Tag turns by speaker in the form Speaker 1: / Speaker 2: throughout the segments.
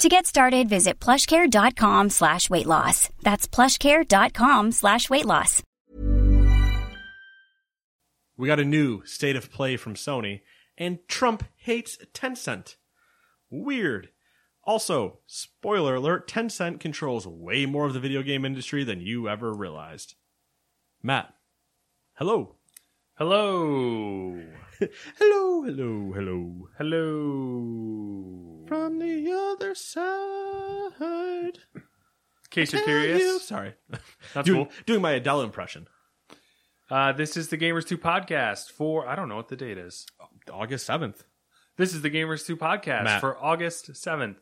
Speaker 1: To get started, visit plushcare.com slash weight loss. That's plushcare.com slash weight loss.
Speaker 2: We got a new state of play from Sony, and Trump hates Tencent. Weird. Also, spoiler alert, Tencent controls way more of the video game industry than you ever realized. Matt, hello.
Speaker 3: Hello.
Speaker 2: hello, hello, hello.
Speaker 3: Hello.
Speaker 2: From the other side.
Speaker 3: In case you're
Speaker 2: Tell you-
Speaker 3: curious,
Speaker 2: Sorry.
Speaker 3: That's
Speaker 2: doing,
Speaker 3: cool.
Speaker 2: doing my Adele impression.
Speaker 3: Uh, this is the Gamers 2 podcast for, I don't know what the date is.
Speaker 2: August 7th.
Speaker 3: This is the Gamers 2 podcast
Speaker 2: Matt.
Speaker 3: for August 7th.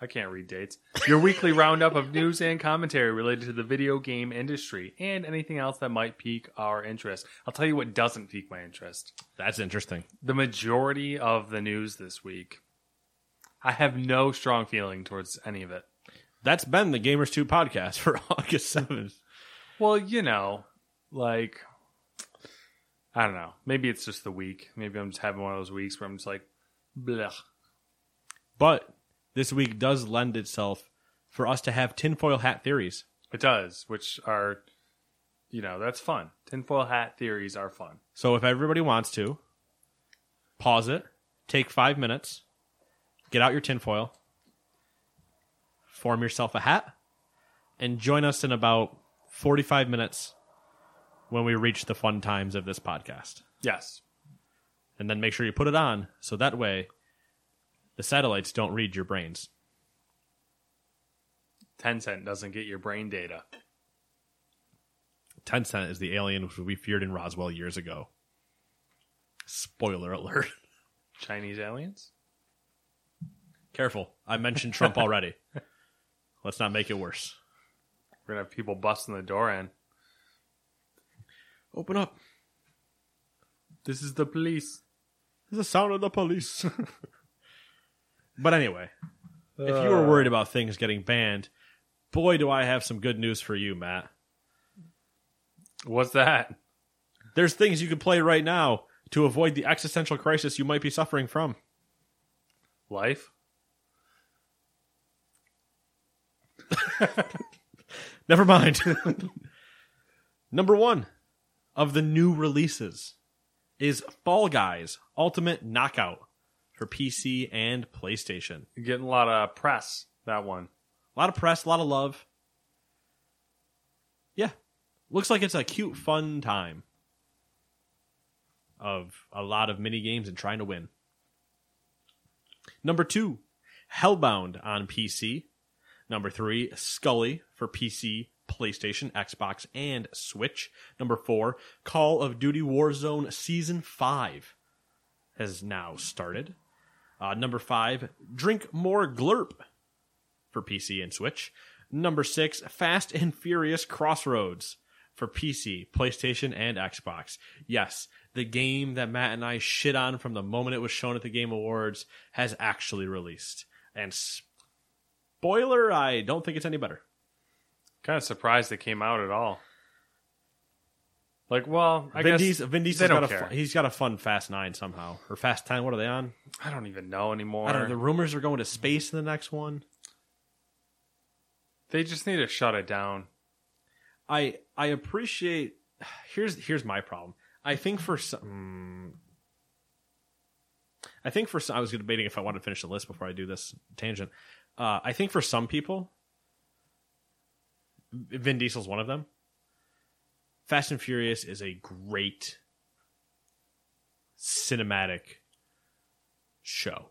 Speaker 3: I can't read dates. Your weekly roundup of news and commentary related to the video game industry and anything else that might pique our interest. I'll tell you what doesn't pique my interest.
Speaker 2: That's interesting.
Speaker 3: The majority of the news this week, I have no strong feeling towards any of it.
Speaker 2: That's been the Gamers 2 podcast for August 7th.
Speaker 3: Well, you know, like I don't know. Maybe it's just the week. Maybe I'm just having one of those weeks where I'm just like, blech.
Speaker 2: But this week does lend itself for us to have tinfoil hat theories.
Speaker 3: It does, which are, you know, that's fun. Tinfoil hat theories are fun.
Speaker 2: So if everybody wants to, pause it, take five minutes, get out your tinfoil, form yourself a hat, and join us in about 45 minutes when we reach the fun times of this podcast.
Speaker 3: Yes.
Speaker 2: And then make sure you put it on so that way the satellites don't read your brains.
Speaker 3: Tencent doesn't get your brain data.
Speaker 2: Tencent is the alien which we feared in Roswell years ago. Spoiler alert.
Speaker 3: Chinese aliens?
Speaker 2: Careful. I mentioned Trump already. Let's not make it worse.
Speaker 3: We're gonna have people busting the door in.
Speaker 2: Open up.
Speaker 3: This is the police.
Speaker 2: It's the sound of the police. but anyway, if you were worried about things getting banned, boy, do I have some good news for you, Matt.
Speaker 3: What's that?
Speaker 2: There's things you can play right now to avoid the existential crisis you might be suffering from.
Speaker 3: Life?
Speaker 2: Never mind. Number one of the new releases is Fall Guys Ultimate Knockout for PC and PlayStation.
Speaker 3: You're getting a lot of press, that one.
Speaker 2: A lot of press, a lot of love. Yeah. Looks like it's a cute, fun time of a lot of mini games and trying to win. Number two, Hellbound on PC. Number three, Skully for PC, PlayStation, Xbox, and Switch. Number four, Call of Duty Warzone Season 5 has now started. Uh, number five, Drink More Glurp for PC and Switch. Number six, Fast and Furious Crossroads for PC, PlayStation, and Xbox. Yes, the game that Matt and I shit on from the moment it was shown at the Game Awards has actually released. And spoiler, I don't think it's any better.
Speaker 3: Kind of surprised it came out at all. Like, well, I
Speaker 2: Vin,
Speaker 3: guess
Speaker 2: Diesel, Vin
Speaker 3: they
Speaker 2: Diesel's
Speaker 3: don't
Speaker 2: got a
Speaker 3: care.
Speaker 2: fu- he's got a fun Fast Nine somehow or Fast Ten. What are they on?
Speaker 3: I don't even know anymore.
Speaker 2: I don't know. The rumors are going to space in the next one.
Speaker 3: They just need to shut it down.
Speaker 2: I I appreciate. Here's here's my problem. I think for some. I think for some, I was debating if I wanted to finish the list before I do this tangent. Uh, I think for some people, Vin Diesel's one of them. Fast and Furious is a great cinematic show.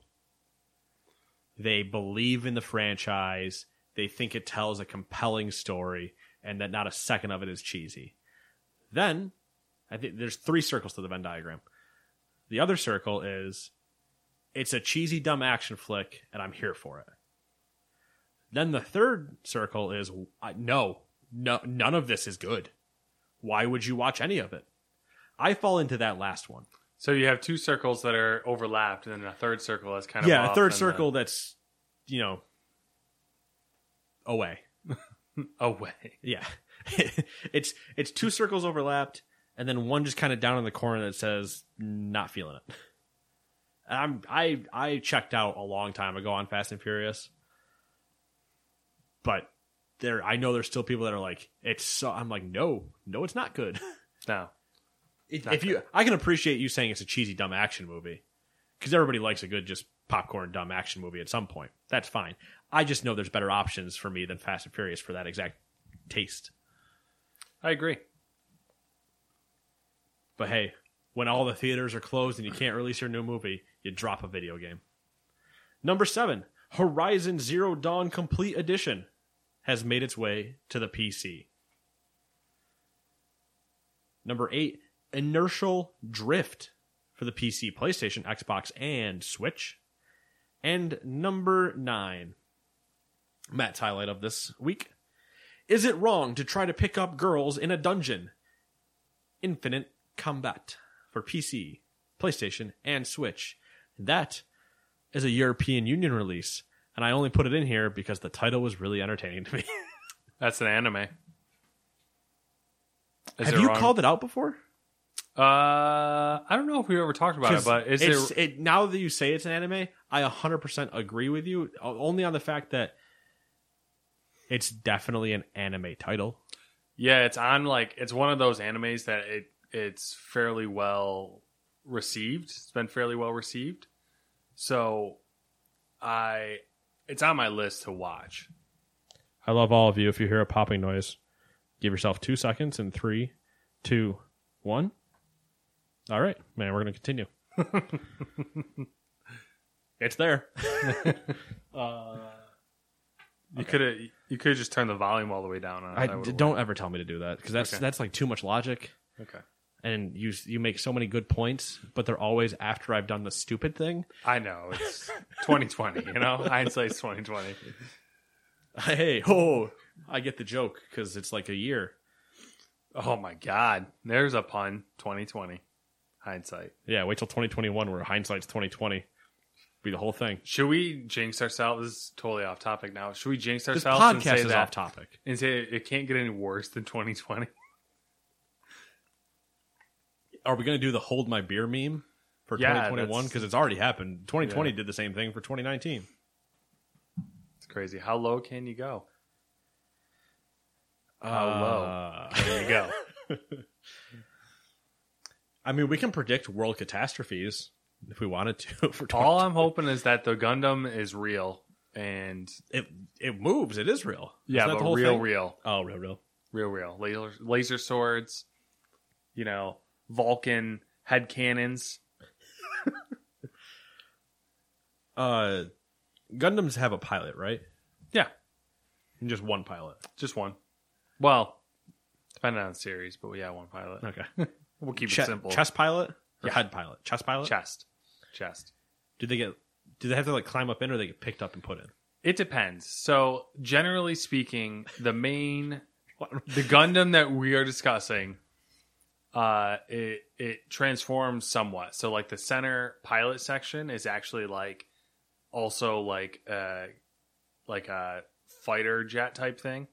Speaker 2: They believe in the franchise. They think it tells a compelling story and that not a second of it is cheesy. Then, I think there's three circles to the Venn diagram. The other circle is it's a cheesy, dumb action flick, and I'm here for it. Then the third circle is uh, no, no, none of this is good. Why would you watch any of it? I fall into that last one.
Speaker 3: So you have two circles that are overlapped, and then a third circle that's kind of
Speaker 2: yeah, a third circle that's you know away.
Speaker 3: away.
Speaker 2: Yeah, it's it's two circles overlapped, and then one just kind of down in the corner that says not feeling it. I'm I I checked out a long time ago on Fast and Furious, but there I know there's still people that are like it's so I'm like no no it's not good.
Speaker 3: No,
Speaker 2: if you I can appreciate you saying it's a cheesy dumb action movie because everybody likes a good just popcorn dumb action movie at some point. That's fine. I just know there's better options for me than Fast and Furious for that exact taste.
Speaker 3: I agree.
Speaker 2: But hey, when all the theaters are closed and you can't release your new movie, you drop a video game. Number seven, Horizon Zero Dawn Complete Edition has made its way to the PC. Number eight, Inertial Drift for the PC, PlayStation, Xbox, and Switch. And number nine, Matt's highlight of this week. Is it wrong to try to pick up girls in a dungeon? Infinite Combat for PC, PlayStation, and Switch. That is a European Union release, and I only put it in here because the title was really entertaining to me.
Speaker 3: That's an anime. Is
Speaker 2: Have you
Speaker 3: wrong?
Speaker 2: called it out before?
Speaker 3: Uh, I don't know if we ever talked about it, but is
Speaker 2: it's,
Speaker 3: it?
Speaker 2: it now that you say it's an anime, I 100% agree with you. Only on the fact that it's definitely an anime title.
Speaker 3: Yeah, it's on like it's one of those animes that it it's fairly well received. It's been fairly well received. So I it's on my list to watch.
Speaker 2: I love all of you. If you hear a popping noise, give yourself two seconds and three, two, one. All right, man, we're going to continue. it's there.
Speaker 3: Uh, you could have you could just turn the volume all the way down on.
Speaker 2: I, don't ever tell me to do that because that's
Speaker 3: Okay.
Speaker 2: that's like too much logic.
Speaker 3: Okay.
Speaker 2: And you you make so many good points, but they're always after I've done the stupid thing.
Speaker 3: I know it's 2020. You know, hindsight's 2020.
Speaker 2: Hey, oh, I get the joke because it's like a year.
Speaker 3: Oh my God, there's a pun. 2020 hindsight.
Speaker 2: Yeah, wait till 2021 where hindsight's 2020. Be the whole thing.
Speaker 3: Should we jinx ourselves? This is totally off topic now. Should we jinx
Speaker 2: This
Speaker 3: ourselves and say
Speaker 2: podcast is
Speaker 3: that
Speaker 2: off topic.
Speaker 3: and say it can't get any worse than 2020?
Speaker 2: Are we going to do the hold my beer meme for
Speaker 3: Yeah,
Speaker 2: 2021?
Speaker 3: that's-
Speaker 2: Because it's already happened. 2020
Speaker 3: Yeah.
Speaker 2: did the same thing for 2019.
Speaker 3: It's crazy. How low can you go? How low
Speaker 2: Uh,
Speaker 3: can you go?
Speaker 2: I mean, we can predict world catastrophes if we wanted to. For 20,
Speaker 3: All I'm hoping is that the Gundam is real and
Speaker 2: it it moves. It is real.
Speaker 3: yeah,
Speaker 2: Isn't that
Speaker 3: but
Speaker 2: the whole
Speaker 3: real,
Speaker 2: thing?
Speaker 3: real,
Speaker 2: Oh, real, real.
Speaker 3: real, real. Laser, laser swords. You know, Vulcan head cannons.
Speaker 2: Uh, Gundams have a pilot, right?
Speaker 3: Yeah,
Speaker 2: And just one pilot.
Speaker 3: just one. Well, depending on the series, but yeah, one pilot.
Speaker 2: Okay.
Speaker 3: We'll keep
Speaker 2: Che-
Speaker 3: it simple.
Speaker 2: Chest pilot or
Speaker 3: Yeah.
Speaker 2: head pilot? Chest pilot.
Speaker 3: chest, chest.
Speaker 2: Do they get? Do they have to like climb up in, or they get picked up and put in?
Speaker 3: It depends. So, generally speaking, the main the Gundam that we are discussing uh it it transforms somewhat. So like the center pilot section is actually like also like uh like a fighter jet type thing.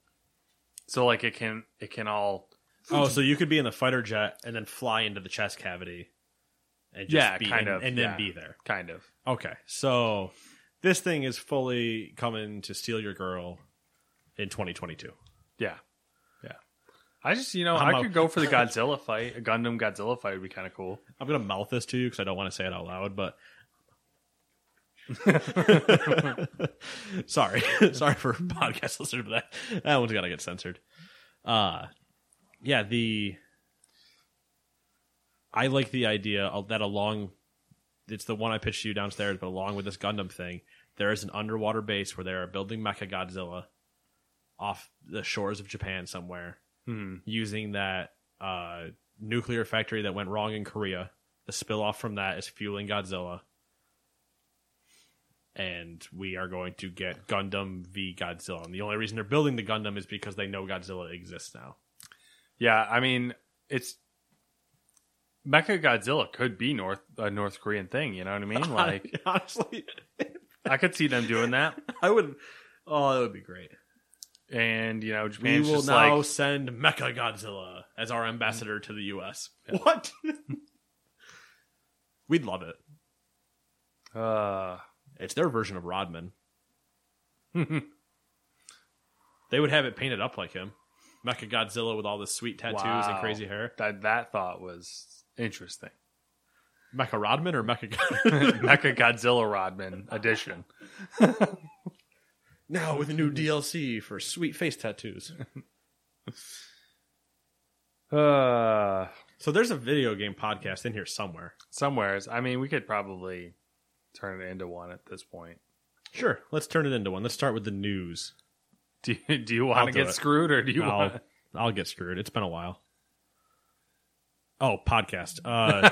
Speaker 3: So like it can it can all
Speaker 2: Oh, so you could be in the fighter jet and then fly into the chest cavity, and just
Speaker 3: Yeah,
Speaker 2: be,
Speaker 3: kind
Speaker 2: and,
Speaker 3: of,
Speaker 2: and then
Speaker 3: yeah.
Speaker 2: be there.
Speaker 3: kind of
Speaker 2: Okay, so this thing is fully coming to steal your girl in 2022.
Speaker 3: yeah. Yeah. I just you know,
Speaker 2: I'm
Speaker 3: I could go for the Godzilla fight. A Gundam Godzilla fight would be kind of cool.
Speaker 2: I'm gonna mouth this to you because I don't want to say it out loud, but sorry, sorry for podcast listeners, but that that one's gotta get censored. Uh yeah, the I like the idea that along. It's the one I pitched to you downstairs, but along with this Gundam thing, there is an underwater base where they are building Mecha Godzilla off the shores of Japan somewhere,
Speaker 3: Hmm.
Speaker 2: using that uh, nuclear factory that went wrong in Korea. The spill off from that is fueling Godzilla. And we are going to get Gundam v Godzilla. And the only reason they're building the Gundam is because they know Godzilla exists now.
Speaker 3: Yeah, I mean, it's Mecha Godzilla could be North a North Korean thing. You know what I mean? Like,
Speaker 2: honestly,
Speaker 3: I could see them doing that.
Speaker 2: I would. Oh, that would be great.
Speaker 3: And you know,
Speaker 2: We will
Speaker 3: just
Speaker 2: now
Speaker 3: like,
Speaker 2: send Mecha Godzilla as our ambassador to the U.S. What? We'd love it.
Speaker 3: uh,
Speaker 2: It's their version of Rodman. they would have it painted up like him. Mecha Godzilla with all the sweet tattoos and crazy hair.
Speaker 3: that that thought was interesting.
Speaker 2: Mecha Rodman or Mecha
Speaker 3: Mecha Godzilla Rodman edition.
Speaker 2: Now with a new DLC for sweet face tattoos.
Speaker 3: Uh,
Speaker 2: So there's a video game podcast in here somewhere.
Speaker 3: somewheres. I mean, we could probably turn it into one at this point.
Speaker 2: Sure, let's turn it into one. Let's start with the news.
Speaker 3: Do you, do you want to get
Speaker 2: it.
Speaker 3: screwed or do you
Speaker 2: I'll,
Speaker 3: want?
Speaker 2: I'll get screwed. It's been a while. Oh, podcast. Uh,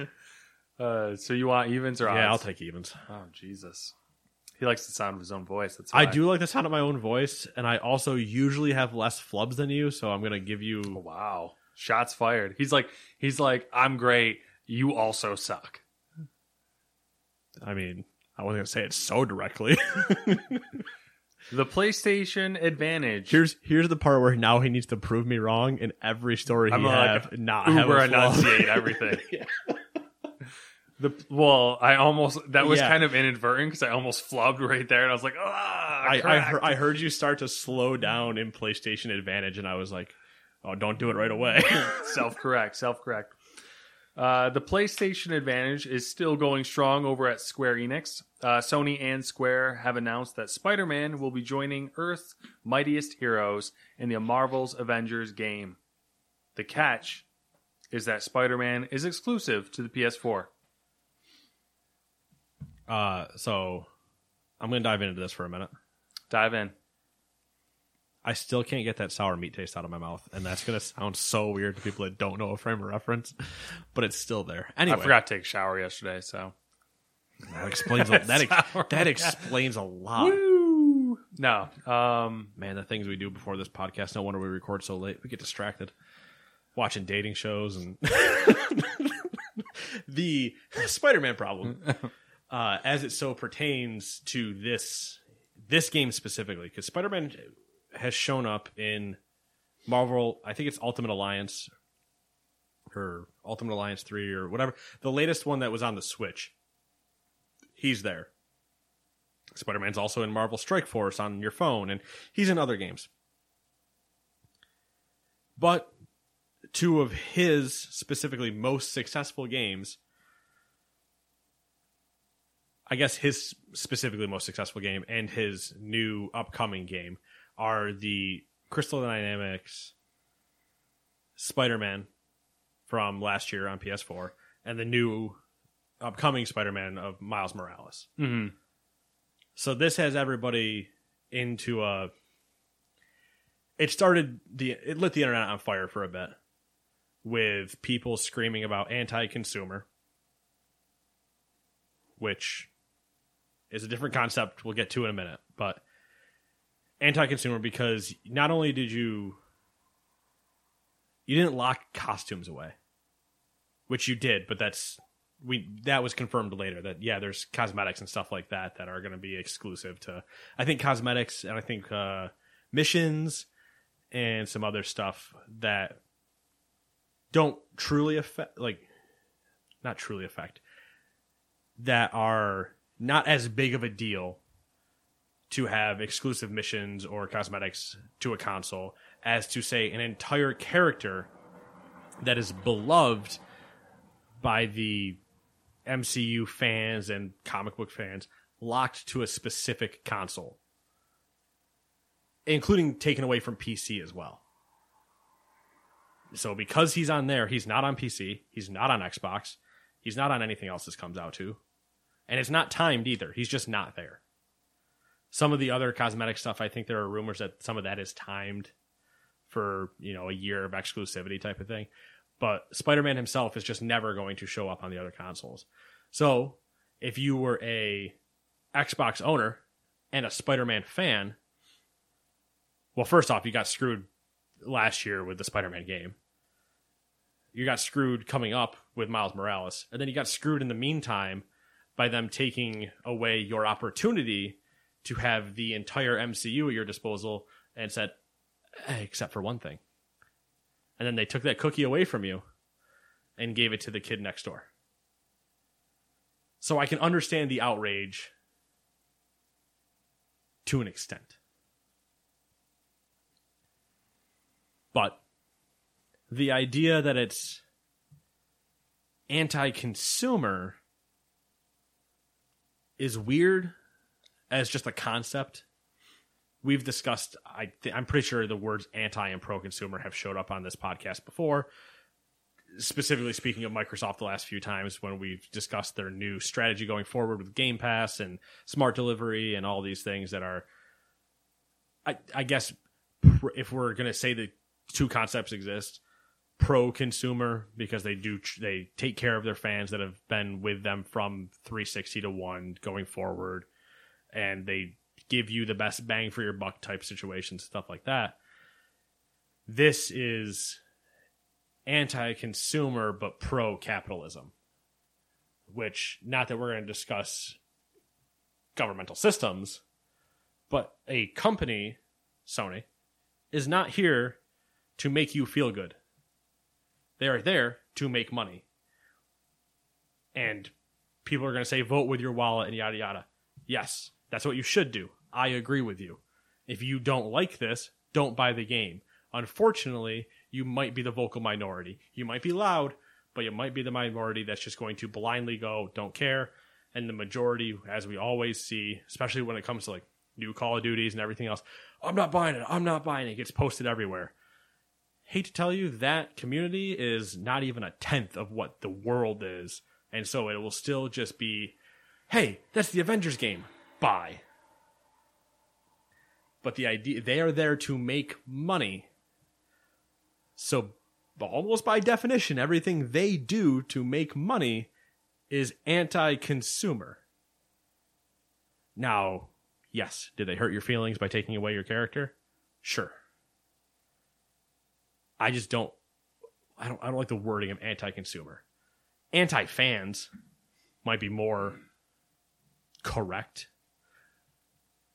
Speaker 3: Uh, so you want evens or odds?
Speaker 2: yeah, I'll take evens.
Speaker 3: Oh Jesus, he likes the sound of his own voice. That's
Speaker 2: I do like the sound of my own voice, and I also usually have less flubs than you, so I'm gonna give
Speaker 3: Oh,
Speaker 2: you.
Speaker 3: wow, shots fired. He's like, he's like, I'm great. You also suck.
Speaker 2: I mean, I wasn't gonna say it so directly.
Speaker 3: The PlayStation Advantage.
Speaker 2: here's here's the part where now he needs to prove me wrong in every story he
Speaker 3: I'm
Speaker 2: have
Speaker 3: like,
Speaker 2: not have
Speaker 3: Uber
Speaker 2: flaw.
Speaker 3: enunciate everything. The well, I almost that was
Speaker 2: Yeah.
Speaker 3: kind of inadvertent because I almost flubbed right there, and I was like, ah,
Speaker 2: I, I,
Speaker 3: correct."
Speaker 2: heard, I heard you start to slow down in PlayStation Advantage, and I was like, "Oh, don't do it right away."
Speaker 3: self correct, self correct. Uh, the PlayStation Advantage is still going strong over at Square Enix. Uh, Sony and Square have announced that Spider Man will be joining Earth's mightiest heroes in the Marvel's Avengers game. The catch is that Spider Man is exclusive to the PS4.
Speaker 2: Uh, so I'm gonna dive into this for a minute.
Speaker 3: Dive in.
Speaker 2: I still can't get that sour meat taste out of my mouth, and that's gonna sound so weird to people that don't know a frame of reference, but it's still there. Anyway,
Speaker 3: I forgot to take a shower yesterday, so.
Speaker 2: that explains a, that ex- that explains a lot.
Speaker 3: Woo! No. Um,
Speaker 2: Man, the things we do before this podcast. No wonder we record so late. We get distracted watching dating shows and the Spider-Man problem, uh, as it so pertains to this this game specifically, because Spider-Man has shown up in Marvel. I think it's Ultimate Alliance or Ultimate Alliance Three or whatever. The latest one that was on the Switch. He's there. Spider Man's also in Marvel Strike Force on your phone, and he's in other games. But two of his specifically most successful games, I guess his specifically most successful game and his new upcoming game are the Crystal Dynamics Spider Man from last year on PS4 and the new upcoming Spider Man of Miles Morales.
Speaker 3: mhm.
Speaker 2: So this has everybody into a. It started the it lit the internet on fire for a bit, with people screaming about anti-consumer, which is a different concept. We'll get to in a minute, but anti-consumer because not only did you you didn't lock costumes away, which you did, but that's we that was confirmed later that yeah there's cosmetics and stuff like that that are going to be exclusive to i think cosmetics and i think uh missions and some other stuff that don't truly affect like not truly affect that are not as big of a deal to have exclusive missions or cosmetics to a console as to say an entire character that is beloved by the MCU fans and comic book fans locked to a specific console, including taken away from PC as well. So because he's on there, he's not on PC, he's not on Xbox, he's not on anything else this comes out to. And it's not timed either. He's just not there. Some of the other cosmetic stuff, I think there are rumors that some of that is timed for, you know, a year of exclusivity type of thing. But Spider-Man himself is just never going to show up on the other consoles. So, if you were a Xbox owner and a Spider-Man fan, well, first off, you got screwed last year with the Spider-Man game. You got screwed coming up with Miles Morales, and then you got screwed in the meantime by them taking away your opportunity to have the entire MCU at your disposal and said, eh, except for one thing. And then they took that cookie away from you and gave it to the kid next door. So I can understand the outrage to an extent. But the idea that it's anti consumer is weird as just a concept. We've discussed. I th- I'm pretty sure the words anti and pro consumer have showed up on this podcast before. Specifically speaking of Microsoft, the last few times when we've discussed their new strategy going forward with Game Pass and smart delivery and all these things that are, I, I guess, if we're going to say that two concepts exist, pro consumer because they do they take care of their fans that have been with them from 360 to 1 going forward. And they give you the best bang for your buck type situations stuff like that. This is anti-consumer but pro capitalism which not that we're going to discuss governmental systems but a company sony is not here to make you feel good they are there to make money. And people are going to say, vote with your wallet and yada yada. Yes, that's what you should do. I agree with you. If you don't like this, don't buy the game. Unfortunately, you might be the vocal minority. You might be loud, but you might be the minority that's just going to blindly go, don't care. And the majority, as we always see, especially when it comes to like new Call of Duties and everything else, I'm not buying it. I'm not buying it. it gets posted everywhere hate to tell you that community is not even a tenth of what the world is. And so it will still just be hey that's the avengers game. Bye. But the idea they are there to make money. So almost by definition everything they do to make money is anti-consumer. Now yes did they hurt your feelings by taking away your character? Sure I just don't I don't I don't like the wording of anti-consumer. Anti-fans might be more correct.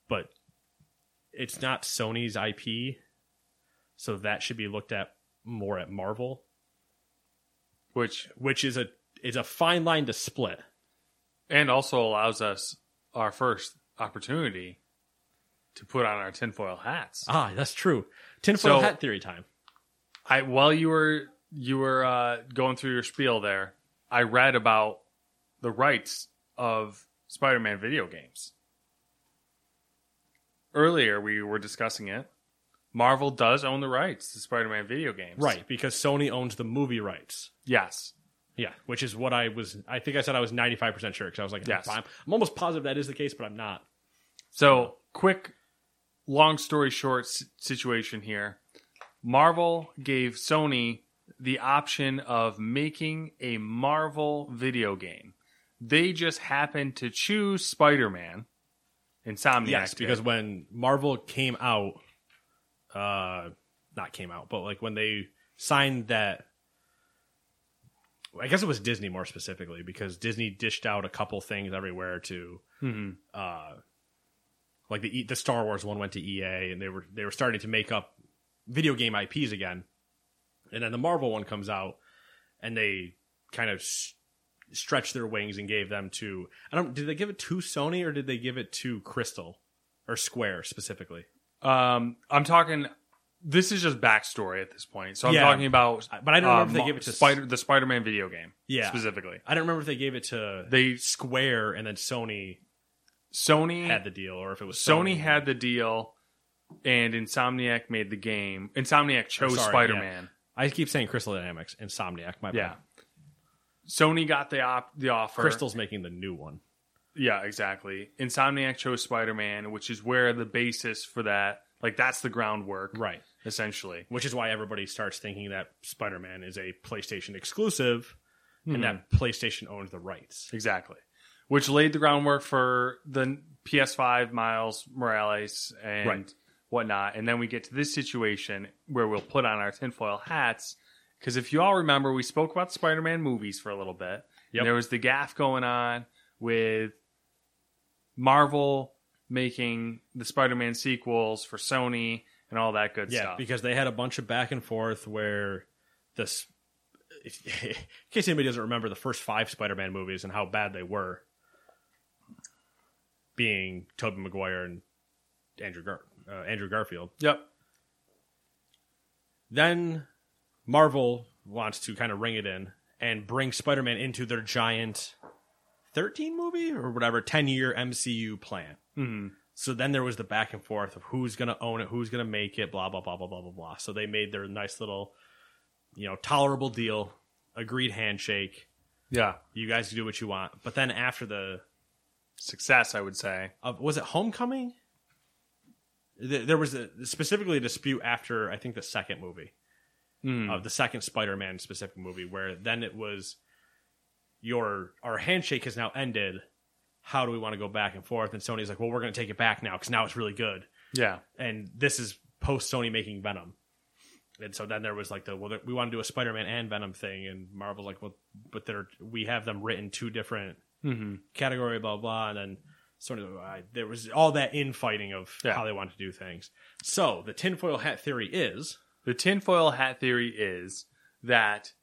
Speaker 2: But it's not Sony's IP, so that should be looked at more at Marvel,
Speaker 3: which
Speaker 2: which is a is a fine line to split.
Speaker 3: And also allows us our first opportunity to put on our tinfoil hats.
Speaker 2: Ah, that's true. Tinfoil so, hat theory time.
Speaker 3: I while you were you were uh, going through your spiel there, I read about the rights of Spider-Man video games. Earlier, we were discussing it. Marvel does own the rights to Spider-Man video games,
Speaker 2: right? Because Sony owns the movie rights.
Speaker 3: Yes.
Speaker 2: Yeah, which is what I was. I think I said I was ninety five percent sure because I was like, yes, I'm, I'm almost positive that is the case, but I'm not.
Speaker 3: So, quick, long story short situation here. Marvel gave Sony the option of making a Marvel video game. They just happened to choose Spider Man. Insomniac. Yes,
Speaker 2: because when Marvel came out, uh, not came out, but like when they signed that, I guess it was Disney more specifically because Disney dished out a couple things everywhere to,
Speaker 3: mm-hmm.
Speaker 2: uh, like the the Star Wars one went to EA, and they were they were starting to make up video game IPs again. And then the Marvel one comes out, and they kind of s- stretched their wings and gave them to I don't did they give it to Sony or did they give it to Crystal or Square specifically?
Speaker 3: Um, I'm talking. This is just backstory at this point, so I'm yeah, talking about.
Speaker 2: But I don't remember if they gave it to
Speaker 3: Spider the Spider-Man video game.
Speaker 2: Yeah,
Speaker 3: specifically.
Speaker 2: I don't remember if they gave it to
Speaker 3: they
Speaker 2: Square and then Sony.
Speaker 3: Sony
Speaker 2: had the deal, or if it was
Speaker 3: Sony, Sony had the deal and Insomniac made the game. Insomniac chose Spider Man.
Speaker 2: I keep saying Crystal Dynamics, Insomniac. My bad.
Speaker 3: Yeah. Sony got the op- the offer.
Speaker 2: Crystal's making the new one.
Speaker 3: Yeah, exactly. Insomniac chose Spider Man, which is where the basis for that, like, that's the groundwork,
Speaker 2: Right.
Speaker 3: essentially.
Speaker 2: Which is why everybody starts thinking that Spider Man is a PlayStation exclusive
Speaker 3: Hmm.
Speaker 2: and that PlayStation owns the rights.
Speaker 3: Exactly. Which laid the groundwork for the PS5 Miles Morales and
Speaker 2: Right.
Speaker 3: Whatnot. And then we get to this situation where we'll put on our tinfoil hats. Because if you all remember, we spoke about Spider Man movies for a little bit.
Speaker 2: Yep.
Speaker 3: There was the gaff going on with Marvel making the Spider Man sequels for Sony and all that good
Speaker 2: Yeah,
Speaker 3: stuff.
Speaker 2: because they had a bunch of back and forth where this. In case anybody doesn't remember the first five Spider Man movies and how bad they were, being Tobey Maguire and Andrew Gar- uh, Andrew Garfield.
Speaker 3: yep.
Speaker 2: Then Marvel wants to kind of ring it in and bring Spider Man into their giant 13 movie or whatever 10 year MCU plan.
Speaker 3: hmm
Speaker 2: So then there was the back and forth of who's going to own it, who's going to make it, blah, blah, blah, blah, blah, blah, blah. So they made their nice little, you know, tolerable deal, agreed handshake.
Speaker 3: Yeah.
Speaker 2: You guys do what you want. But then after the,
Speaker 3: Success, I would say.
Speaker 2: uh, was it Homecoming? Th- There was a, specifically a dispute after, I think, the second movie.
Speaker 3: Mm.
Speaker 2: of the second Spider-Man specific movie, where then it was your our handshake has now ended. How do we want to go back and forth? And Sony's like, well, we're going to take it back now because now it's really good.
Speaker 3: yeah.
Speaker 2: And this is post Sony making Venom. And so then there was like the well, we want to do a Spider-Man and Venom thing, and Marvel's like, well, but they're we have them written two different
Speaker 3: hmm
Speaker 2: category, blah blah. And then Sony, uh, there was all that infighting of
Speaker 3: Yeah.
Speaker 2: how they want to do things. So the tinfoil hat theory is
Speaker 3: The tinfoil hat theory is that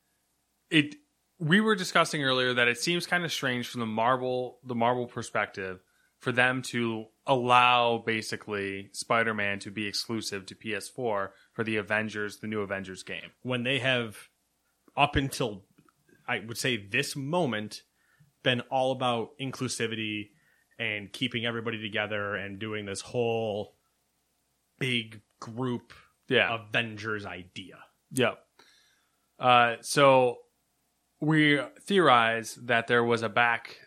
Speaker 3: it we were discussing earlier that it seems kind of strange from the Marvel the Marvel perspective for them to allow basically Spider-Man to be exclusive to PS4 for the Avengers, the new Avengers game.
Speaker 2: when they have up until I would say this moment been all about inclusivity and keeping everybody together and doing this whole big group
Speaker 3: Yeah.
Speaker 2: Avengers idea.
Speaker 3: Yep. Uh, so we theorize that there was a back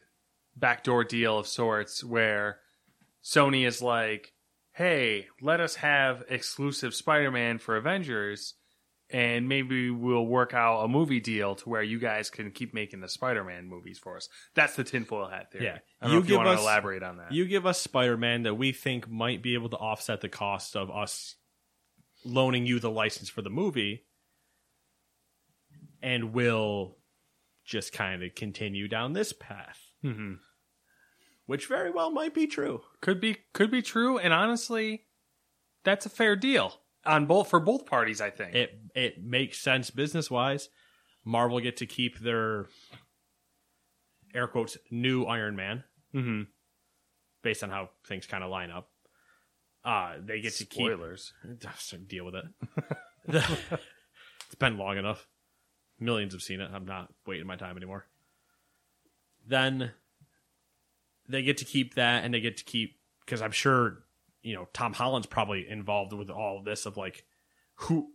Speaker 3: backdoor deal of sorts where Sony is like, "Hey, let us have exclusive Spider-Man for Avengers, and maybe we'll work out a movie deal to where you guys can keep making the Spider-Man movies for us." That's the tinfoil hat theory.
Speaker 2: Yeah.
Speaker 3: I don't
Speaker 2: You
Speaker 3: know if you want
Speaker 2: us-
Speaker 3: to elaborate on that.
Speaker 2: You give us Spider-Man that we think might be able to offset the cost of us loaning you the license for the movie and we'll just kind of continue down this path.
Speaker 3: Mhm.
Speaker 2: Which very well might be true.
Speaker 3: Could be could be true, and honestly, that's a fair deal on both for both parties. I think.
Speaker 2: it it makes sense business wise. Marvel get to keep their air quotes new Iron Man
Speaker 3: mm-hmm.
Speaker 2: based on how things kind of line up. Uh they get to keep Spoilers. deal with it. it's been long enough. Millions have seen it. I'm not waiting my time anymore. Then they get to keep that, and they get to keep because I'm sure you know Tom Holland's probably involved with all of this of like who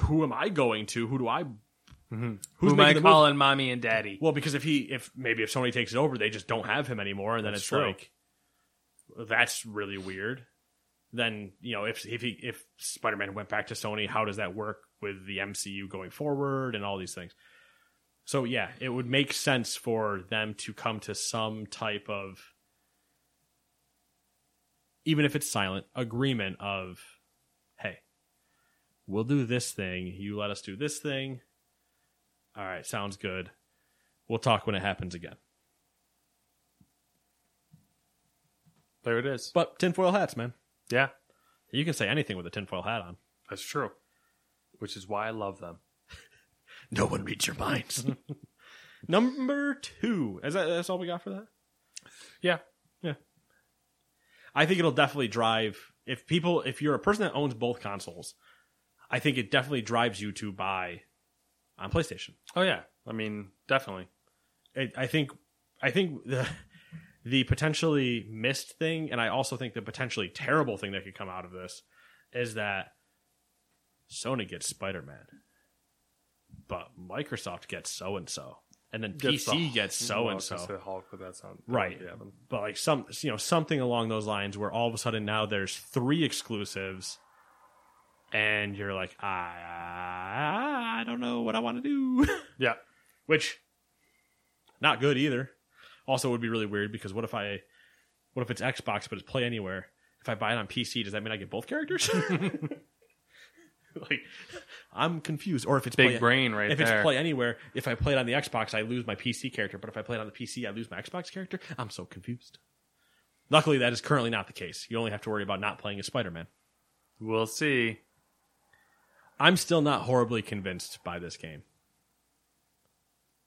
Speaker 2: who am I going to? Who do I?
Speaker 3: Mm-hmm.
Speaker 2: Who's
Speaker 3: Who am I
Speaker 2: making the movie?
Speaker 3: calling mommy and daddy?
Speaker 2: Well, because if he if maybe if Sony takes it over, they just don't have him anymore, and then
Speaker 3: That's
Speaker 2: it's
Speaker 3: true.
Speaker 2: like that's really weird. Then you know if if he if Spider Man went back to Sony, how does that work with the MCU going forward and all these things? So yeah, it would make sense for them to come to some type of even if it's silent agreement of hey, we'll do this thing, you let us do this thing. All right, sounds good. We'll talk when it happens again.
Speaker 3: There it is.
Speaker 2: But tinfoil hats, man.
Speaker 3: Yeah,
Speaker 2: You can say anything with a tinfoil hat on.
Speaker 3: that's true. Which is why I love them.
Speaker 2: No one reads your minds. Number two. Is that that's all we got for that?
Speaker 3: Yeah. Yeah.
Speaker 2: I think it'll definitely drive if people if you're a person that owns both consoles, I think it definitely drives you to buy on PlayStation.
Speaker 3: Oh yeah. I mean, definitely.
Speaker 2: I, I think I think the the potentially missed thing, and I also think the potentially terrible thing that could come out of this is that Sony gets Spider Man. but Microsoft gets so and so, and then
Speaker 3: Gets the-
Speaker 2: PC gets so and so.
Speaker 3: Hulk, but that's not
Speaker 2: Right.
Speaker 3: Yeah, but-
Speaker 2: But like some, you know, something along those lines where all of a sudden now there's three exclusives, and you're like, I, I don't know what I want to do,
Speaker 3: yeah.
Speaker 2: which not good either. Also, would be really weird because what if I, what if it's Xbox but it's Play Anywhere? If I buy it on PC, does that mean I get both characters? like, I'm confused. Or if it's
Speaker 3: Big
Speaker 2: Play-
Speaker 3: brain right
Speaker 2: if
Speaker 3: there.
Speaker 2: it's play anywhere, if I play it on the Xbox, I lose my PC character. But if I play it on the PC, I lose my Xbox character. I'm so confused. Luckily, that is currently not the case. You only have to worry about not playing as Spider Man.
Speaker 3: We'll see.
Speaker 2: I'm still not horribly convinced by this game.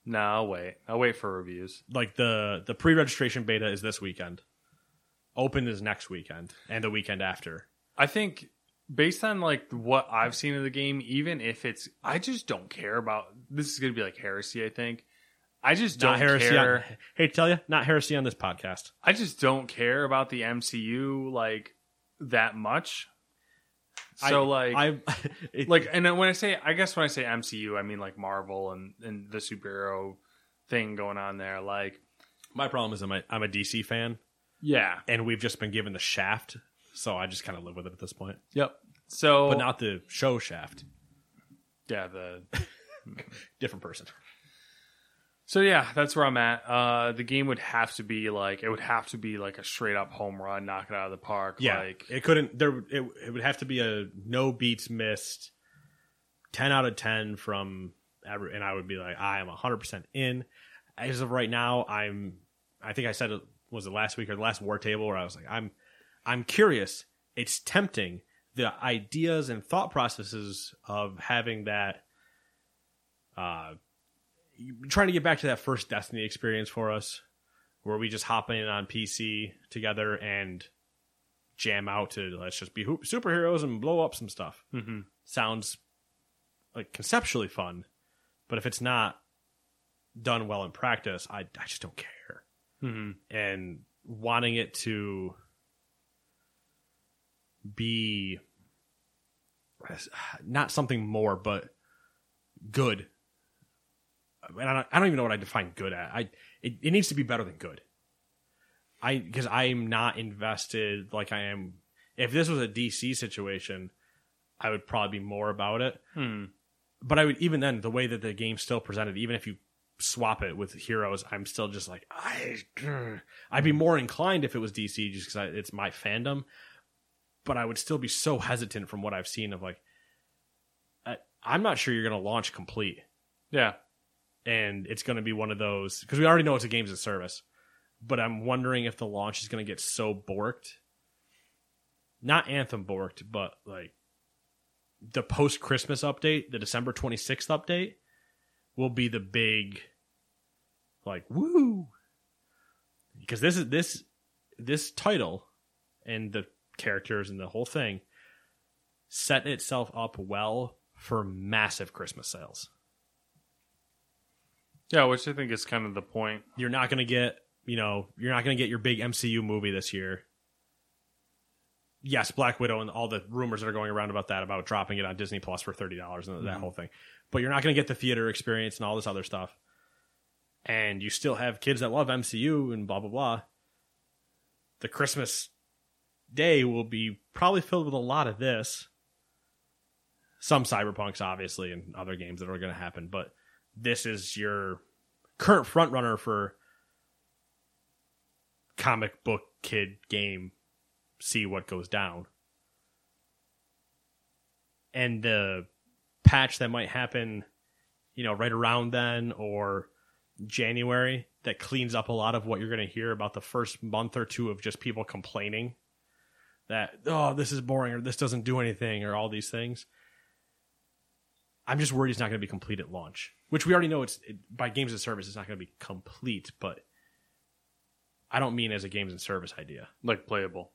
Speaker 3: No, I'll wait. I'll wait for reviews.
Speaker 2: Like the the pre registration beta is this weekend. Open is next weekend and the weekend after.
Speaker 3: I think based on like what I've seen of the game, even if it's, I just don't care about. This is going to be like heresy. I think. I just don't
Speaker 2: Not heresy.
Speaker 3: care.
Speaker 2: On, hey, tell you, not heresy on this podcast.
Speaker 3: I just don't care about the MCU like that much. So
Speaker 2: I,
Speaker 3: like,
Speaker 2: I it,
Speaker 3: like, and when I say, I guess when I say MCU, I mean like Marvel and and the superhero thing going on there. Like,
Speaker 2: my problem is I'm a, I'm a DC fan
Speaker 3: yeah,
Speaker 2: and we've just been given the Shaft, so I just kind of live with it at this point.
Speaker 3: yep. So,
Speaker 2: But not the show Shaft.
Speaker 3: yeah, the
Speaker 2: Different person.
Speaker 3: So yeah, that's where I'm at. Uh, the game would have to be like it would have to be like a straight up home run, knock it out of the park.
Speaker 2: Yeah,
Speaker 3: like
Speaker 2: it couldn't. There, it, it would have to be a no beats missed, ten out of ten from every, and I would be like, I am hundred percent in. As of right now, I'm. I think I said it was it last week or the last war table where I was like, I'm, I'm curious. It's tempting. The ideas and thought processes of having that, uh, trying to get back to that first Destiny experience for us, where we just hop in on PC together and jam out to let's just be hoop- superheroes and blow up some stuff.
Speaker 3: mhm.
Speaker 2: Sounds like conceptually fun, but if it's not done well in practice, I I just don't care.
Speaker 3: Mhm.
Speaker 2: And wanting it to be not something more, but good. And I don't, I don't even know what I define good at. I it, it needs to be better than good. I because I'm not invested like I am. If this was a DC situation, I would probably be more about it.
Speaker 3: Hmm.
Speaker 2: But I would even then the way that the game's still presented, even if you swap it with heroes, I'm still just like I. I'd be more inclined if it was DC just because it's my fandom. But I would still be so hesitant from what I've seen of like. I, I'm not sure you're going to launch complete
Speaker 3: Yeah.
Speaker 2: and it's going to be one of those because we already know it's a games as service. But I'm wondering if the launch is going to get so borked, not Anthem borked, but like the post Christmas update, the December 26th update, will be the big, like woo, because this is this this title and the characters and the whole thing set itself up well for massive Christmas sales.
Speaker 3: Yeah, which I think is kind of the point.
Speaker 2: you're not going to get, you know, you're not going to get your big MCU movie this year. Yes, Black Widow and all the rumors that are going around about that, about dropping it on Disney Plus for thirty dollars and that mm-hmm. whole thing. But you're not going to get the theater experience and all this other stuff. And you still have kids that love MCU and blah blah blah. The Christmas day will be probably filled with a lot of this. Some cyberpunks, obviously, and other games that are going to happen, but this is your current front runner for comic book kid game. See what goes down. And the patch that might happen you know right around then or january that cleans up a lot of what you're going to hear about the first month or two of just people complaining that oh this is boring or this doesn't do anything or all these things i'm just worried it's not going to be complete at launch which we already know it's it, by games and service it's not going to be complete but i don't mean as a games and service idea
Speaker 3: Like playable.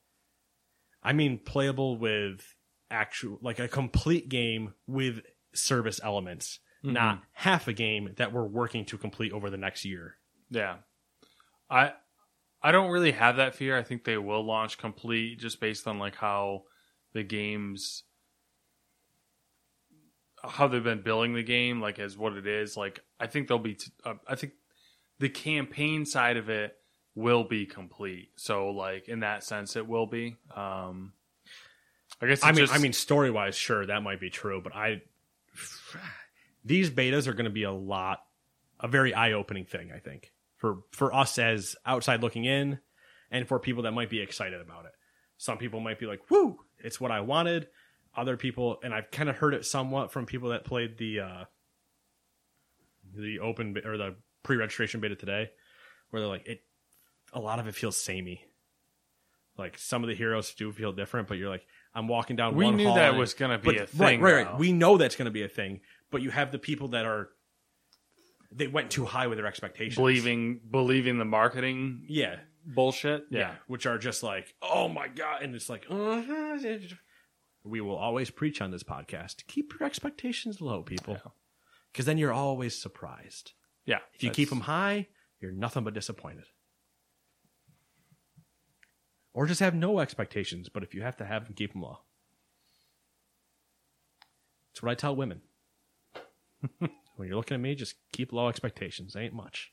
Speaker 2: I mean playable with actual like a complete game with service elements, mm-hmm. not half a game that we're working to complete over the next year.
Speaker 3: Yeah. I I don't really have that fear. I think they will launch complete just based on like how the games how they've been billing the game, like as what it is. Like I think they'll be. T- uh, I think the campaign side of it will be complete. So like in that sense, it will be. Um, I guess.
Speaker 2: I mean,
Speaker 3: just-
Speaker 2: I mean, story wise, sure, that might be true, but I these betas are going to be a lot, a very eye opening thing. I think for for us as outside looking in, and for people that might be excited about it. Some people might be like, "Woo, it's what I wanted." Other people, and I've kind of heard it somewhat from people that played the uh the open or the pre registration beta today, where they're like, "It." A lot of it feels samey. Like some of the heroes do feel different, but you're like, I'm walking down.
Speaker 3: We
Speaker 2: one
Speaker 3: knew that
Speaker 2: and-
Speaker 3: was gonna be
Speaker 2: but-
Speaker 3: a thing,
Speaker 2: Right,
Speaker 3: though.
Speaker 2: right. We know that's going to be a thing, but you have the people that are they went too high with their expectations.
Speaker 3: believing believing the marketing
Speaker 2: yeah,
Speaker 3: bullshit.
Speaker 2: yeah, which are just like, oh my god, and it's like, uh we will always preach on this podcast. Keep your expectations low, people, because then you're always surprised.
Speaker 3: yeah.
Speaker 2: If you keep them high, you're nothing but disappointed. Or just have no expectations, but if you have to have them, keep them low. That's what I tell women. when you're looking at me, just keep low expectations. Ain't much.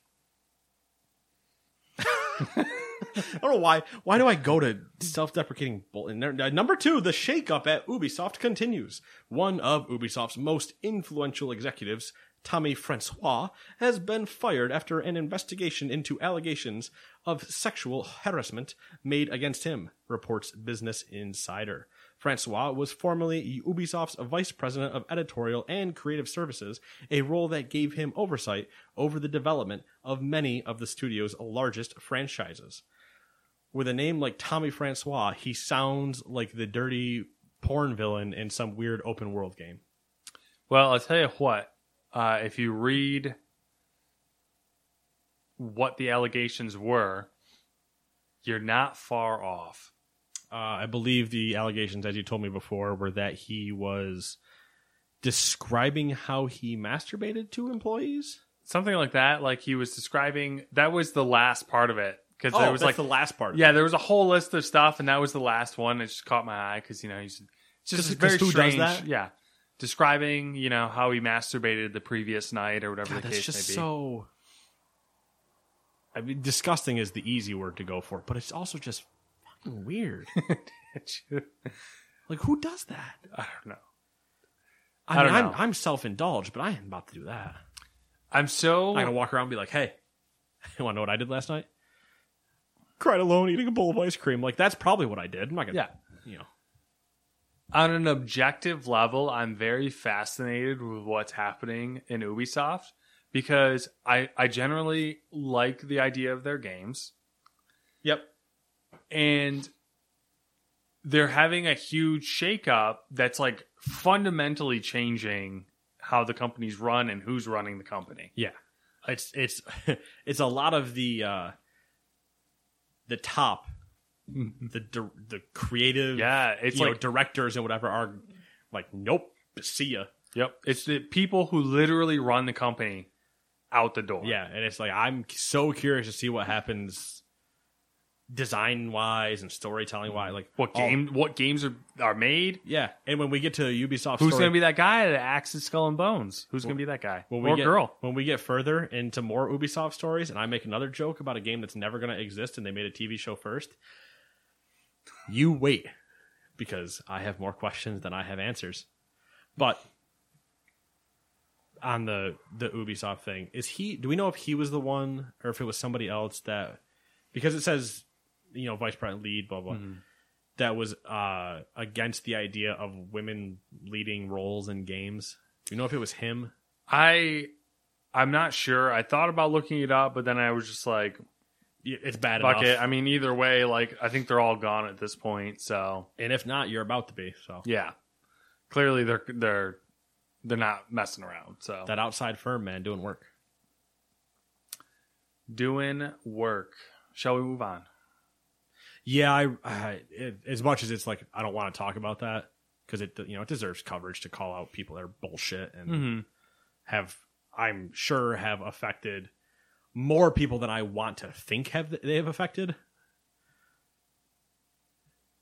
Speaker 2: I don't know why. Why do I go to self-deprecating bull? Uh, number two, the shakeup at Ubisoft continues. One of Ubisoft's most influential executives, Tommy Francois, has been fired after an investigation into allegations of sexual harassment made against him. Reports Business Insider. Francois was formerly Ubisoft's vice president of editorial and creative services, a role that gave him oversight over the development of many of the studio's largest franchises with a name like Tommy Francois, he sounds like the dirty porn villain in some weird open world game.
Speaker 3: Well, I'll tell you what. Uh, if you read what the allegations were, you're not far off.
Speaker 2: Uh, I believe the allegations, as you told me before, were that he was describing how he masturbated to employees.
Speaker 3: Something like that. Like he was describing. That was the last part of it because
Speaker 2: Oh,
Speaker 3: there was
Speaker 2: that's
Speaker 3: like
Speaker 2: the last part.
Speaker 3: Yeah, there was a whole list of stuff, and that was the last one. It just caught my eye because you know he's just
Speaker 2: 'Cause-
Speaker 3: very
Speaker 2: 'cause who does
Speaker 3: strange. Yeah, describing you know how he masturbated the previous night or whatever
Speaker 2: God,
Speaker 3: the
Speaker 2: that's
Speaker 3: case
Speaker 2: just
Speaker 3: may be.
Speaker 2: so. I mean, disgusting is the easy word to go for, but it's also just weird. like, who does that?
Speaker 3: I don't know.
Speaker 2: I,
Speaker 3: I
Speaker 2: mean,
Speaker 3: don't
Speaker 2: I'm. I'm self-indulged, but I ain't about to do that.
Speaker 3: I'm so
Speaker 2: I'm gonna walk around and be like, "Hey, you want to know what I did last night? Cried alone, eating a bowl of ice cream. Like that's probably what I did. I'm not gonna,
Speaker 3: yeah.
Speaker 2: you know,
Speaker 3: On an objective level, I'm very fascinated with what's happening in Ubisoft because I I generally like the idea of their games.
Speaker 2: yep,
Speaker 3: and they're having a huge shakeup that's like fundamentally changing how the company's run and who's running the company.
Speaker 2: yeah. It's it's it's a lot of the uh the top, the the creative,
Speaker 3: Yeah, it's
Speaker 2: you know,
Speaker 3: like
Speaker 2: directors and whatever are like, nope, see ya.
Speaker 3: yep, it's the people who literally run the company out the door.
Speaker 2: Yeah, and it's like I'm so curious to see what happens design wise and storytelling wise. Mm-hmm. Like
Speaker 3: What
Speaker 2: all-
Speaker 3: game? What games are are made?
Speaker 2: Yeah, and when we get to Ubisoft,
Speaker 3: Who's going to be that guy that axes Skull and Bones? Who's going to be that guy
Speaker 2: when we
Speaker 3: or
Speaker 2: get,
Speaker 3: girl?
Speaker 2: When we get further into more Ubisoft stories, and I make another joke about a game that's never going to exist, and they made a TV show first, you wait, because I have more questions than I have answers. But on the the Ubisoft thing, is he? Do we know if he was the one, or if it was somebody else that? Because it says, you know, vice president lead, blah blah. That was uh, against the idea of women leading roles in games. Do you know if it was him?
Speaker 3: I I'm not sure. I thought about looking it up, but then I was just like,
Speaker 2: It's bad
Speaker 3: fuck
Speaker 2: enough.
Speaker 3: it. I mean, either way, like I think they're all gone at this point. So
Speaker 2: and if not, you're about to be. So
Speaker 3: yeah, clearly they're they're they're not messing around. So
Speaker 2: that outside firm, man, doing work.
Speaker 3: doing work. Shall we move on?
Speaker 2: Yeah, I, I it, as much as it's like I don't want to talk about that because it you know it deserves coverage to call out people that are bullshit and
Speaker 3: Mm-hmm.
Speaker 2: have I'm sure have affected more people than I want to think have they have affected.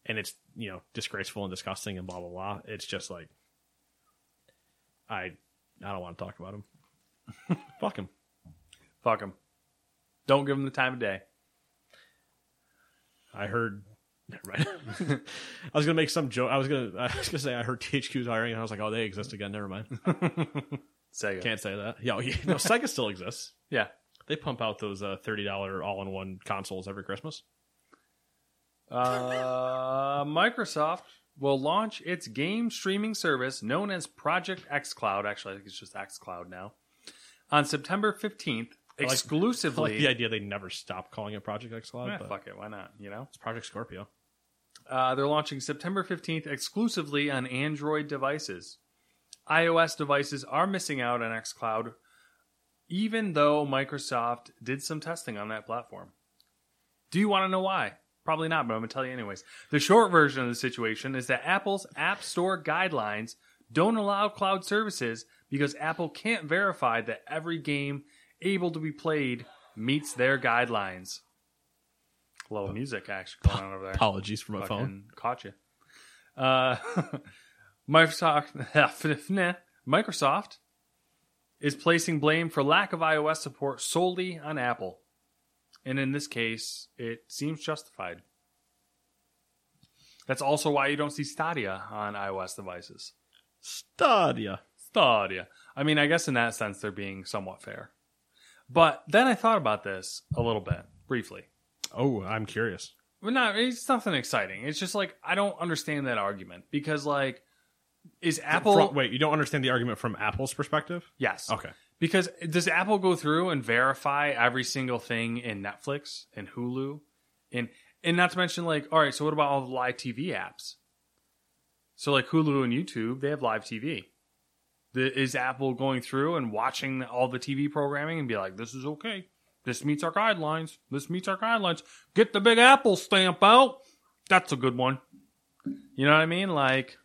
Speaker 2: And it's you know disgraceful and disgusting and blah blah blah. It's just like I I don't want to talk about him. Fuck him.
Speaker 3: Fuck them. Don't give them the time of day.
Speaker 2: I heard. Right. I was gonna make some joke. I was gonna. I was gonna say I heard THQ's hiring, and I was like, oh, they exist again. Never mind.
Speaker 3: Sega.
Speaker 2: Can't say that. Yeah, yeah, no, Sega still exists.
Speaker 3: Yeah.
Speaker 2: They pump out those uh, thirty dollar all in one consoles every Christmas.
Speaker 3: Uh, Microsoft will launch its game streaming service known as Project xCloud. Actually, I think it's just xCloud now. On September 15th,
Speaker 2: like-
Speaker 3: exclusively.
Speaker 2: I like the idea they never stop calling it Project X Cloud,
Speaker 3: Eh,
Speaker 2: but
Speaker 3: fuck it, why not? You know,
Speaker 2: it's Project Scorpio.
Speaker 3: uh, they're launching September 15th exclusively on Android devices. iOS devices are missing out on xCloud, even though Microsoft did some testing on that platform. Do you want to know why? Probably not, but I'm going to tell you anyways. The short version of the situation is that Apple's App Store guidelines don't allow cloud services because Apple can't verify that every game able to be played meets their guidelines. A little music actually going on over there.
Speaker 2: Apologies for my phone.
Speaker 3: Caught you. Uh, Microsoft, Microsoft is placing blame for lack of iOS support solely on Apple. And in this case, it seems justified. That's also why you don't see Stadia on iOS devices.
Speaker 2: Stadia.
Speaker 3: Stadia. I mean, I guess in that sense, they're being somewhat fair. But then I thought about this a little bit, briefly.
Speaker 2: Oh, I'm curious.
Speaker 3: Well, not it's nothing exciting. It's just like I don't understand that argument because like is Apple
Speaker 2: Fro- wait, you don't understand the argument from Apple's perspective?
Speaker 3: yes
Speaker 2: Okay.
Speaker 3: because does Apple go through and verify every single thing in Netflix and Hulu and and not to mention like all right so what about all the live TV apps? So like Hulu and YouTube they have live TV. The, is Apple going through and watching all the TV programming and be like this is okay this meets our guidelines this meets our guidelines get the big Apple stamp out that's a good one you know what I mean like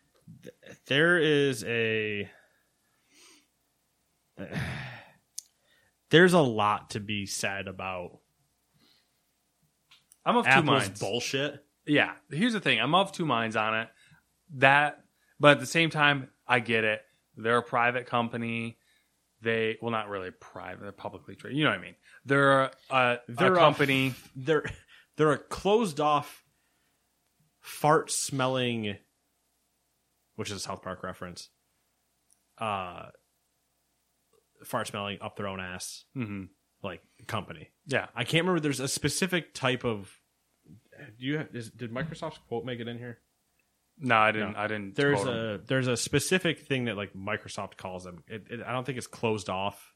Speaker 2: There is a. There's a lot to be said about
Speaker 3: I'm of two minds.
Speaker 2: bullshit.
Speaker 3: Yeah, here's the thing. I'm of two minds on it. That, but at the same time, I get it. They're a private company. They, well, not really private. They're publicly traded. You know what I mean? They're a, a,
Speaker 2: They're
Speaker 3: a
Speaker 2: a-
Speaker 3: company.
Speaker 2: They're they're a closed off, fart smelling, which is a South Park reference. Uh, fart smelling up their own ass
Speaker 3: Mhm.
Speaker 2: like company.
Speaker 3: Yeah,
Speaker 2: I can't remember. There's a specific type of. Do you have, is, did Microsoft's quote make it in here?
Speaker 3: No, I didn't.
Speaker 2: No.
Speaker 3: I didn't.
Speaker 2: There's a there's a specific thing that like Microsoft calls them. It, it, I don't think it's closed off.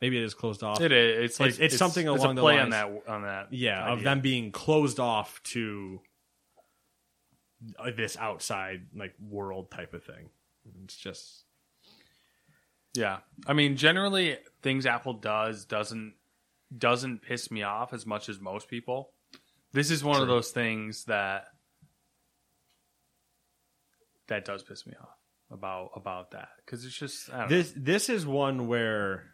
Speaker 2: Maybe it is closed off.
Speaker 3: It is. It's like
Speaker 2: It's- it's something
Speaker 3: it's
Speaker 2: along
Speaker 3: a
Speaker 2: the
Speaker 3: play on that. On that.
Speaker 2: yeah, of them being closed off to uh, this outside like world type of thing. It's just
Speaker 3: Yeah, I mean, generally, things Apple does doesn't doesn't piss me off as much as most people. This is one of those things that that does piss me off about about that because it's just I don't
Speaker 2: this this is one where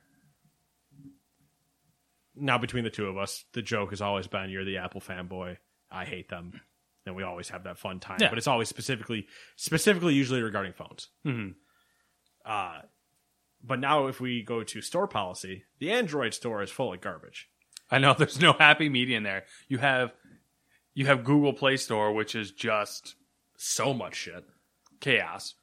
Speaker 2: now between the two of us, the joke has always been you're the Apple fanboy. I hate them. And we always have that fun time.
Speaker 3: Yeah.
Speaker 2: But it's always specifically specifically usually regarding phones.
Speaker 3: know. Mhm.
Speaker 2: Uh but now if we go to store policy, the Android store is full of garbage.
Speaker 3: I know there's no happy medium there. You have you have Google Play Store, which is just
Speaker 2: So much shit.
Speaker 3: Chaos,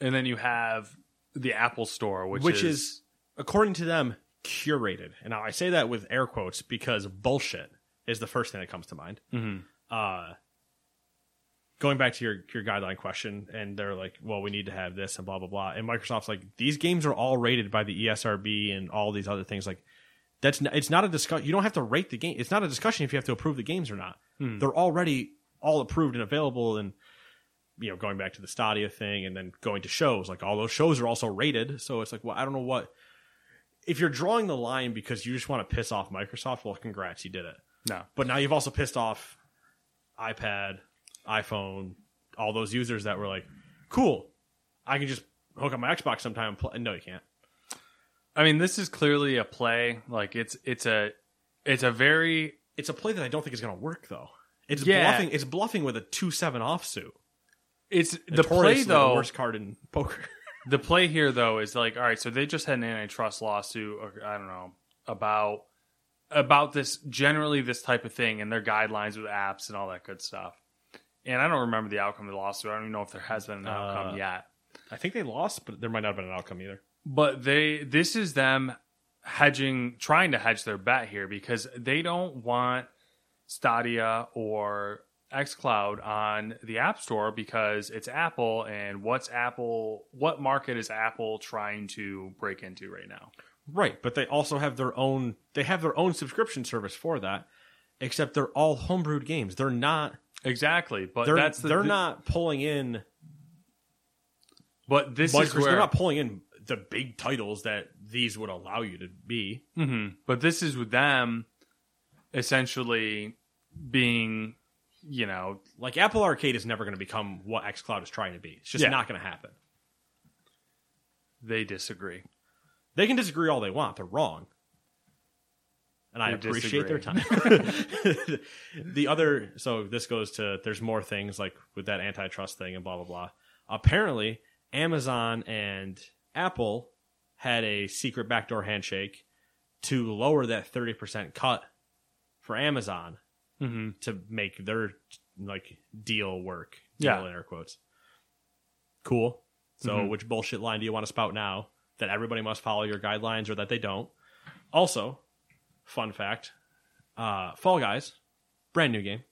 Speaker 3: and then you have the Apple Store, which,
Speaker 2: Which, is, according to them, curated. And now I say that with air quotes because bullshit is the first thing that comes to mind.
Speaker 3: Mhm.
Speaker 2: Uh, going back to your your guideline question, and they're like, "Well, we need to have this and blah blah blah." And Microsoft's like, "These games are all rated by the ESRB and all these other things." Like, that's n- it's not a discussion. You don't have to rate the game. It's not a discussion if you have to approve the games or not. They're already all approved and available. And you know, going back to the Stadia thing, and then going to shows, like all those shows are also rated. So it's like, well, I don't know what. If you're drawing the line because you just want to piss off Microsoft, well, congrats, you did it.
Speaker 3: no.
Speaker 2: But now you've also pissed off iPad, iPhone, all those users that were like, "Cool, I can just hook up my Xbox sometime." And play. No, you can't.
Speaker 3: I mean, this is clearly a play. Like it's it's a it's a very
Speaker 2: It's a play that I don't think is going to work though. It's
Speaker 3: Yeah.
Speaker 2: bluffing. It's bluffing with a two seven offsuit.
Speaker 3: It's the
Speaker 2: Notoriously
Speaker 3: play though.
Speaker 2: the worst card in poker.
Speaker 3: the play here though is like, all right, so they just had an antitrust lawsuit, or I don't know about about this generally this type of thing and their guidelines with apps and all that good stuff. And I don't remember the outcome of the lawsuit. I don't even know if there has been an outcome
Speaker 2: Uh,
Speaker 3: yet.
Speaker 2: I think they lost, but there might not have been an outcome either.
Speaker 3: But they this is them hedging trying to hedge their bet here because they don't want Stadia or xCloud on the App Store because it's Apple and what's Apple what market is Apple trying to break into right now?
Speaker 2: Right, but they also have their own. They have their own subscription service for that. Except they're all homebrewed games. They're not.
Speaker 3: Exactly. But
Speaker 2: They're
Speaker 3: that's the,
Speaker 2: they're
Speaker 3: the-
Speaker 2: not pulling in.
Speaker 3: but this is where
Speaker 2: they're not pulling in the big titles that these would allow you to be.
Speaker 3: Mhm. But this is with them essentially being, you know,
Speaker 2: Like Apple Arcade is never going to become what XCloud is trying to be. It's just
Speaker 3: Yeah.
Speaker 2: not going to happen.
Speaker 3: they disagree.
Speaker 2: They can disagree all they want. They're wrong. And I appreciate their time. the other, so this goes to, there's more things like with that antitrust thing and blah, blah, blah. Apparently, Amazon and Apple had a secret backdoor handshake to lower that 30% cut for Amazon
Speaker 3: hmm
Speaker 2: to make their like deal work. Deal
Speaker 3: Yeah.
Speaker 2: in air quotes. Cool. So
Speaker 3: Mhm.
Speaker 2: which bullshit line do you want to spout now? That everybody must follow your guidelines or that they don't? Also, fun fact, uh, Fall Guys, brand new game.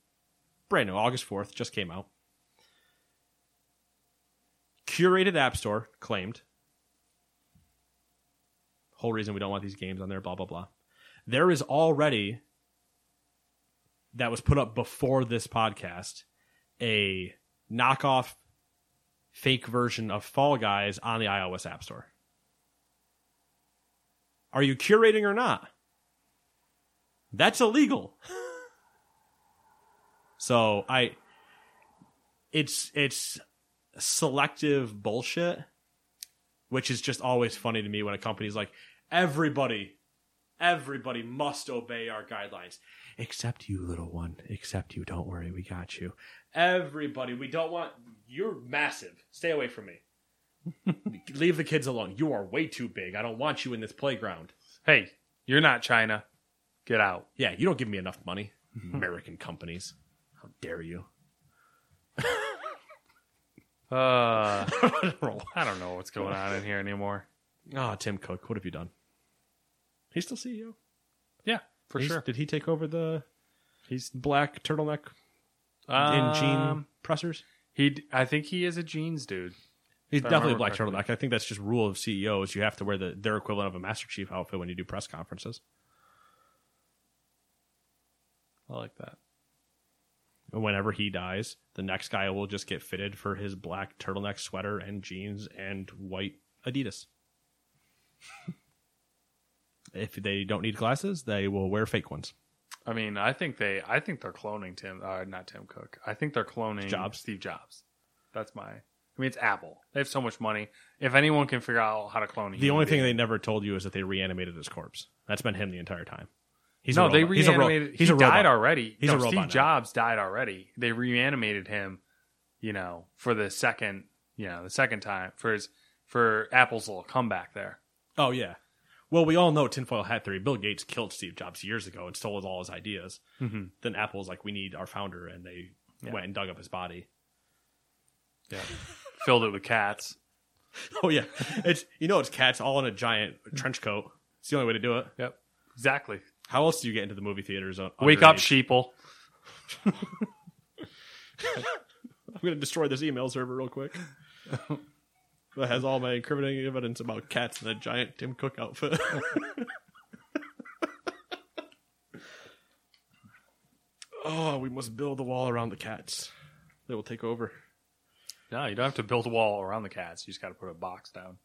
Speaker 2: Brand new, August 4th, just came out. Curated App Store claimed. Whole reason we don't want these games on there, blah, blah, blah. There is already that was put up before this podcast a knockoff fake version of Fall Guys on the iOS App Store. Are you curating or not? That's illegal. so I it's it's selective bullshit which is just always funny to me when a company's like everybody everybody must obey our guidelines except you little one. Except you. Don't worry. We got you. Everybody we don't want you're massive. Stay away from me. Leave the kids alone. You are way too big. I don't want you in this playground.
Speaker 3: Hey, you're not China. Get out.
Speaker 2: yeah you don't give me enough money. American companies. How dare you?
Speaker 3: Uh, I don't know what's going on in here anymore.
Speaker 2: oh tim cook what have you done? He's still ceo
Speaker 3: Yeah, for
Speaker 2: He's-
Speaker 3: sure.
Speaker 2: did he take over the
Speaker 3: He's
Speaker 2: black turtleneck in
Speaker 3: um,
Speaker 2: jean pressers
Speaker 3: He, I think he is a jeans dude.
Speaker 2: He's
Speaker 3: If
Speaker 2: definitely a black
Speaker 3: correctly.
Speaker 2: turtleneck. I think that's just rule of CEOs. You have to wear the their equivalent of a Master Chief outfit when you do press conferences.
Speaker 3: I like that.
Speaker 2: And whenever he dies, the next guy will just get fitted for his black turtleneck sweater and jeans and white Adidas. if they don't need glasses, they will wear fake ones.
Speaker 3: I mean, I think they, I think they're cloning Tim, uh, not Tim Cook. I think they're cloning
Speaker 2: Jobs.
Speaker 3: Steve Jobs. That's my. I mean, it's Apple. They have so much money. If anyone can figure out how to clone, a
Speaker 2: The
Speaker 3: human
Speaker 2: only thing
Speaker 3: being-
Speaker 2: they never told you is that they reanimated his corpse. That's been him the entire time. He's
Speaker 3: no,
Speaker 2: a
Speaker 3: they
Speaker 2: robot. He's a ro-
Speaker 3: reanimated.
Speaker 2: He's
Speaker 3: he
Speaker 2: a robot.
Speaker 3: died already.
Speaker 2: He's
Speaker 3: no,
Speaker 2: a robot
Speaker 3: Steve
Speaker 2: now.
Speaker 3: Jobs died already. They reanimated him. You know, for the second, you know, the second time for his for Apple's little comeback there.
Speaker 2: Oh yeah. Well, we all know tinfoil hat theory. Bill Gates killed Steve Jobs years ago and stole all his ideas.
Speaker 3: Mm-hmm.
Speaker 2: Then Apple's like, we need our founder, and they
Speaker 3: Yeah.
Speaker 2: went and dug up his body.
Speaker 3: Yeah, filled it with cats.
Speaker 2: Oh yeah, it's you know it's cats all in a giant trench coat. It's the only way to do it.
Speaker 3: Yep, exactly.
Speaker 2: How else do you get into the movie theaters? on-
Speaker 3: Wake up, sheeple.
Speaker 2: I'm going to destroy this email server real quick. That has all my incriminating evidence about cats in a giant Tim Cook outfit. oh, we must build a wall around the cats. They will take over.
Speaker 3: No, you don't have to build a wall around the cats. You just got to put a box down.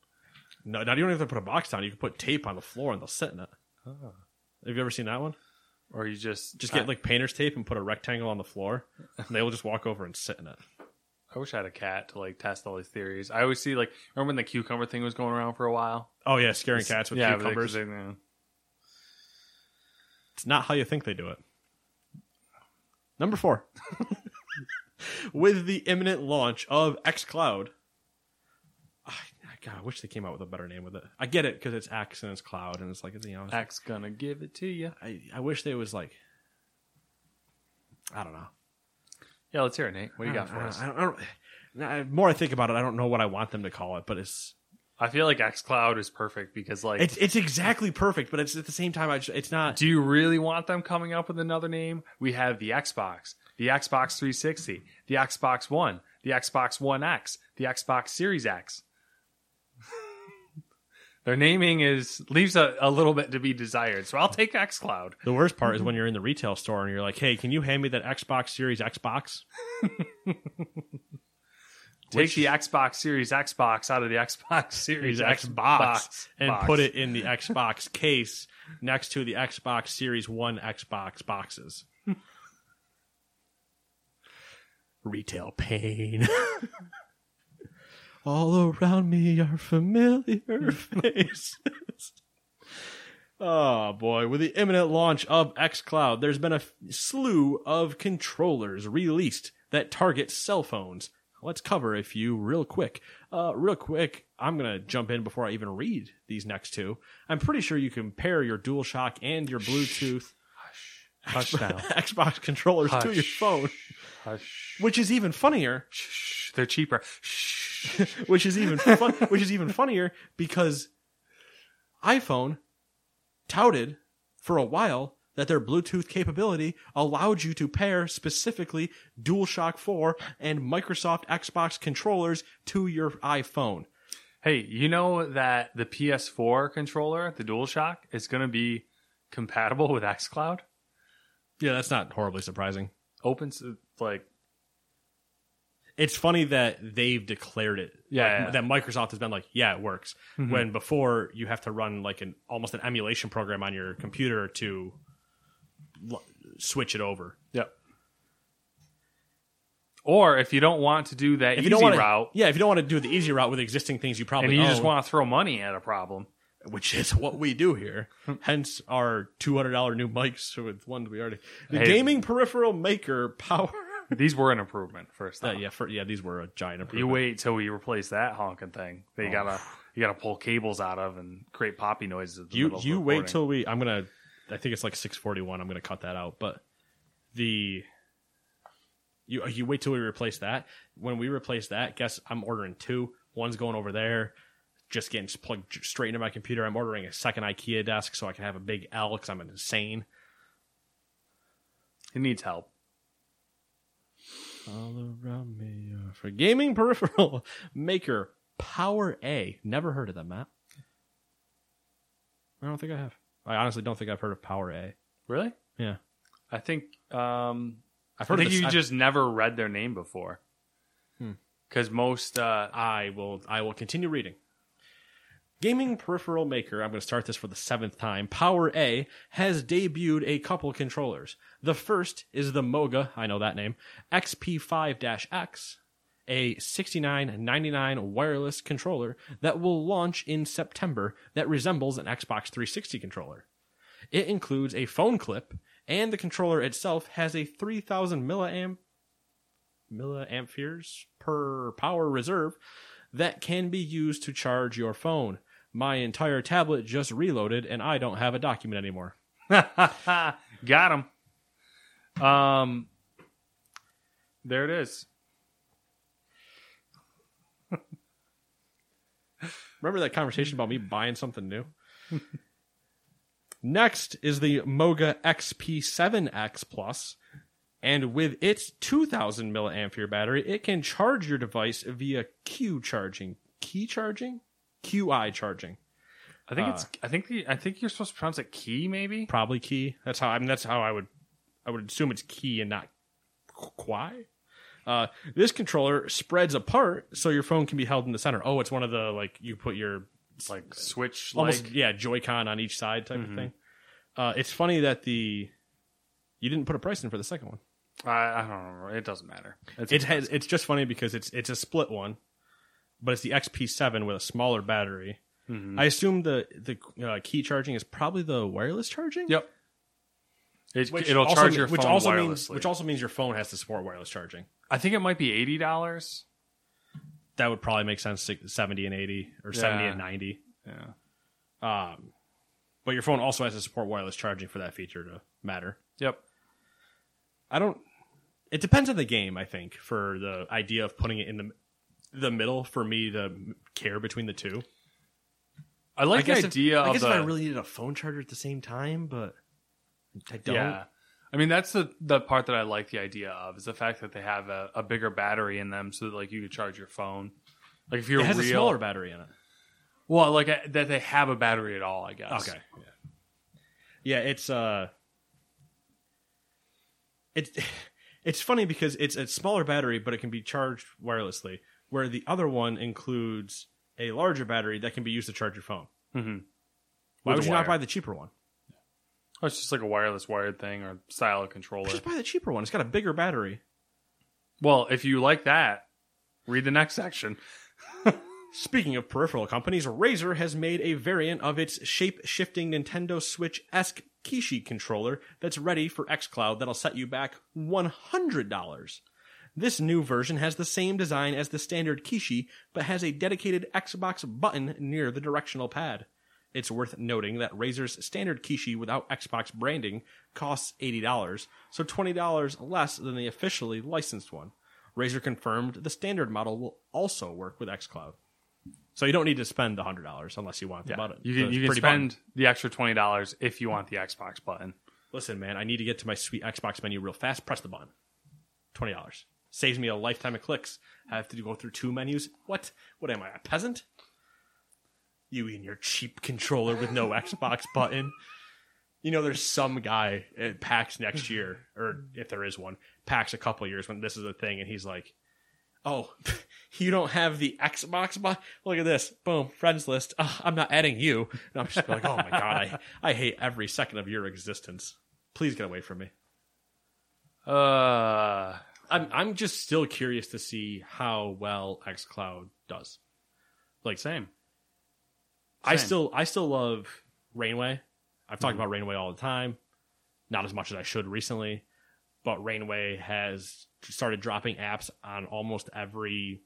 Speaker 2: No, don't even have to put a box down. You can put tape on the floor and they'll sit in it. Ah. Have you ever seen that one?
Speaker 3: Or you just
Speaker 2: Just get like painter's tape and put a rectangle on the floor, and they will just walk over and sit in it.
Speaker 3: I wish I had a cat to like test all these theories. I always see like remember when the cucumber thing was going around for a while.
Speaker 2: Oh yeah, scaring cats with
Speaker 3: yeah, but they-
Speaker 2: cucumbers.
Speaker 3: they- they-
Speaker 2: It's not how you think they do it. Number four. With the imminent launch of xCloud, I, God, I wish they came out with a better name with it. I get it because it's X and it's cloud and it's like you know. it's-
Speaker 3: X gonna give it to you.
Speaker 2: I I wish they was like. I don't know.
Speaker 3: Yeah, let's hear it, Nate. What do you got for
Speaker 2: I
Speaker 3: us?
Speaker 2: don't, I don't, I don't- more I think about it, I don't know what I want them to call it, but it's
Speaker 3: I feel like X Cloud is perfect because, like,
Speaker 2: it's it's exactly perfect. But it's at the same time, I just, it's not.
Speaker 3: do you really want them coming up with another name? We have the Xbox, the Xbox 360, the Xbox One, the Xbox One X, the Xbox Series X. Their naming is leaves a, a little bit to be desired, so I'll take X Cloud.
Speaker 2: The worst part is when you're in the retail store and you're like, "Hey, can you hand me that Xbox Series Xbox?"
Speaker 3: Take the Xbox Series Xbox out of the Xbox Series Xbox
Speaker 2: Xbox and
Speaker 3: box.
Speaker 2: put it in the Xbox case next to the Xbox Series One Xbox boxes. Retail pain. All around me are familiar faces. Oh boy, with the imminent launch of xCloud, there's been a f- slew of controllers released that target cell phones. Let's cover a few real quick. Uh, real quick, I'm going to jump in before I even read these next two. I'm pretty sure you can pair your DualShock and your Bluetooth
Speaker 3: Hush now.
Speaker 2: Xbox controllers to your phone,
Speaker 3: Hush.
Speaker 2: which is even funnier.
Speaker 3: Shh, they're cheaper. Shh.
Speaker 2: which is even fun, which is even funnier because iPhone touted for a while that their Bluetooth capability allowed you to pair specifically DualShock 4 and Microsoft Xbox controllers to your iPhone.
Speaker 3: Hey, you know that the PS4 controller, the DualShock, is going to be compatible with xCloud?
Speaker 2: Yeah, that's not horribly surprising.
Speaker 3: Opens like
Speaker 2: It's funny that they've declared it.
Speaker 3: Yeah,
Speaker 2: Like,
Speaker 3: yeah. Mm-hmm.
Speaker 2: That Microsoft has been like, yeah, it works. When before you have to run like an almost an emulation program on your computer to l- switch it over.
Speaker 3: Yep. Or if you don't want to do that
Speaker 2: If
Speaker 3: easy
Speaker 2: you don't want to,
Speaker 3: route
Speaker 2: yeah, if you don't want to do the easy route with existing things you probably
Speaker 3: and you just want to throw money at a problem,
Speaker 2: which is what we do here. Hence our two hundred dollar new mics with ones we already. The
Speaker 3: Hey.
Speaker 2: gaming peripheral maker power.
Speaker 3: These were an improvement first.
Speaker 2: Uh, yeah, for, yeah, these were a giant improvement.
Speaker 3: You wait till we replace that honking thing. You
Speaker 2: Oh.
Speaker 3: gotta you gotta pull cables out of and create poppy noises. The
Speaker 2: you you wait till we. I'm gonna. I think it's like six forty one. I'm gonna cut that out. But the you you wait till we replace that. When we replace that, guess I'm ordering two. One's going over there. Just getting plugged straight into my computer. I'm ordering a second IKEA desk so I can have a big L because I'm insane.
Speaker 3: it needs help.
Speaker 2: All around me are for gaming peripheral maker Power A. Never heard of them, Matt. I don't think I have. I honestly don't think I've heard of Power A.
Speaker 3: Really?
Speaker 2: Yeah,
Speaker 3: I think um,
Speaker 2: I've
Speaker 3: I
Speaker 2: heard.
Speaker 3: think
Speaker 2: of this,
Speaker 3: you
Speaker 2: I've-
Speaker 3: just never read their name before.
Speaker 2: Hmm.
Speaker 3: Because most uh,
Speaker 2: I will. I will continue reading. Gaming peripheral maker. I'm going to start this for the seventh time. Power A has debuted a couple controllers. The first is the Moga. I know that name. XP5-X, a 69.99 wireless controller that will launch in September. That resembles an Xbox 360 controller. It includes a phone clip, and the controller itself has a 3,000 milliamp milliamperes per power reserve that can be used to charge your phone. My entire tablet just reloaded and I don't have a document anymore.
Speaker 3: got him. Um, there it is.
Speaker 2: Remember that conversation about me buying something new? Next is the Moga XP7X Plus, and with its 2000 milliampere battery, it can charge your device via Q charging. Key charging? QI charging.
Speaker 3: I think
Speaker 2: Uh,
Speaker 3: it's. I think the. I think you're supposed to pronounce it key, maybe.
Speaker 2: Probably key. That's how I mean that's how I would I would assume it's key and not quai. Uh, this controller spreads apart so your phone can be held in the center. Oh, it's one of the like you put your
Speaker 3: like switch
Speaker 2: almost yeah Joy-Con on each side type
Speaker 3: Mhm.
Speaker 2: of thing. Uh, it's funny that the you didn't put a price in for the second one.
Speaker 3: I, I don't know. It doesn't matter. It's
Speaker 2: It has it's just funny because it's it's a split one, but it's the XP7 with a smaller battery.
Speaker 3: Mhm.
Speaker 2: I assume the the uh, key charging is probably the wireless charging.
Speaker 3: Yep. It,
Speaker 2: also
Speaker 3: charge your
Speaker 2: which
Speaker 3: phone
Speaker 2: also
Speaker 3: wirelessly.
Speaker 2: means which also means your phone has to support wireless charging.
Speaker 3: I think it might be eighty dollars.
Speaker 2: that would probably make sense. Seventy and eighty, or seventy
Speaker 3: Yeah.
Speaker 2: and ninety.
Speaker 3: Yeah.
Speaker 2: Um, but your phone also has to support wireless charging for that feature to matter.
Speaker 3: Yep.
Speaker 2: I don't. It depends on the game. I think for the idea of putting it in the the middle for me to care between the two.
Speaker 3: I like the
Speaker 2: guess
Speaker 3: idea
Speaker 2: if, I guess
Speaker 3: the
Speaker 2: if I really needed a phone charger at the same time, but I don't.
Speaker 3: Yeah. I mean, that's the the part that I like the idea of is the fact that they have a, a bigger battery in them, so that like you could charge your phone. Like if you're
Speaker 2: It has
Speaker 3: real,
Speaker 2: a smaller battery in it.
Speaker 3: well, like uh, that they have a battery at all. I guess.
Speaker 2: Okay. Yeah. Yeah, it's uh it's it's funny because it's a smaller battery but it can be charged wirelessly where the other one includes a larger battery that can be used to charge your phone.
Speaker 3: Mhm.
Speaker 2: Why
Speaker 3: With
Speaker 2: would you not buy the cheaper one?
Speaker 3: Oh, it's just like a wireless wired thing or style of controller.
Speaker 2: Just buy the cheaper one. It's got a bigger battery.
Speaker 3: Well, if you like that, read the next section.
Speaker 2: Speaking of peripheral companies, Razer has made a variant of its shape-shifting Nintendo Switch esque Kishi controller that's ready for xCloud that'll set you back $100. This new version has the same design as the standard Kishi, but has a dedicated Xbox button near the directional pad. It's worth noting that Razer's standard Kishi without Xbox branding costs $80, so $20 less than the officially licensed one. Razer confirmed the standard model will also work with xCloud. So you don't need to spend the hundred dollars unless you want the button.
Speaker 3: You can you can
Speaker 2: pretty button.
Speaker 3: spend the extra twenty dollars if you want the Xbox button.
Speaker 2: Listen, man, I need to get to my sweet Xbox menu real fast. Press the button. Twenty dollars saves me a lifetime of clicks. I have to go through two menus. What? What am I, a peasant? You and your cheap controller with no Xbox button. You know, there's some guy at PAX next year, or if there is one, PAX a couple years when this is a thing, and he's like, "Oh, you don't have the Xbox button? Look at this, boom, friends list. Oh, I'm not adding you." And I'm just like, "Oh my god, I I hate every second of your existence. Please get away from me."
Speaker 3: Uh,
Speaker 2: I'm I'm just still curious to see how well XCloud does. Like
Speaker 3: same.
Speaker 2: I still I still love Rainway. I've talked about Rainway all the time. Not as much as I should recently, but Rainway has started dropping apps on almost every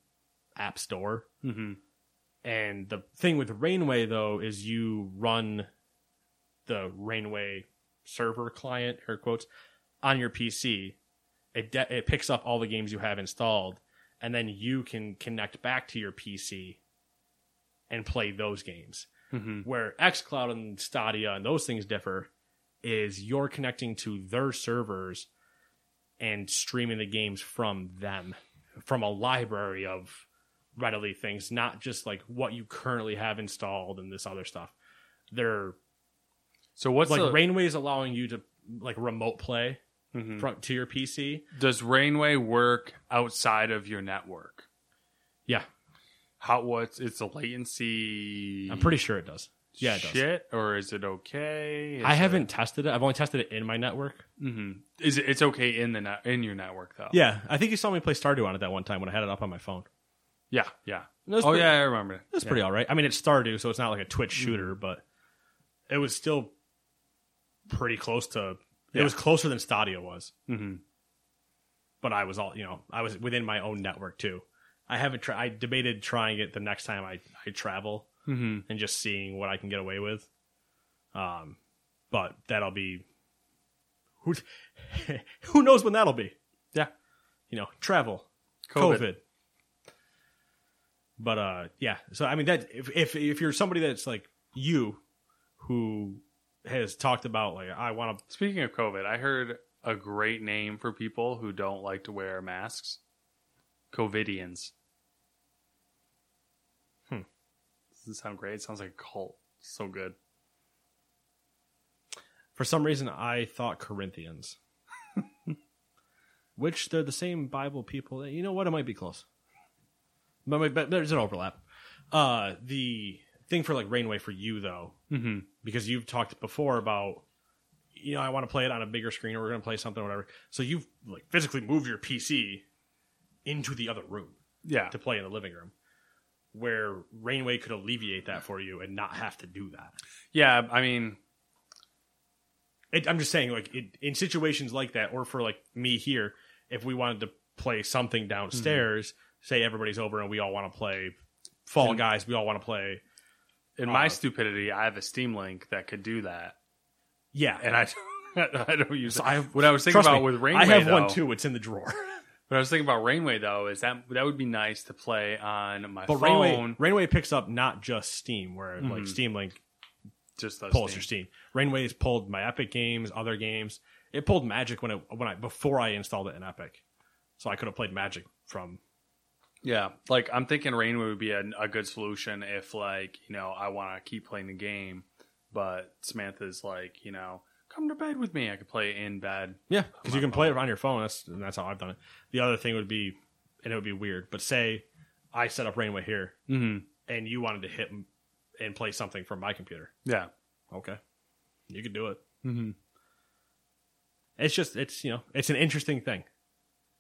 Speaker 2: app store.
Speaker 3: hmm
Speaker 2: And the thing with Rainway though is you run the Rainway server client air quotes on your PC. It de- it picks up all the games you have installed, and then you can connect back to your PC and play those games.
Speaker 3: hmm
Speaker 2: Where XCloud and Stadia and those things differ is you're connecting to their servers and streaming the games from them, from a library of readily things, not just like what you currently have installed and this other stuff. They're
Speaker 3: So what's
Speaker 2: like
Speaker 3: the,
Speaker 2: Rainway is allowing you to like remote play
Speaker 3: Mhm.
Speaker 2: from to your PC.
Speaker 3: does Rainway work outside of your network?
Speaker 2: Yeah,
Speaker 3: How what's it's a latency?
Speaker 2: I'm pretty sure it does. Yeah, it does.
Speaker 3: shit, or is it okay? Is
Speaker 2: I haven't tested it. I've only tested it in my network.
Speaker 3: Mm-hmm. Is it? It's okay in the net, in your network though.
Speaker 2: Yeah, I think you saw me play Stardew on it that one time when I had it up on my phone.
Speaker 3: yeah, yeah. Oh
Speaker 2: pretty-
Speaker 3: yeah, I remember.
Speaker 2: That's
Speaker 3: yeah.
Speaker 2: pretty all right. I mean, it's Stardew, so it's not like a Twitch shooter, but it was still pretty close to. It was closer than Stadia was,
Speaker 3: hmm
Speaker 2: but I was all you know. I was within my own network too. I haven't. tried. I debated trying it the next time I I travel
Speaker 3: hmm
Speaker 2: and just seeing what I can get away with. Um, but that'll be who who knows when that'll be.
Speaker 3: Yeah.
Speaker 2: You know, travel,
Speaker 3: COVID.
Speaker 2: COVID. But uh, yeah. So I mean, that if if if you're somebody that's like you, who has talked about like I want to,
Speaker 3: Speaking of COVID, I heard a great name for people who don't like to wear masks. COVIDians.
Speaker 2: Hmm.
Speaker 3: Doesn't sound great. It sounds like a cult. So good.
Speaker 2: for some reason I thought Corinthians, which they're the same Bible people. You know what? It might be close, but, but there's an overlap. Uh, the thing for like Rainway for you though,
Speaker 3: Mm-hmm.
Speaker 2: because you've talked before about you know I want to play it on a bigger screen or we're going to play something or whatever. So you've like physically moved your PC into the other room
Speaker 3: Yeah.
Speaker 2: to play in the living room. Where Rainway could alleviate that for you and not have to do that.
Speaker 3: Yeah. I mean,
Speaker 2: It, I'm just saying, like it, in situations like that, or for like me here, if we wanted to play something downstairs, say everybody's over and we all want to play Fall Guys, we all want to play.
Speaker 3: In my
Speaker 2: Uh,
Speaker 3: stupidity, I have a Steam Link that could do that,
Speaker 2: Yeah,
Speaker 3: and I I don't use
Speaker 2: So
Speaker 3: it.
Speaker 2: I
Speaker 3: what I was thinking about
Speaker 2: me,
Speaker 3: with Rainway.
Speaker 2: I have
Speaker 3: though,
Speaker 2: one too. It's in the drawer.
Speaker 3: What I was thinking about Rainway though is that that would be nice to play on my
Speaker 2: But
Speaker 3: phone.
Speaker 2: Rainway, Rainway picks up not just Steam, where like
Speaker 3: Mhm.
Speaker 2: Steam Link
Speaker 3: just
Speaker 2: pulls
Speaker 3: Steam.
Speaker 2: your Steam. Rainway's pulled my Epic games, other games. It pulled Magic when it when I before I installed it in Epic, so I could have played Magic from.
Speaker 3: Yeah, like I'm thinking Rainway would be a, a good solution if like you know I want to keep playing the game, but Samantha's like you know come to bed with me. I could play in bed.
Speaker 2: Yeah, because you can play it on your phone. That's and that's how I've done it. The other thing would be, and it would be weird, but say I set up Rainway here,
Speaker 3: Mm-hmm.
Speaker 2: and you wanted to hit and play something from my computer.
Speaker 3: Yeah.
Speaker 2: Okay, you could do it.
Speaker 3: Mm-hmm.
Speaker 2: It's just it's you know it's an interesting thing.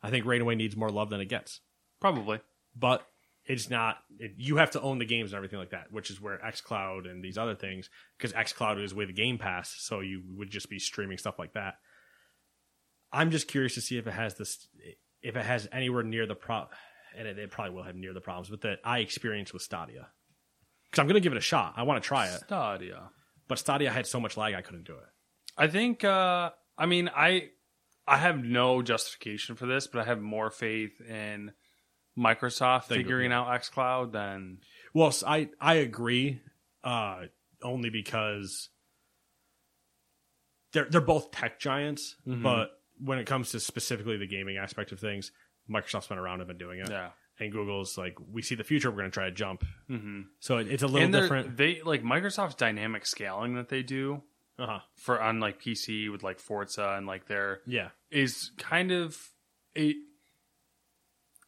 Speaker 2: I think Rainway needs more love than it gets.
Speaker 3: Probably.
Speaker 2: But it's not it, you have to own the games and everything like that which is where xcloud and these other things because xcloud is with game pass so you would just be streaming stuff like that i'm just curious to see if it has this if it has anywhere near the pro and it, it probably will have near the problems but that i experienced with stadia because i'm going to give it a shot i want to try it
Speaker 3: Stadia.
Speaker 2: but stadia had so much lag i couldn't do it
Speaker 3: I think. uh I mean, I I have no justification for this, but I have more faith in Microsoft figuring out XCloud then
Speaker 2: Well, I I agree, uh, only because they're they're both tech giants,
Speaker 3: Mhm.
Speaker 2: but when it comes to specifically the gaming aspect of things, Microsoft's been around and been doing it,
Speaker 3: yeah.
Speaker 2: and Google's like, we see the future, we're going to try to jump.
Speaker 3: Mm-hmm.
Speaker 2: So it, it's a little different.
Speaker 3: They like Microsoft's dynamic scaling that they do
Speaker 2: Uh huh.
Speaker 3: for on like PC with like Forza and like their
Speaker 2: Yeah,
Speaker 3: is kind of a.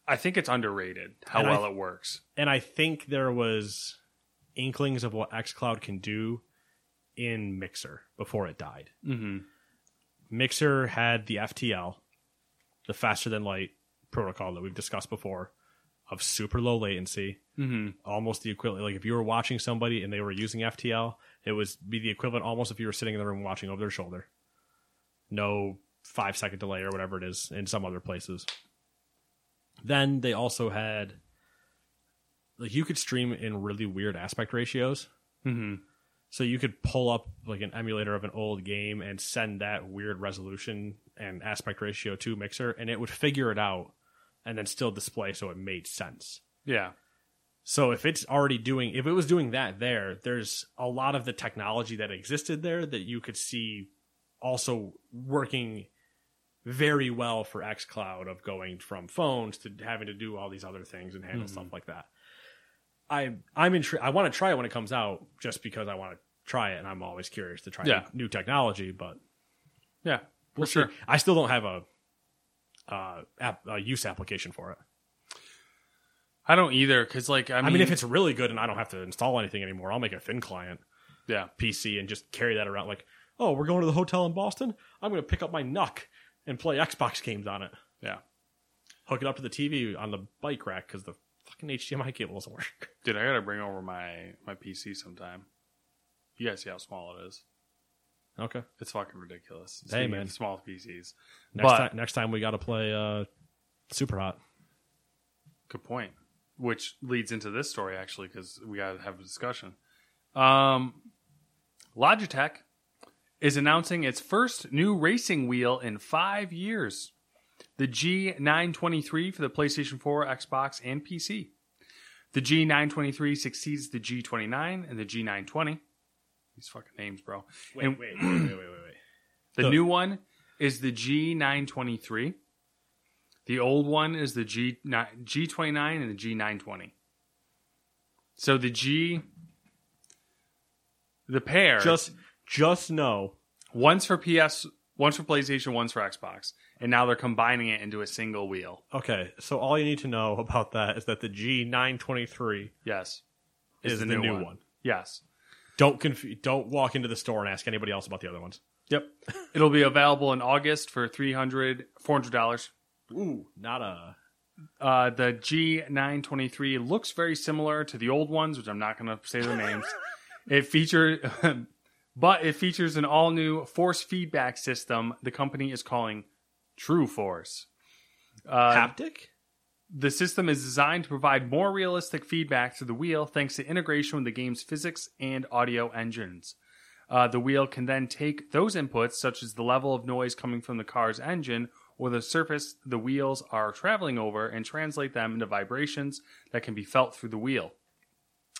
Speaker 3: I think it's underrated how
Speaker 2: And
Speaker 3: well it works.
Speaker 2: and I think there was inklings of what XCloud can do in Mixer before it died.
Speaker 3: Mm-hmm.
Speaker 2: Mixer had the FTL, the faster than light protocol that we've discussed before, of super low latency,
Speaker 3: Mm-hmm.
Speaker 2: almost the equivalent. Like if you were watching somebody and they were using FTL, it would be the equivalent almost if you were sitting in the room watching over their shoulder. No five second delay or whatever it is in some other places. Then they also had like you could stream in really weird aspect ratios.
Speaker 3: Mm-hmm.
Speaker 2: So you could pull up like an emulator of an old game and send that weird resolution and aspect ratio to Mixer, and it would figure it out and then still display so it made sense.
Speaker 3: Yeah.
Speaker 2: So if it's already doing, if it was doing that there, there's a lot of the technology that existed there that you could see also working very well for xCloud of going from phones to having to do all these other things and handle
Speaker 3: Mhm.
Speaker 2: stuff like that. I I'm intri- I want to try it when it comes out just because I want to try it and I'm always curious to try
Speaker 3: Yeah.
Speaker 2: new, technology, but
Speaker 3: Yeah.
Speaker 2: we'll
Speaker 3: for sure.
Speaker 2: see. I still don't have a uh app, a use application for it.
Speaker 3: I don't either because like I
Speaker 2: I
Speaker 3: mean,
Speaker 2: mean, if it's really good and I don't have to install anything anymore, I'll make a thin client.
Speaker 3: yeah
Speaker 2: PC and just carry that around. Like, oh, we're going to the hotel in Boston. I'm going to pick up my NUC and play Xbox games on it.
Speaker 3: yeah
Speaker 2: Hook it up to the TV on the bike rack because the fucking HDMI cable doesn't work.
Speaker 3: dude, I gotta bring over my my PC sometime. You guys see how small it is.
Speaker 2: Okay.
Speaker 3: It's fucking ridiculous.
Speaker 2: Hey,
Speaker 3: Speaking
Speaker 2: man.
Speaker 3: small PCs.
Speaker 2: Next
Speaker 3: But-
Speaker 2: time, next time we got to play uh, Super Hot.
Speaker 3: Good point. Which leads into this story actually, because we gotta have a discussion. Um, Logitech is announcing its first new racing wheel in five years. The G923 for the PlayStation 4, Xbox, and PC. The G923 succeeds the G29 and the G920. These fucking names, bro.
Speaker 2: Wait,
Speaker 3: And-
Speaker 2: wait, wait, wait, wait, wait, wait.
Speaker 3: The
Speaker 2: The-
Speaker 3: new one is the G923. The old one is the G G29 and the G920. So the G the pair
Speaker 2: Just, just know.
Speaker 3: one's for PS, one's for PlayStation, one's for Xbox. And now they're combining it into a single wheel.
Speaker 2: Okay, so all you need to know about that is that the G923
Speaker 3: Yes.
Speaker 2: is, the, new, one.
Speaker 3: Yes.
Speaker 2: Don't conf- Don't walk into the store and ask anybody else about the other ones.
Speaker 3: Yep. It'll be available in August for 300 $400.
Speaker 2: Ooh, not a.
Speaker 3: Uh, the G923 looks very similar to the old ones, which I'm not going to say the names. it features, but it features an all new force feedback system the company is calling True Force. Uh,
Speaker 2: haptic?
Speaker 3: The system is designed to provide more realistic feedback to the wheel thanks to integration with the game's physics and audio engines. Uh, the wheel can then take those inputs, such as the level of noise coming from the car's engine or the surface the wheels are traveling over, and translate them into vibrations that can be felt through the wheel.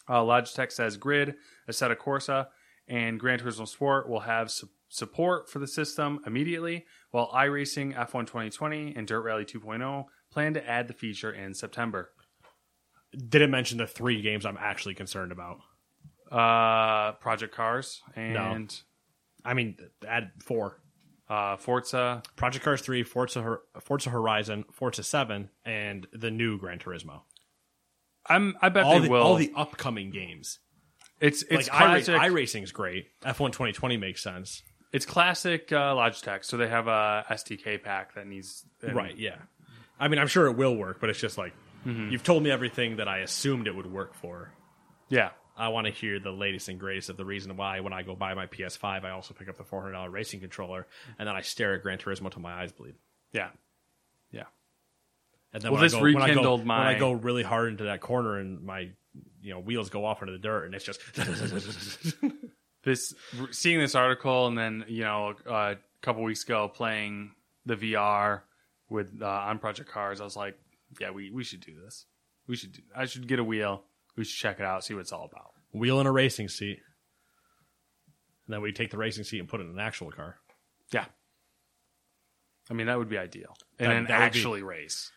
Speaker 3: Uh, Logitech says Grid, Assetto Corsa, and Gran Turismo Sport will have su- support for the system immediately, while iRacing F1 2020 and Dirt Rally 2.0 plan to add the feature in September.
Speaker 2: Didn't mention the three games I'm actually concerned about.
Speaker 3: Uh, Project Cars and
Speaker 2: I mean, add four.
Speaker 3: uh, Forza.
Speaker 2: Project Cars 3, Forza, Forza Horizon, Forza 7, and the new Gran Turismo.
Speaker 3: I'm. I bet
Speaker 2: All
Speaker 3: they
Speaker 2: the,
Speaker 3: will.
Speaker 2: all the upcoming games.
Speaker 3: It's it's
Speaker 2: like
Speaker 3: classic.
Speaker 2: iRacing, iRacing's great. F1 2020 makes sense.
Speaker 3: it's classic uh, Logitech. So they have a SDK pack that needs and-
Speaker 2: Right, yeah. I mean, I'm sure it will work, but it's just like, you've told me everything that I assumed it would work for.
Speaker 3: Yeah,
Speaker 2: I want to hear the latest and greatest of the reason why when I go buy my PS5, I also pick up the $400 racing controller, and then I stare at Gran Turismo till my eyes bleed.
Speaker 3: yeah, yeah.
Speaker 2: And then
Speaker 3: Well,
Speaker 2: when
Speaker 3: this
Speaker 2: I go, when I go-
Speaker 3: rekindled
Speaker 2: when I go really hard into that corner and my you know wheels go off into the dirt, and it's just
Speaker 3: this seeing this article and then you know a couple weeks ago playing the VR with uh, on Project Cars, I was like, yeah, we we should do this. We should. Do, I should get a wheel. We should check it out, see what it's all about.
Speaker 2: wheel in a racing seat. And then we take the racing seat and put it in an actual car.
Speaker 3: Yeah. I mean, that would be ideal. And
Speaker 2: That-
Speaker 3: then
Speaker 2: that would be-
Speaker 3: actually race.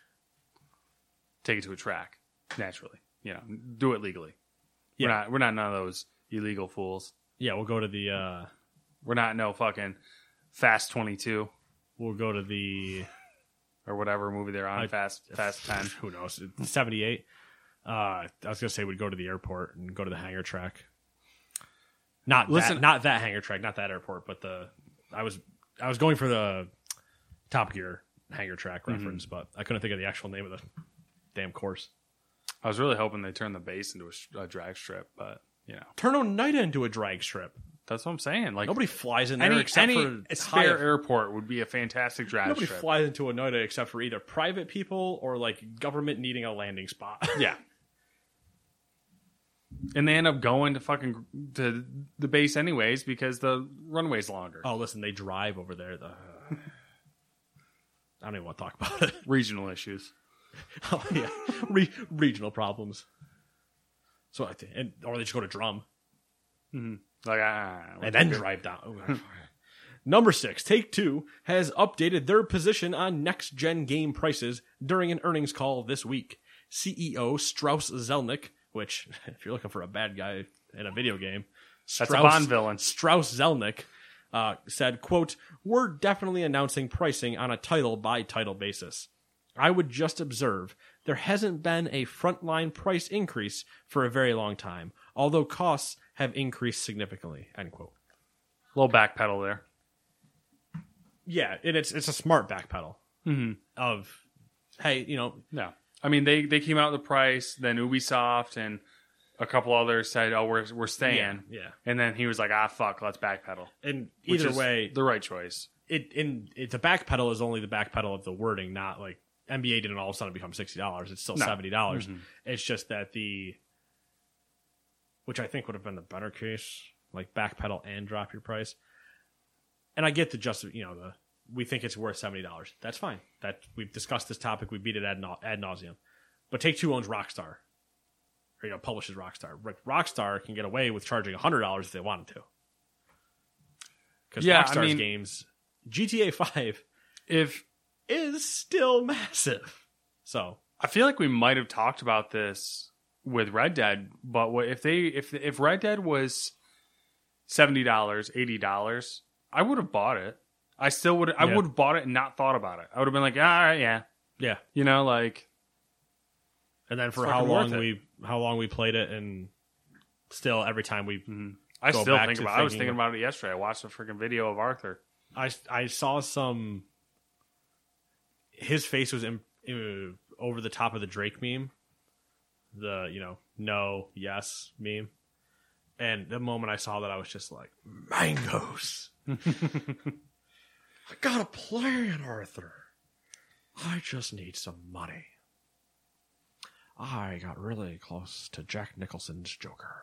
Speaker 3: Take it to a track, naturally. You know, do it legally. We're
Speaker 2: Yeah.
Speaker 3: not we're not none of those illegal fools.
Speaker 2: Yeah, we'll go to the uh
Speaker 3: We're not no fucking Fast 22
Speaker 2: we'll go to the
Speaker 3: or whatever movie they're on,
Speaker 2: I-
Speaker 3: Fast Fast 10.
Speaker 2: who knows, 78. Uh I was going to say we'd go to the airport and go to the hangar track. Not
Speaker 3: Listen-
Speaker 2: that, not that hangar track, not that airport, but the I was I was going for the Top Gear hangar track
Speaker 3: Mm-hmm.
Speaker 2: reference, but I couldn't think of the actual name of the damn course.
Speaker 3: I was really hoping they turned the base into a, a drag strip, but you know,
Speaker 2: Turn Oneida into a drag strip.
Speaker 3: that's what I'm saying. Like
Speaker 2: Nobody flies in there
Speaker 3: any,
Speaker 2: except
Speaker 3: any
Speaker 2: for
Speaker 3: spare
Speaker 2: high-
Speaker 3: airport would be a fantastic drag strip.
Speaker 2: Nobody
Speaker 3: strip.
Speaker 2: flies into Oneida except for either private people or like government needing a landing spot.
Speaker 3: Yeah. And they end up going to fucking to the base anyways because the runway's longer.
Speaker 2: oh, listen, they drive over there. The I don't even want to talk about it.
Speaker 3: Regional issues.
Speaker 2: oh yeah, Re- regional problems. So I think, and or they just go to Drum
Speaker 3: Like ah,
Speaker 2: and then drive down. Number six, Take Two has updated their position on next gen game prices during an earnings call this week. CEO Strauss Zelnick, which if you're looking for a bad guy in a video game,
Speaker 3: That's a Bond villain.
Speaker 2: Strauss Zelnick uh, said, "quote We're definitely announcing pricing on a title by title basis. I would just observe there hasn't been a frontline price increase for a very long time, although costs have increased significantly." End quote.
Speaker 3: little backpedal there.
Speaker 2: Yeah, and it's it's a smart backpedal of, hey, you know,
Speaker 3: No, I mean they they came out with the price. Then Ubisoft and a couple others said, "Oh, we're we're staying."
Speaker 2: yeah, yeah.
Speaker 3: And then he was like, "Ah, fuck, let's backpedal."
Speaker 2: And either way,
Speaker 3: the right choice.
Speaker 2: it in it, the back pedal is only the back pedal of the wording, not like NBA didn't all of a sudden become sixty dollars. It's still
Speaker 3: No.
Speaker 2: seventy dollars. Mm-hmm. It's just that the which I think would have been the better case, like backpedal and drop your price. And I get the just you know the we think it's worth seventy dollars. That's fine. That we've discussed this topic. We beat it ad, ad nauseum. But Take Two owns Rockstar, or you know publishes Rockstar. Rockstar can get away with charging hundred dollars if they wanted to. Because
Speaker 3: Yeah, I
Speaker 2: Rockstar's
Speaker 3: mean-
Speaker 2: games, GTA Five
Speaker 3: If
Speaker 2: is still massive. So
Speaker 3: I feel like we might have talked about this with Red Dead, but if they if if Red Dead was seventy dollars, eighty dollars, I would have bought it. I still would. I
Speaker 2: Yeah.
Speaker 3: would have bought it and not thought about it. I would have been like, all right, yeah,
Speaker 2: yeah,
Speaker 3: you know, like
Speaker 2: and then for how long we how long we played it, and still every time we mm-hmm.
Speaker 3: I
Speaker 2: Go
Speaker 3: still
Speaker 2: back
Speaker 3: think
Speaker 2: to
Speaker 3: about. I was
Speaker 2: thinking
Speaker 3: thinking about it yesterday. I watched a freaking video of Arthur.
Speaker 2: I I saw some. His face was in, uh, over the top of the Drake meme, the you know no yes meme, and the moment I saw that, I was just like mangoes. I got a plan, Arthur. I just need some money. I got really close to Jack Nicholson's Joker.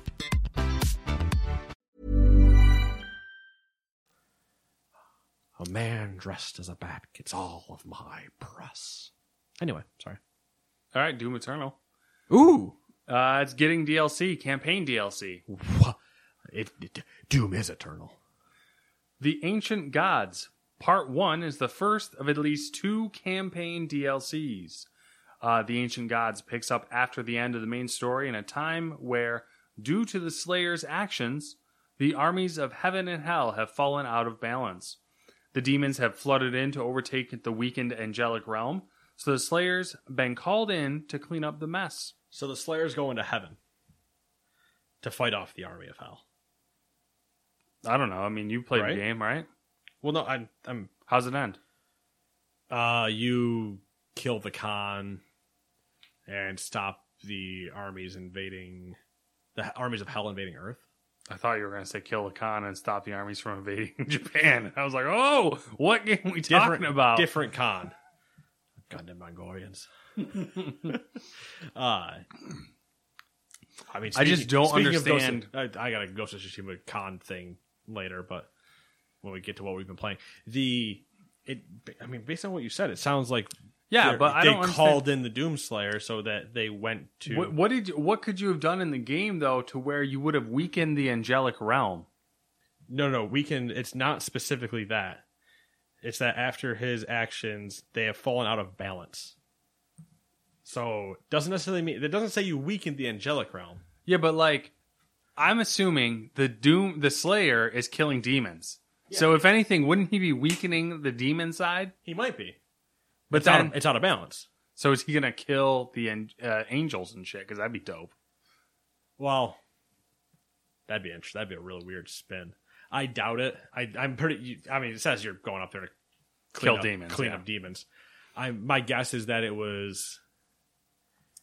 Speaker 2: A man dressed as a bat gets all of my press. Anyway, sorry.
Speaker 3: All right, Doom Eternal.
Speaker 2: Ooh,
Speaker 3: Uh, it's getting DLC, campaign DLC.
Speaker 2: It, it- Doom is eternal.
Speaker 3: The Ancient Gods. Part 1 is the first of at least two campaign DLCs. Uh, the Ancient Gods picks up after the end of the main story in a time where, due to the Slayer's actions, the armies of heaven and hell have fallen out of balance. The demons have flooded in to overtake the weakened angelic realm, so the Slayer's been called in to clean up the mess.
Speaker 2: So the Slayer's going to heaven to fight off the army of hell.
Speaker 3: I don't know. I mean, you played
Speaker 2: Right.
Speaker 3: the game, right?
Speaker 2: Well, no, I'm. I'm.
Speaker 3: How's it end?
Speaker 2: Uh, you kill the Khan and stop the armies invading the armies of hell invading Earth.
Speaker 3: I thought you were going to say kill the Khan and stop the armies from invading Japan. I was like, oh, what game are we talking about?
Speaker 2: different Khan. Goddamn Mongolians. uh, I mean,
Speaker 3: I just don't
Speaker 2: speaking Ghost
Speaker 3: understand-
Speaker 2: of- I, I got a Ghost of Tsushima Khan thing later, but when we get to what we've been playing, the it. I mean, based on what you said, it sounds like
Speaker 3: Yeah, but I
Speaker 2: they
Speaker 3: don't
Speaker 2: called in the Doomslayer so that they went to.
Speaker 3: What, what did you, what could you have done in the game though to where you would have weakened the angelic realm?
Speaker 2: No, no, we can. It's not specifically that. It's that after his actions, they have fallen out of balance. So doesn't necessarily mean it doesn't say you weakened the angelic realm.
Speaker 3: Yeah, but like, I'm assuming the Doom, the Slayer, is killing demons. So if anything, wouldn't he be weakening the demon side?
Speaker 2: He might be,
Speaker 3: But
Speaker 2: it's out of, it's out of balance.
Speaker 3: so is he gonna kill the uh, angels and shit? Because that'd be dope.
Speaker 2: Well, that'd be interesting. That'd be a really weird spin. I doubt it. I, I'm pretty. I mean, it says you're going up there to clean
Speaker 3: Kill
Speaker 2: up,
Speaker 3: demons,
Speaker 2: clean
Speaker 3: yeah.
Speaker 2: up demons. I my guess is that it was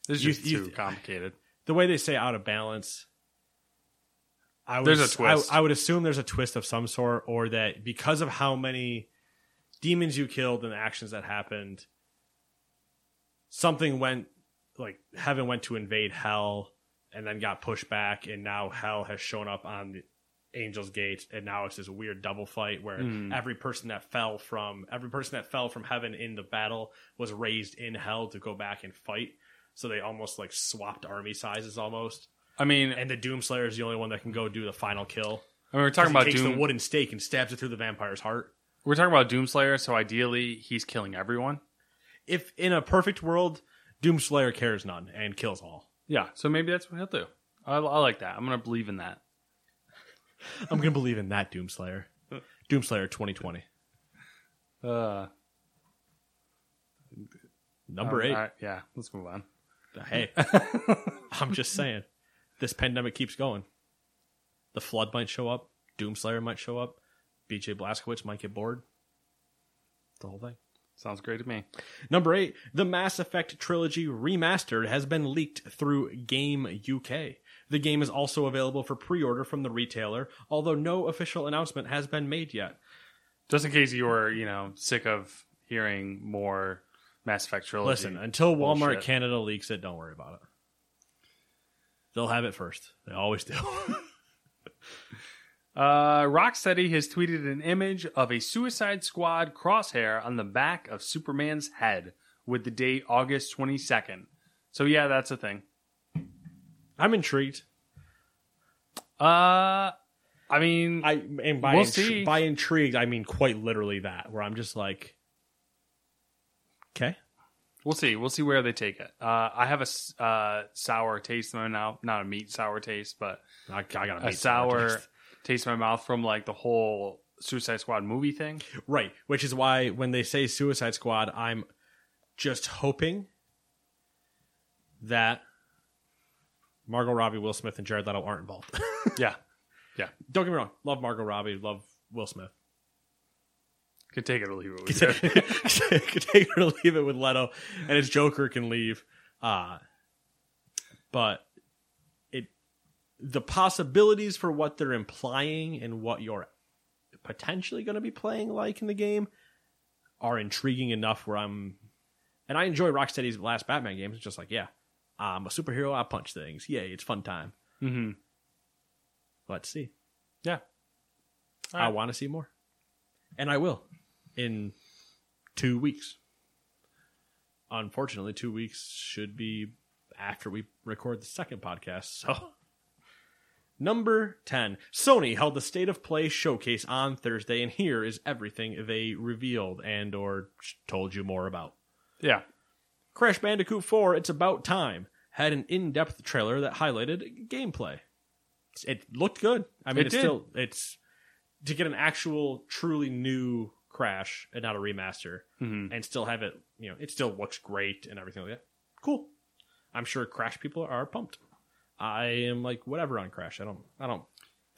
Speaker 3: This is
Speaker 2: You-
Speaker 3: just
Speaker 2: you-
Speaker 3: too complicated.
Speaker 2: the way they say out of balance. I would,
Speaker 3: There's a twist.
Speaker 2: I, I would assume there's a twist of some sort, or that because of how many demons you killed and the actions that happened, something went like heaven went to invade hell and then got pushed back, and now hell has shown up on the angel's gate, and now it's this weird double fight where
Speaker 3: Hmm.
Speaker 2: every person that fell from every person that fell from heaven in the battle was raised in hell to go back and fight. So they almost like swapped army sizes almost.
Speaker 3: I mean,
Speaker 2: And the Doomslayer is the only one that can go do the final kill.
Speaker 3: I mean, we're talking about
Speaker 2: takes
Speaker 3: Doom.
Speaker 2: the wooden stake and stabs it through the vampire's heart.
Speaker 3: We're talking about Doomslayer, so ideally he's killing everyone.
Speaker 2: if in a perfect world, Doomslayer cares none and kills all.
Speaker 3: Yeah, so maybe that's what he'll do. I, I like that. I'm gonna believe in that.
Speaker 2: I'm gonna believe in that Doomslayer. Doomslayer 2020.
Speaker 3: Uh,
Speaker 2: Number
Speaker 3: um,
Speaker 2: eight.
Speaker 3: right, yeah, let's move on.
Speaker 2: Hey, I'm just saying, this pandemic keeps going. The flood might show up. Doomslayer might show up. BJ Blazkowicz might get bored. The whole thing.
Speaker 3: Sounds great to me.
Speaker 2: Number eight, the Mass Effect trilogy remastered has been leaked through Game UK. The game is also available for pre-order from the retailer, although no official announcement has been made yet.
Speaker 3: Just in case you were, you know, sick of hearing more Mass Effect trilogy.
Speaker 2: Listen, until Walmart
Speaker 3: bullshit.
Speaker 2: Canada leaks it, don't worry about it. They'll have it first. They always do.
Speaker 3: Uh, Rocksteady has tweeted an image of a Suicide Squad crosshair on the back of Superman's head with the date August 22nd. So, yeah, that's a thing.
Speaker 2: I'm intrigued.
Speaker 3: Uh, I mean,
Speaker 2: I and by
Speaker 3: We'll
Speaker 2: intri-
Speaker 3: see.
Speaker 2: by intrigued, I mean quite literally that, where I'm just like, okay,
Speaker 3: we'll see. We'll see where they take it. Uh, I have a uh, sour taste in my mouth. Not a meat sour taste, but
Speaker 2: I, I got
Speaker 3: a sour taste my mouth from like the whole Suicide Squad movie thing.
Speaker 2: right? Which is why when they say Suicide Squad, I'm just hoping that Margot Robbie, Will Smith, and Jared Leto aren't involved.
Speaker 3: Yeah. Yeah.
Speaker 2: Don't get me wrong, love Margot Robbie, love Will Smith.
Speaker 3: Could take it or leave it with you.
Speaker 2: could take it or leave it with Leto, and his Joker can leave. Uh, but the possibilities for what they're implying and what you're potentially going to be playing like in the game are intriguing enough where I'm and I enjoy Rocksteady's last Batman games. It's just like, yeah, I'm a superhero, I punch things. Yay, it's fun time.
Speaker 3: Mm-hmm.
Speaker 2: Let's see.
Speaker 3: Yeah. All
Speaker 2: I
Speaker 3: right.
Speaker 2: want to see more. And I will in two weeks. Unfortunately, two weeks should be after we record the second podcast. So, number 10 Sony held the State of Play showcase on Thursday, and here is everything they revealed and or told you more about.
Speaker 3: Yeah.
Speaker 2: Crash Bandicoot 4 It's About Time had an in-depth trailer that highlighted gameplay. It looked good. I mean,
Speaker 3: It
Speaker 2: it's
Speaker 3: did.
Speaker 2: still it's to get an actual truly new Crash and not a remaster
Speaker 3: Mhm.
Speaker 2: and still have it, you know, it still looks great and everything like that. Cool. I'm sure Crash people are pumped. I am like whatever on Crash. I don't I don't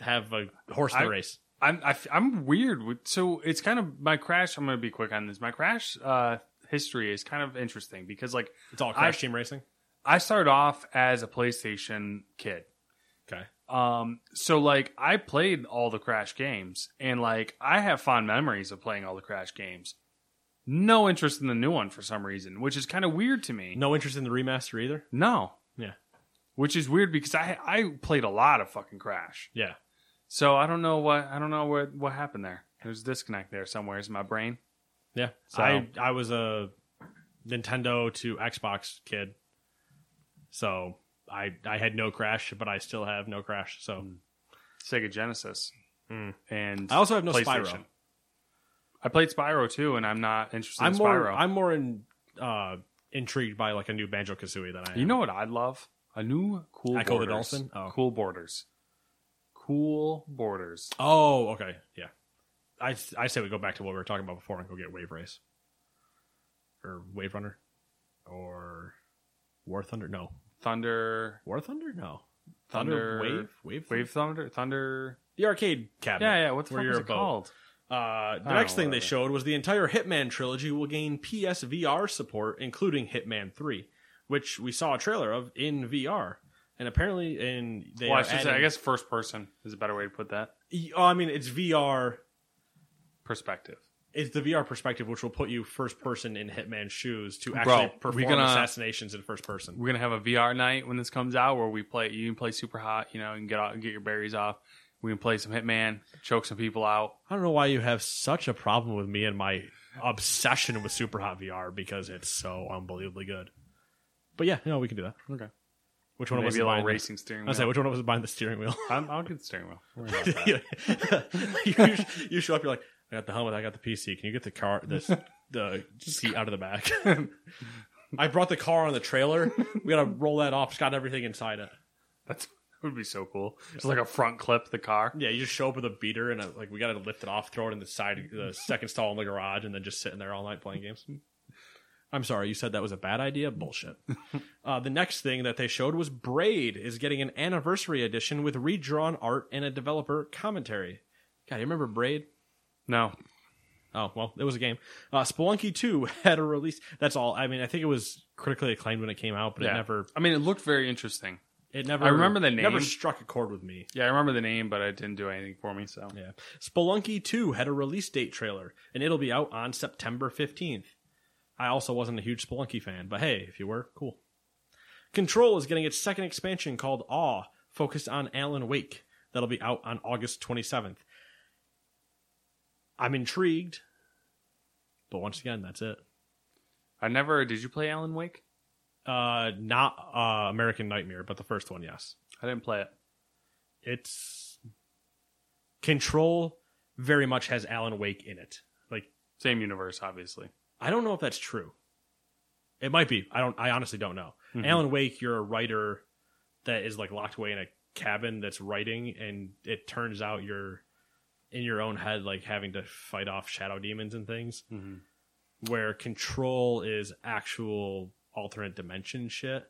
Speaker 2: have a horse
Speaker 3: I-
Speaker 2: race.
Speaker 3: I'm I, am weird with so it's kind of my crash. I'm gonna be quick on this. My crash uh, history is kind of interesting because like
Speaker 2: It's all Crash
Speaker 3: I-
Speaker 2: team racing.
Speaker 3: I started off as a PlayStation kid.
Speaker 2: Okay.
Speaker 3: Um, so like I played all the Crash games, and like I have fond memories of playing all the Crash games. No interest in the new one for some reason, which is kind of weird to me.
Speaker 2: No interest in the remaster either.
Speaker 3: No,
Speaker 2: Yeah.
Speaker 3: Which is weird because I I played a lot of fucking Crash.
Speaker 2: Yeah.
Speaker 3: So I don't know what I don't know what what happened there. There's a disconnect there somewhere in my brain.
Speaker 2: Yeah.
Speaker 3: So-
Speaker 2: I I was a Nintendo to Xbox kid. So I I had no crash, but I still have no crash. So
Speaker 3: Sega Genesis,
Speaker 2: Hmm.
Speaker 3: and
Speaker 2: I also have no Spyro.
Speaker 3: I played Spyro too, and I'm not interested
Speaker 2: I'm
Speaker 3: in
Speaker 2: more
Speaker 3: Spyro.
Speaker 2: I'm more in, uh, intrigued by like a new Banjo Kazooie than I am.
Speaker 3: You know what I'd love? A new cool
Speaker 2: Ecco the
Speaker 3: borders.
Speaker 2: Dolphin? Oh.
Speaker 3: Cool Boarders. Cool Boarders.
Speaker 2: Oh, okay, yeah. I I say we go back to what we were talking about before and go get Wave Race or Wave Runner or War Thunder. No,
Speaker 3: Thunder.
Speaker 2: War Thunder. No,
Speaker 3: Thunder.
Speaker 2: Wave Wave
Speaker 3: Wave Thunder. Thunder.
Speaker 2: The arcade cabinet.
Speaker 3: Yeah, yeah. What the
Speaker 2: where
Speaker 3: fuck is it called?
Speaker 2: Uh, the next thing they showed was the entire Hitman trilogy will gain PSVR support, including Hitman 3, which we saw a trailer of in VR. And apparently, in they
Speaker 3: well, I should say, I guess first person is a better way to put that.
Speaker 2: Oh, I mean, it's VR.
Speaker 3: Perspective.
Speaker 2: It's the VR perspective, which will put you first person in Hitman's shoes to actually
Speaker 3: we
Speaker 2: perform
Speaker 3: gonna-
Speaker 2: assassinations in first person.
Speaker 3: We're gonna have a VR night when this comes out, where we play. You can play super hot, you know, and get out, get your berries off. We can play some Hitman, choke some people out.
Speaker 2: I don't know why you have such a problem with me and my obsession with Super Hot VR because it's so unbelievably good. But yeah, no, we can do that.
Speaker 3: Okay.
Speaker 2: Which one of us
Speaker 3: Maybe
Speaker 2: is
Speaker 3: a little
Speaker 2: behind the-
Speaker 3: racing steering
Speaker 2: I
Speaker 3: wheel.
Speaker 2: was say which one of us is behind the steering wheel?
Speaker 3: I'm, I'll get the steering wheel. Don't worry about that.
Speaker 2: you, you show up, you're like, I got the helmet. I got the PC. Can you get the car, this the seat out of the back? I brought the car on the trailer. We gotta roll that off. It's got everything inside it.
Speaker 3: That's that would be so cool. Just like a front clip the car.
Speaker 2: Yeah, you just show up with a beater and a, like we gotta lift it off, throw it in the side, the second stall in the garage, and then just sitting there all night playing games. I'm sorry, you said that was a bad idea. Bullshit. uh, the next thing that they showed was Braid is getting an anniversary edition with redrawn art and a developer commentary. God, you remember Braid?
Speaker 3: No.
Speaker 2: Oh well, it was a game. Uh, Spelunky 2 had a release. That's all. I mean, I think it was critically acclaimed when it came out, but
Speaker 3: Yeah.
Speaker 2: it never,
Speaker 3: I mean, it looked very interesting.
Speaker 2: it never.
Speaker 3: I remember the name.
Speaker 2: Never struck a chord with me.
Speaker 3: Yeah, I remember the name, but it didn't do anything for me. So
Speaker 2: Yeah. Spelunky 2 had a release date trailer, and it'll be out on September 15th. I also wasn't a huge Spelunky fan, but hey, if you were, cool. Control is getting its second expansion called Awe, focused on Alan Wake. That'll be out on August 27th. I'm intrigued, but once again, that's it.
Speaker 3: I never. Did you play Alan Wake?
Speaker 2: Uh, not uh, American Nightmare, but the first one, yes.
Speaker 3: I didn't play it.
Speaker 2: It's Control very much has Alan Wake in it. Like
Speaker 3: Same universe, obviously.
Speaker 2: I don't know if that's true. It might be. I don't. I honestly don't know. Mm-hmm. Alan Wake, you're a writer that is like locked away in a cabin that's writing, and it turns out you're in your own head, like having to fight off shadow demons and things. Mm-hmm. Where Control is actual alternate dimension shit.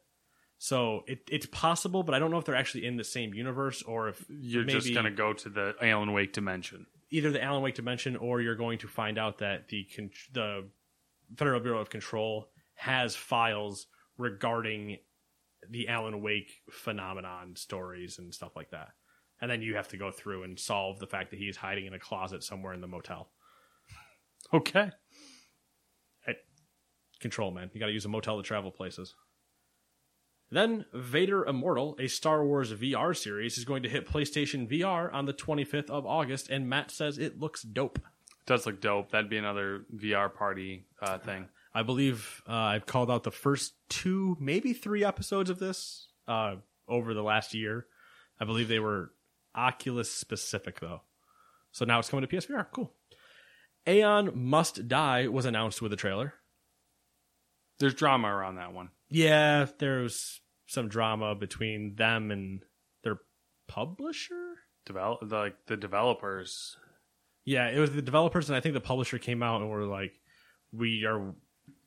Speaker 2: So it, it's possible, but I don't know if they're actually in the same universe or if
Speaker 3: You're just gonna go to the Alan Wake dimension.
Speaker 2: either the Alan Wake dimension or you're going to find out that the the Federal Bureau of Control has files regarding the Alan Wake phenomenon stories and stuff like that. And then you have to go through and solve the fact that he's hiding in a closet somewhere in the motel.
Speaker 3: Okay.
Speaker 2: Control, man. You got to use a motel to travel places. Then Vader Immortal, a Star Wars VR series, is going to hit PlayStation VR on the 25th of August, and Matt says it looks dope.
Speaker 3: Does look dope. That'd be another VR party uh, thing.
Speaker 2: I believe uh, I've called out the first two, maybe three episodes of this uh, over the last year. I believe they were Oculus specific, though. So now it's coming to PSVR. Cool. Aeon Must Die was announced with a trailer.
Speaker 3: There's drama around that one.
Speaker 2: Yeah, there's some drama between them and their publisher.
Speaker 3: Develop the, like the developers.
Speaker 2: Yeah, it was the developers, and I think the publisher came out and were like, "We are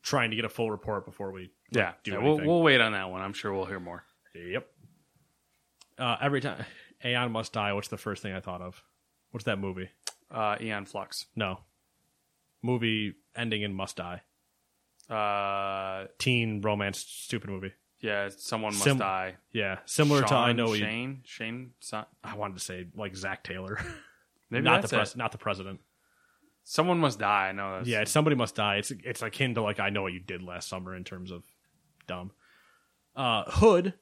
Speaker 2: trying to get a full report before we like,
Speaker 3: Yeah,
Speaker 2: do
Speaker 3: yeah, we'll we'll wait on that one. I'm sure we'll hear more.
Speaker 2: Yep. Uh, every time Aeon must die. What's the first thing I thought of? What's that movie?
Speaker 3: Uh, Aeon Flux.
Speaker 2: No, movie ending in must die.
Speaker 3: Uh,
Speaker 2: Teen romance, stupid movie.
Speaker 3: yeah, someone must
Speaker 2: Sim-
Speaker 3: die.
Speaker 2: Yeah, similar to I know. What You,
Speaker 3: Shane. Shane. Son,
Speaker 2: I wanted to say like Zach Taylor,
Speaker 3: maybe
Speaker 2: not the
Speaker 3: that's it.
Speaker 2: pres- not the president.
Speaker 3: Someone must die. I know. That's,
Speaker 2: Yeah, it's somebody must die. It's it's akin to like I know what you did last summer in terms of dumb. Uh, Hood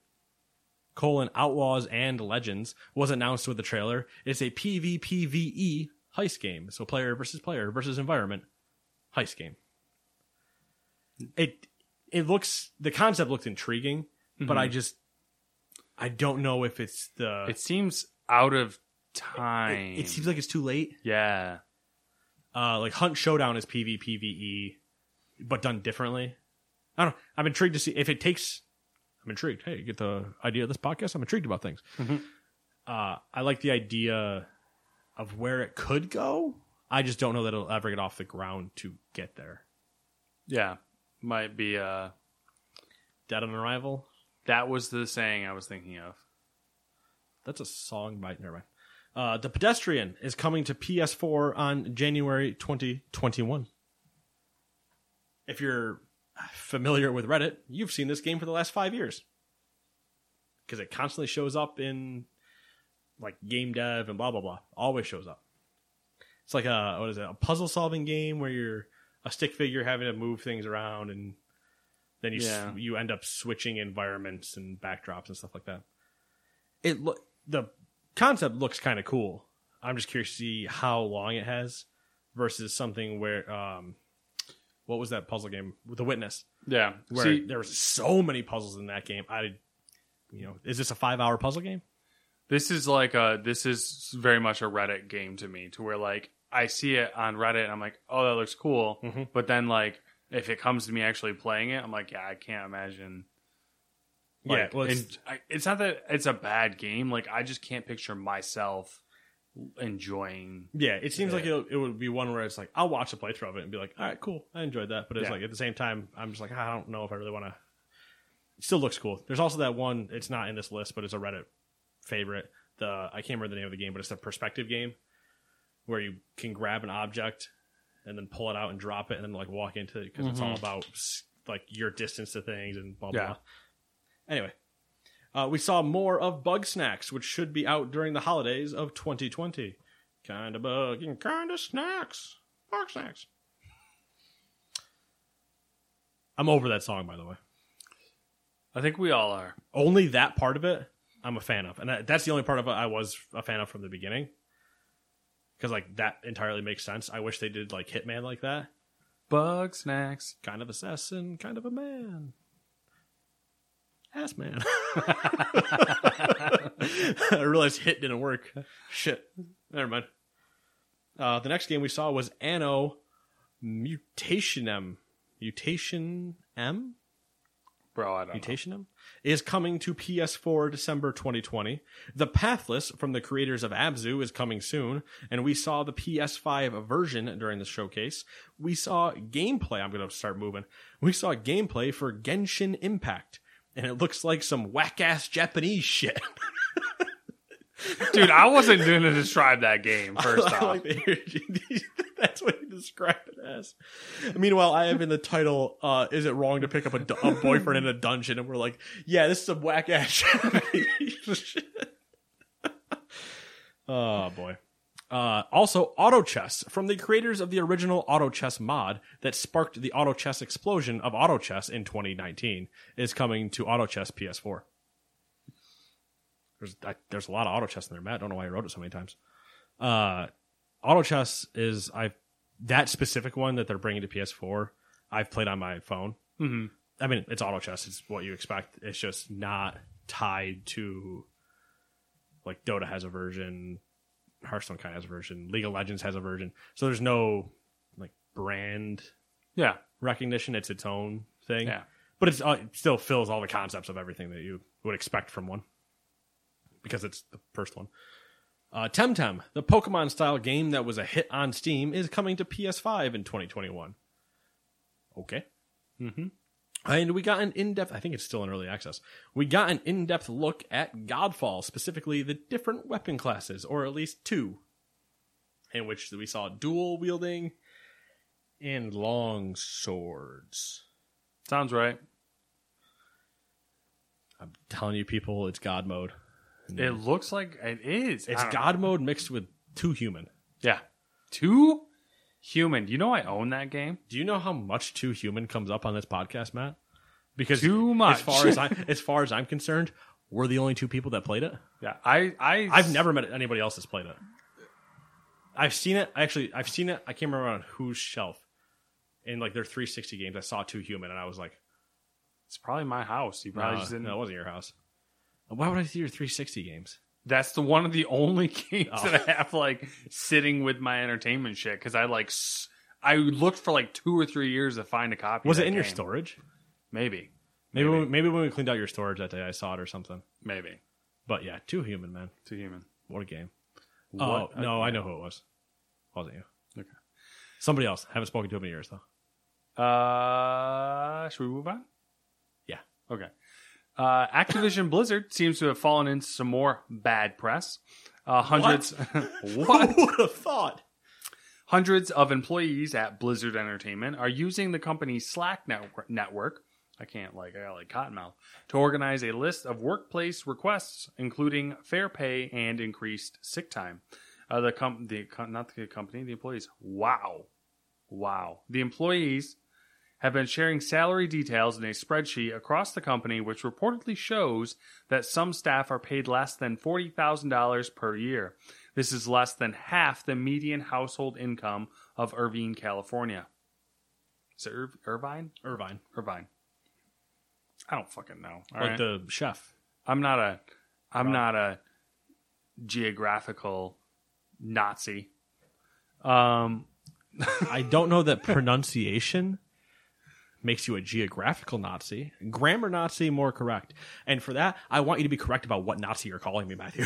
Speaker 2: colon Outlaws and Legends was announced with the trailer. It's a PvPvE E heist game, so player versus player versus environment heist game. It it looks the concept looked intriguing, but I just I don't know if it's the
Speaker 3: It seems out of
Speaker 2: it,
Speaker 3: time.
Speaker 2: it seems like it's too late.
Speaker 3: yeah.
Speaker 2: uh, like Hunt Showdown is PvPvE, but done differently. I don't know. I'm intrigued to see if it takes. I'm intrigued. Hey, you get the idea of this podcast? I'm intrigued about things. Uh, I like the idea of where it could go. I just don't know that it'll ever get off the ground to get there.
Speaker 3: Yeah. Might be. Uh,
Speaker 2: Dead on Arrival.
Speaker 3: that was the saying I was thinking of.
Speaker 2: That's a song by never mind. Uh, the Pedestrian is coming to PS4 on January 2021. If you're familiar with Reddit, you've seen this game for the last five years because it constantly shows up in like game dev and blah blah blah. Always shows up. It's like a what is it? A puzzle solving game where you're a stick figure having to move things around and then you s
Speaker 3: Yeah.
Speaker 2: you end up switching environments and backdrops and stuff like that. It look the concept looks kind of cool. I'm just curious to see how long it has versus something where um what was that puzzle game with the witness
Speaker 3: Yeah.
Speaker 2: where
Speaker 3: See,
Speaker 2: there was so many puzzles in that game. I you know, is this a 5-hour puzzle game?
Speaker 3: this is like a. This is very much a Reddit game to me, to where like I see it on Reddit and I'm like, oh, that looks cool.
Speaker 2: Mhm.
Speaker 3: But then like if it comes to me actually playing it, I'm like, yeah, I can't imagine.
Speaker 2: Yeah, well, it's,
Speaker 3: I, it's not that it's a bad game. Like I just can't picture myself enjoying.
Speaker 2: yeah, it seems
Speaker 3: Yeah.
Speaker 2: like it, it would be one where it's like I'll watch a playthrough of it and be like, all right, cool, I enjoyed that. But it's
Speaker 3: Yeah.
Speaker 2: like at the same time, I'm just like, I don't know if I really want to. Still looks cool. There's also that one. It's not in this list, but it's a Reddit favorite. The I can't remember the name of the game, but it's a perspective game where you can grab an object and then pull it out and drop it and then like walk into it because it's all mm-hmm. about like your distance to things and blah blah.
Speaker 3: Yeah.
Speaker 2: blah. Anyway, uh, we saw more of Bugsnax, which should be out during the holidays of 2020. Kind of bug and kind of snacks. Bugsnax. I'm over that song, by the way.
Speaker 3: I think we all are.
Speaker 2: Only that part of it, I'm a fan of, and that's the only part of it I was a fan of from the beginning. Because like that entirely makes sense. I wish they did like Hitman like that.
Speaker 3: Bugsnax.
Speaker 2: Kind of assassin, kind of a man. Ass man. I realized hit didn't work. Shit. Never mind. Uh, the next game we saw was Anno Mutation M. Mutation M?
Speaker 3: Bro, I don't know.
Speaker 2: Mutation is coming to PS4 December 2020. The Pathless from the creators of Abzu is coming soon, and we saw the PS5 version during the showcase. We saw gameplay. I'm going to start moving. We saw gameplay for Genshin Impact, and it looks like some whack ass Japanese shit.
Speaker 3: Dude, I wasn't going to describe that game first
Speaker 2: I
Speaker 3: off.
Speaker 2: like the- That's what you describe it as. Meanwhile, I have in the title, uh, is it wrong to pick up a, a boyfriend in a dungeon? And we're like, yeah, this is some whack ass shit. oh, boy. Uh, also, Auto Chess from the creators of the original Auto Chess mod that sparked the Auto Chess explosion of Auto Chess in 2019 is coming to Auto Chess PS4. There's I, there's a lot of Auto Chess in there, Matt. I don't know why I wrote it so many times. Uh, Auto Chess is I that specific one that they're bringing to PS4. I've played on my phone.
Speaker 3: hmm
Speaker 2: I mean, it's Auto Chess. It's what you expect. It's just not tied to like Dota has a version, Hearthstone kind of has a version, League of Legends has a version. So there's no like brand
Speaker 3: Yeah.
Speaker 2: recognition. It's its own thing.
Speaker 3: Yeah.
Speaker 2: But it's, uh, it still fills all the concepts of everything that you would expect from one because it's the first one. Uh, Temtem, the Pokemon style game that was a hit on Steam, is coming to PS5 in 2021. Okay.
Speaker 3: Mm-hmm.
Speaker 2: And we got an in depth, I think it's still in early access. We got an in depth look at Godfall, specifically the different weapon classes, or at least two, in which we saw dual wielding and long swords.
Speaker 3: Sounds right.
Speaker 2: I'm telling you, people, it's God mode.
Speaker 3: It looks like it is.
Speaker 2: It's God mode mixed with two human.
Speaker 3: Yeah. Two human. You know I own that game.
Speaker 2: Do you know how much Too Human comes up on this podcast, Matt? Because
Speaker 3: Too much.
Speaker 2: As far as I, as far as I'm concerned, we're the only two people that played it.
Speaker 3: Yeah. I I
Speaker 2: I've never met anybody else that's played it. I've seen it. Actually, I've seen it. I can't remember on whose shelf. In like their 360 games, I saw Too Human, and I was like,
Speaker 3: It's probably my house. You probably
Speaker 2: no,
Speaker 3: just didn't.
Speaker 2: no, it wasn't your house. Why would I see your 360 games?
Speaker 3: That's the one of the only games
Speaker 2: Oh.
Speaker 3: that I have like sitting with my entertainment shit because I like s- I looked for like two or three years to find a copy.
Speaker 2: Was
Speaker 3: of
Speaker 2: it in your storage?
Speaker 3: Maybe,
Speaker 2: Maybe
Speaker 3: Maybe.
Speaker 2: when, maybe when we cleaned out your storage that day, I saw it or something.
Speaker 3: maybe
Speaker 2: But yeah, too human man.
Speaker 3: too human.
Speaker 2: What a game.
Speaker 3: What
Speaker 2: oh
Speaker 3: a
Speaker 2: no, I know who it was. Wasn't you?
Speaker 3: Okay.
Speaker 2: Somebody else. Haven't spoken to him in years though.
Speaker 3: Uh, should we move on?
Speaker 2: Yeah.
Speaker 3: Okay. Uh, Activision Blizzard seems to have fallen into some more bad press. Uh, hundreds, what?
Speaker 2: Who would have thought?
Speaker 3: Hundreds of employees at Blizzard Entertainment are using the company's Slack network, network I can't like I got like cottonmouth to organize a list of workplace requests, including fair pay and increased sick time. Uh, the com- the com- not the company, the employees. Wow, wow. The employees have been sharing salary details in a spreadsheet across the company, which reportedly shows that some staff are paid less than forty thousand dollars per year. This is less than half the median household income of Irvine, California. Is it Ir- Irvine?
Speaker 2: Irvine,
Speaker 3: Irvine. I don't fucking know. All
Speaker 2: like
Speaker 3: right?
Speaker 2: the chef.
Speaker 3: I'm not a I'm not a geographical Nazi. Um,
Speaker 2: I don't know that pronunciation makes you a geographical Nazi. Grammar Nazi more correct. And for that, I want you to be correct about what Nazi you're calling me, Matthew.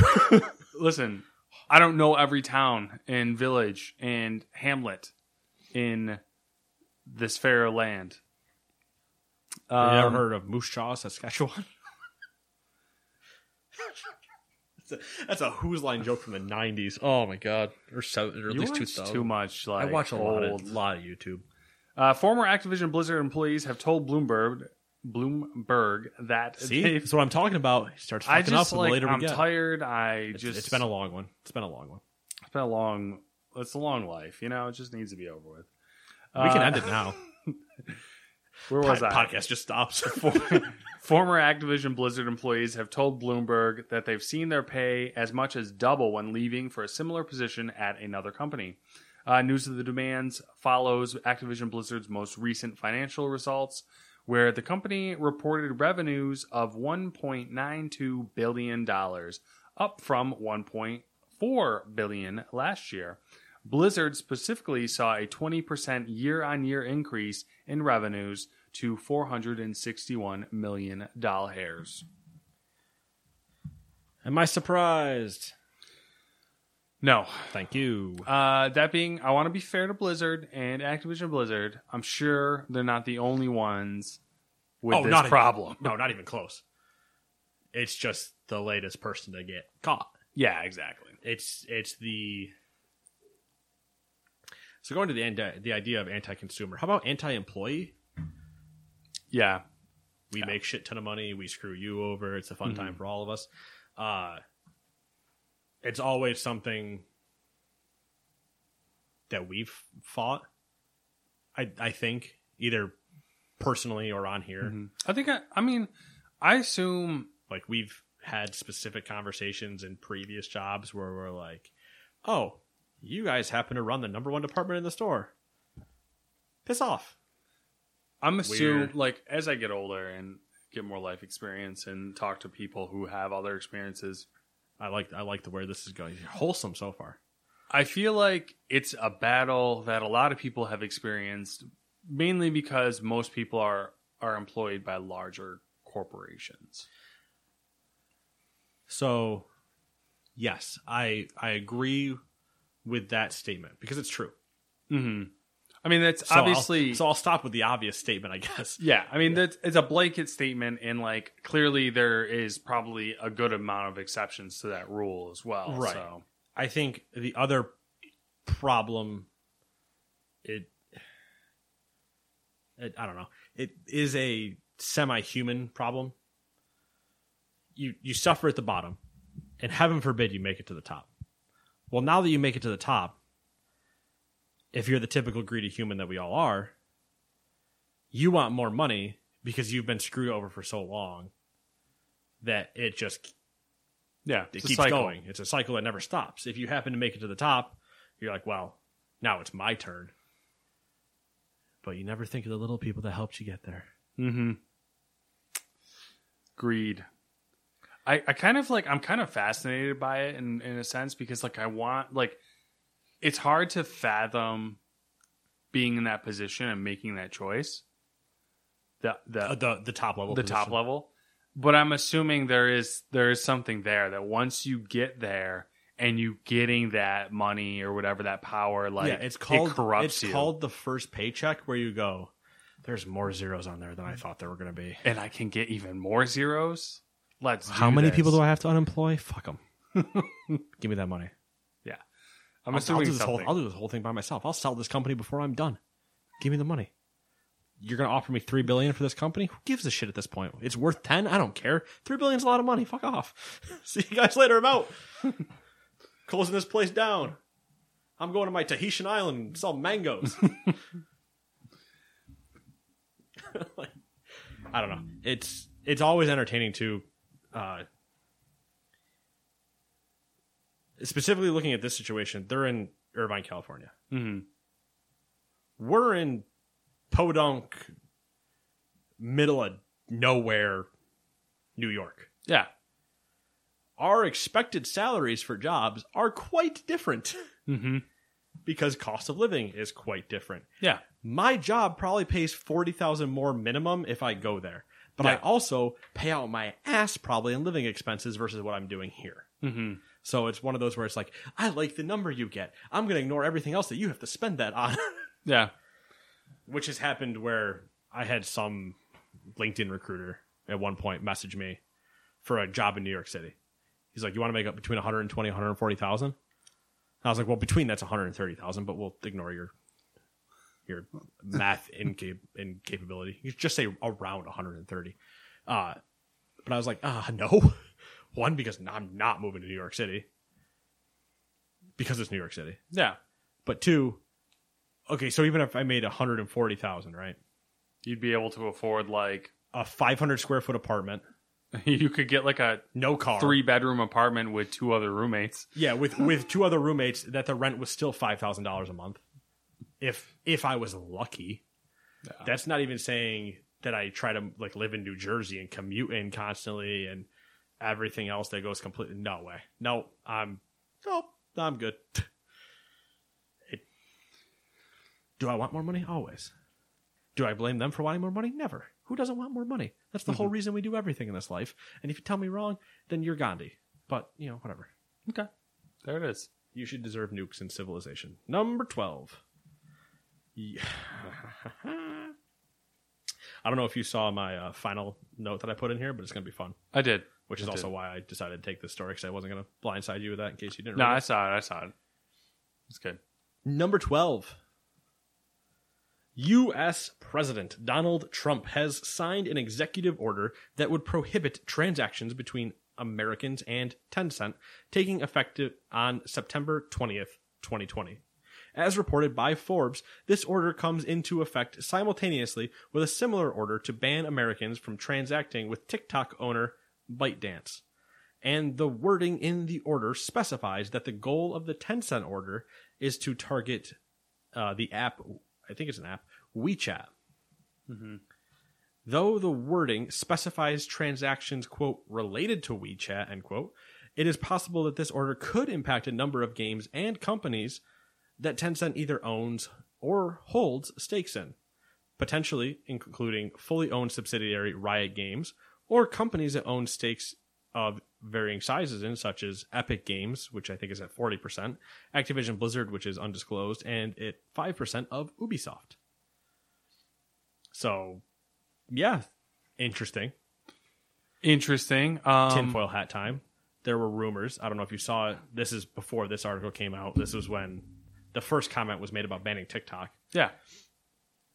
Speaker 3: listen, I don't know every town and village and hamlet in this fair land.
Speaker 2: you ever
Speaker 3: Um,
Speaker 2: heard of Moose Jaw, Saskatchewan? that's, a, that's a Whose Line joke from the '90s. Oh my god, or, so, or at
Speaker 3: you
Speaker 2: least
Speaker 3: watch
Speaker 2: 2000.
Speaker 3: too much. Like
Speaker 2: I watch a lot
Speaker 3: old.
Speaker 2: of lot of YouTube.
Speaker 3: Uh, former Activision Blizzard employees have told Bloomberg Bloomberg that
Speaker 2: See,
Speaker 3: they've-
Speaker 2: that's what I'm talking about. He starts
Speaker 3: I
Speaker 2: fucking
Speaker 3: just
Speaker 2: up
Speaker 3: like
Speaker 2: the later
Speaker 3: I'm
Speaker 2: we get.
Speaker 3: tired. I
Speaker 2: It's-
Speaker 3: just
Speaker 2: it's been a long one. It's been a long one.
Speaker 3: it's been a long it's a long life. You know, it just needs to be over with.
Speaker 2: We can
Speaker 3: Uh,
Speaker 2: end it now.
Speaker 3: Where was I?
Speaker 2: Podcast just stops.
Speaker 3: Former Activision Blizzard employees have told Bloomberg that they've seen their pay as much as double when leaving for a similar position at another company. Uh, news of the demands follows Activision Blizzard's most recent financial results, where the company reported revenues of $1.92 billion, up from 1.4 billion last year. Blizzard specifically saw a 20% year on year increase in revenues to $461 million.
Speaker 2: Am I surprised?
Speaker 3: No.
Speaker 2: Thank you.
Speaker 3: Uh, that being, I want to be fair to Blizzard and Activision Blizzard. I'm sure they're not the only ones with this
Speaker 2: Oh, not even-
Speaker 3: problem.
Speaker 2: no, not even close. It's just the latest person to get caught.
Speaker 3: Yeah, exactly.
Speaker 2: It's it's the so going to the end the idea of anti-consumer. How about anti-employee?
Speaker 3: Yeah.
Speaker 2: We make shit ton of money. We screw you over. It's a fun time for all of us. Uh, it's always something that we've fought. I I think either personally or on here. Mm-hmm.
Speaker 3: I think, I, I mean, I assume,
Speaker 2: Like we've had specific conversations in previous jobs where we're like, "Oh, you guys happen to run the number one department in the store. Piss off."
Speaker 3: I'm assuming,
Speaker 2: Weird.
Speaker 3: like, as I get older and get more life experience and talk to people who have other experiences,
Speaker 2: I like I like the where this is going. Wholesome so far.
Speaker 3: I feel like it's a battle that a lot of people have experienced, mainly because most people are are employed by larger corporations.
Speaker 2: So, yes, I I agree with that statement because it's true.
Speaker 3: hmm I mean, that's
Speaker 2: So I'll-
Speaker 3: obviously
Speaker 2: so I'll stop with the obvious statement, I guess.
Speaker 3: yeah. I mean, that's it's a blanket statement, and like clearly there is probably a good amount of exceptions to that rule as well.
Speaker 2: Right.
Speaker 3: So.
Speaker 2: I think the other problem, it, it I don't know, it is a semi-human problem. You you suffer at the bottom, and heaven forbid you make it to the top. Well, now that you make it to the top, if you're the typical greedy human that we all are, you want more money because you've been screwed over for so long that it just
Speaker 3: Yeah,
Speaker 2: it keeps going. It's a cycle that never stops. If you happen to make it to the top, you're like, well, now it's my turn. But you never think of the little people that helped you get there.
Speaker 3: Mm-hmm. Greed. I, I kind of like I'm kind of fascinated by it in, in a sense because like I want like it's hard to fathom being in that position and making that choice. The the
Speaker 2: Uh, the the top level.
Speaker 3: the top level. But I'm assuming there is there is something there that once you get there and you getting that money or whatever that power like
Speaker 2: yeah, it's called
Speaker 3: it corrupts
Speaker 2: it's
Speaker 3: you.
Speaker 2: called the first paycheck where you go. There's more zeros on there than I thought there were going to be.
Speaker 3: and I can get even more zeros. Let's.
Speaker 2: How many
Speaker 3: this.
Speaker 2: people do I have to unemploy? Fuck them. Give me that money.
Speaker 3: I'm
Speaker 2: I'll, I'll do this whole. I'll do this whole thing by myself. I'll sell this company before I'm done. Give me the money. You're gonna offer me three billion for this company? Who gives a shit at this point? It's worth ten. I don't care. Three billion's a lot of money. Fuck off. See you guys later. I'm out. Closing this place down. I'm going to my Tahitian island and sell mangoes. Like, I don't know. It's it's always entertaining to uh, specifically looking at this situation. They're in Irvine, California.
Speaker 3: Mhm.
Speaker 2: We're in Podunk, middle of nowhere, New York.
Speaker 3: Yeah.
Speaker 2: Our expected salaries for jobs are quite different.
Speaker 3: Mm-hmm.
Speaker 2: because cost of living is quite different.
Speaker 3: Yeah.
Speaker 2: My job probably pays 40,000 more minimum if I go there. But I also pay out my ass probably in living expenses versus what I'm doing here.
Speaker 3: Mm-hmm.
Speaker 2: So it's one of those where it's like, I like the number you get. I'm going to ignore everything else that you have to spend that on.
Speaker 3: Yeah.
Speaker 2: Which has happened where I had some LinkedIn recruiter at one point message me for a job in New York City. He's like, "You want to make up between 120 and 140,000?" I was like, "Well, between that's 130,000, but we'll ignore your your math incap- incapability. You just say around 130." Uh, but I was like, "Ah, no." One because I'm not moving to New York City because it's New York City.
Speaker 3: Yeah.
Speaker 2: But two, okay, so even if I made 140,000, right?
Speaker 3: You'd be able to afford like
Speaker 2: A 500 square foot apartment,
Speaker 3: you could get like a
Speaker 2: no car.
Speaker 3: three bedroom apartment with two other roommates.
Speaker 2: Yeah, with with two other roommates that the rent was still $5,000 a month. If if I was lucky. That's not even saying that I try to like live in New Jersey and commute in constantly and everything else that goes completely no way. No, I'm no, I'm good. It- do I want more money? Always. Do I blame them for wanting more money? Never. Who doesn't want more money? That's the whole reason we do everything in this life. And if you tell me wrong, then you're Gandhi. But, you know, whatever.
Speaker 3: Okay. There it is.
Speaker 2: You should deserve nukes in civilization. Number 12. Yeah. I don't know if you saw my uh, final note that I put in here, but it's going to be fun.
Speaker 3: I did.
Speaker 2: Which is also why I decided to take this story because I wasn't going to blindside you with that in case you didn't.
Speaker 3: No, I
Speaker 2: it.
Speaker 3: saw it. I saw it. It's good.
Speaker 2: Number 12. U.S. President Donald Trump has signed an executive order that would prohibit transactions between Americans and Tencent taking effect on September 20th, 2020. As reported by Forbes, this order comes into effect simultaneously with a similar order to ban Americans from transacting with TikTok owner ByteDance and the wording in the order specifies that the goal of the Tencent order is to target uh, the app. I think it's an app, WeChat. Though the wording specifies transactions quote related to WeChat end quote, it is possible that this order could impact a number of games and companies that Tencent either owns or holds stakes in potentially including fully owned subsidiary Riot Games or companies that own stakes of varying sizes in, such as Epic Games, which I think is at 40%, Activision Blizzard, which is undisclosed, and at 5% of Ubisoft. So, yeah, interesting.
Speaker 3: Interesting. Um,
Speaker 2: Tinfoil hat time. There were rumors. I don't know if you saw it. This is before this article came out. This was when the first comment was made about banning TikTok.
Speaker 3: Yeah.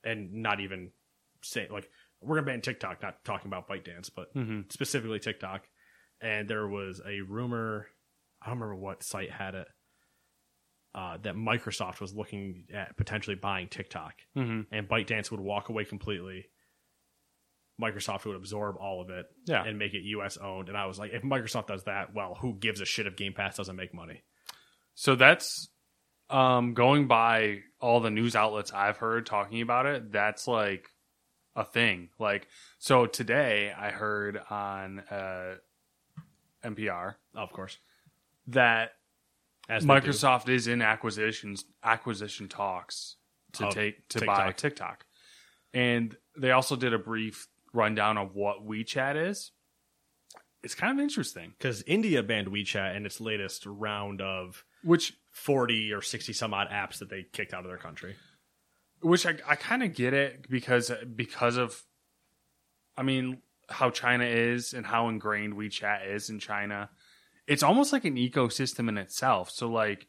Speaker 2: and not even say like we're gonna ban TikTok, not talking about ByteDance, but specifically TikTok. And there was a rumor, I don't remember what site had it, uh, that Microsoft was looking at potentially buying TikTok,
Speaker 3: Mhm.
Speaker 2: and ByteDance would walk away completely. Microsoft would absorb all of it
Speaker 3: Yeah.
Speaker 2: and make it U.S. owned. And I was like, if Microsoft does that, well, who gives a shit if Game Pass doesn't make money?
Speaker 3: So that's um, going by all the news outlets I've heard talking about it. That's like a thing. Like so today, I heard on uh, NPR
Speaker 2: Of course,
Speaker 3: that
Speaker 2: as.
Speaker 3: Microsoft is in acquisitions acquisition talks to
Speaker 2: Of
Speaker 3: take to buy
Speaker 2: TikTok.
Speaker 3: TikTok, and they also did a brief rundown of what WeChat is. It's kind of interesting,
Speaker 2: because India banned WeChat in its latest round of
Speaker 3: which
Speaker 2: 40 or 60 some odd apps that they kicked out of their country.
Speaker 3: Which I, I kind of get it because because of I mean how China is and how ingrained WeChat is in China. It's almost like an ecosystem in itself. So like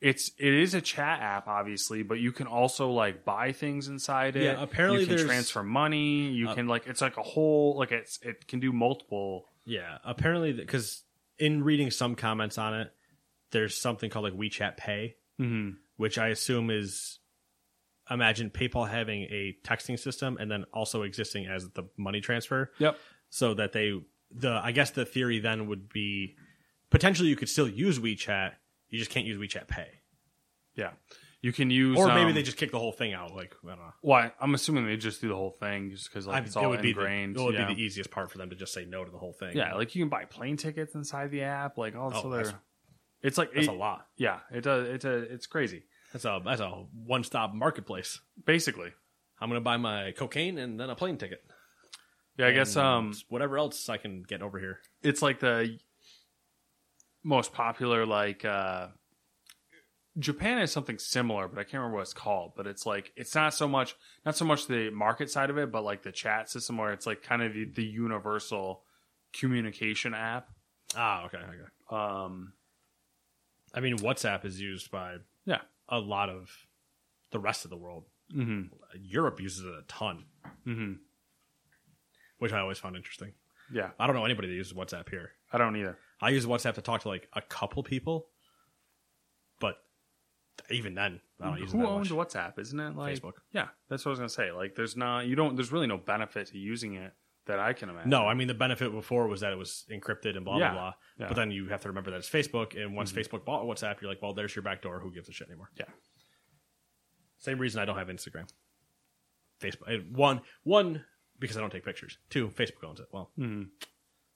Speaker 3: it's it is a chat app obviously, but you can also like buy things inside it.
Speaker 2: Yeah, apparently
Speaker 3: you can transfer money. You
Speaker 2: Uh,
Speaker 3: can like it's like a whole like it's it can do multiple.
Speaker 2: Yeah, apparently because in reading some comments on it, there's something called like WeChat Pay,
Speaker 3: Mm-hmm.
Speaker 2: which I assume is imagine PayPal having a texting system and then also existing as the money transfer,
Speaker 3: Yep.
Speaker 2: so that they the I guess the theory then would be potentially you could still use WeChat, you just can't use WeChat Pay,
Speaker 3: Yeah. You can use
Speaker 2: or maybe
Speaker 3: um,
Speaker 2: they just kick the whole thing out. Like I don't know.
Speaker 3: Well, I'm assuming they just do the whole thing just because like
Speaker 2: I-
Speaker 3: it's all
Speaker 2: it would
Speaker 3: ingrained.
Speaker 2: be the, it would
Speaker 3: yeah.
Speaker 2: be the easiest part for them to just say no to the whole thing.
Speaker 3: Yeah, like you can buy plane tickets inside the app, like all this
Speaker 2: Oh,
Speaker 3: other. It's like
Speaker 2: it's
Speaker 3: it-
Speaker 2: a lot.
Speaker 3: Yeah, it does. It's a it's crazy.
Speaker 2: That's a that's a one stop marketplace.
Speaker 3: Basically.
Speaker 2: I'm gonna buy my cocaine and then a plane ticket.
Speaker 3: Yeah, I guess
Speaker 2: And
Speaker 3: um
Speaker 2: whatever else I can get over here.
Speaker 3: it's like the most popular like uh Japan has something similar, but I can't remember what it's called. But it's like it's not so much not so much the market side of it, but like the chat system where it's like kind of the, the universal communication app.
Speaker 2: Ah, okay, okay.
Speaker 3: Um
Speaker 2: I mean, WhatsApp is used by
Speaker 3: yeah.
Speaker 2: A lot of the rest of the world.
Speaker 3: Mm-hmm.
Speaker 2: Europe uses it a ton,
Speaker 3: Mm-hmm.
Speaker 2: which I always found interesting.
Speaker 3: Yeah.
Speaker 2: I don't know anybody that uses WhatsApp here.
Speaker 3: I don't either.
Speaker 2: I use WhatsApp to talk to like a couple people, but even then, I don't use it
Speaker 3: Who owns
Speaker 2: much.
Speaker 3: WhatsApp? Isn't it like
Speaker 2: Facebook.
Speaker 3: Yeah, that's what I was gonna say. Like, there's not you don't. There's really no benefit to using it that I can imagine.
Speaker 2: No, I mean the benefit before was that it was encrypted and blah
Speaker 3: Yeah,
Speaker 2: blah blah.
Speaker 3: yeah. Mm-hmm.
Speaker 2: But then you have to remember that it's Facebook, and once Facebook bought WhatsApp, you're like, well, there's your back door. Who gives a shit anymore?
Speaker 3: Yeah.
Speaker 2: Same reason I don't have Instagram. Facebook one one because I don't take pictures. Two, Facebook owns it. Well,
Speaker 3: Mhm.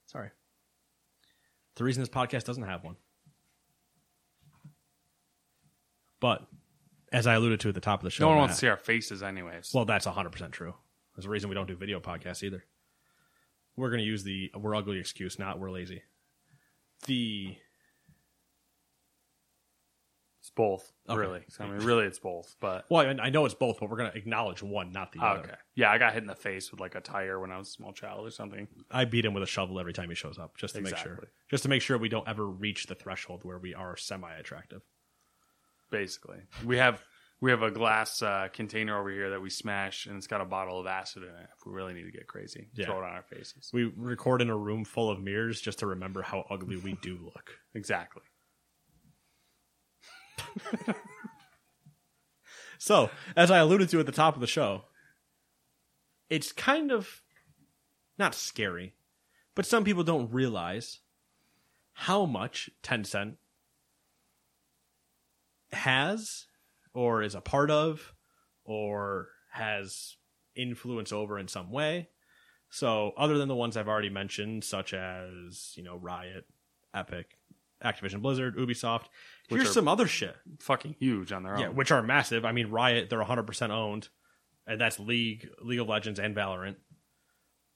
Speaker 2: sorry. The reason this podcast doesn't have one. But as I alluded to at the top of the show,
Speaker 3: no one
Speaker 2: Matt-
Speaker 3: wants to see our faces, anyways.
Speaker 2: well, that's 100% true. There's a reason we don't do video podcasts either. We're going to use the we're ugly excuse, not we're lazy. The
Speaker 3: it's both,
Speaker 2: Okay.
Speaker 3: really. I mean, really, it's both. But
Speaker 2: well, I I know it's both, but we're going to acknowledge one, not the
Speaker 3: oh,
Speaker 2: other.
Speaker 3: okay, yeah, I got hit in the face with like a tire when I was a small child or something.
Speaker 2: I beat him with a shovel every time he shows up, just to make sure, just to make sure we don't ever reach the threshold where we are semi-attractive.
Speaker 3: Basically, we have we have a glass uh, container over here that we smash, and it's got a bottle of acid in it. If we really need to get crazy,
Speaker 2: Yeah.
Speaker 3: throw it on our faces.
Speaker 2: We record in a room full of mirrors just to remember how ugly we do look.
Speaker 3: Exactly.
Speaker 2: So, as I alluded to at the top of the show, it's kind of not scary, but some people don't realize how much Tencent has or is a part of or has influence over in some way. So, other than the ones I've already mentioned, such as, you know, Riot, Epic, Activision Blizzard, Ubisoft,
Speaker 3: Which
Speaker 2: here's some other shit.
Speaker 3: Fucking huge on their own.
Speaker 2: Yeah, which are massive. I mean, Riot, they're 100% owned, and that's League, League of Legends, and Valorant.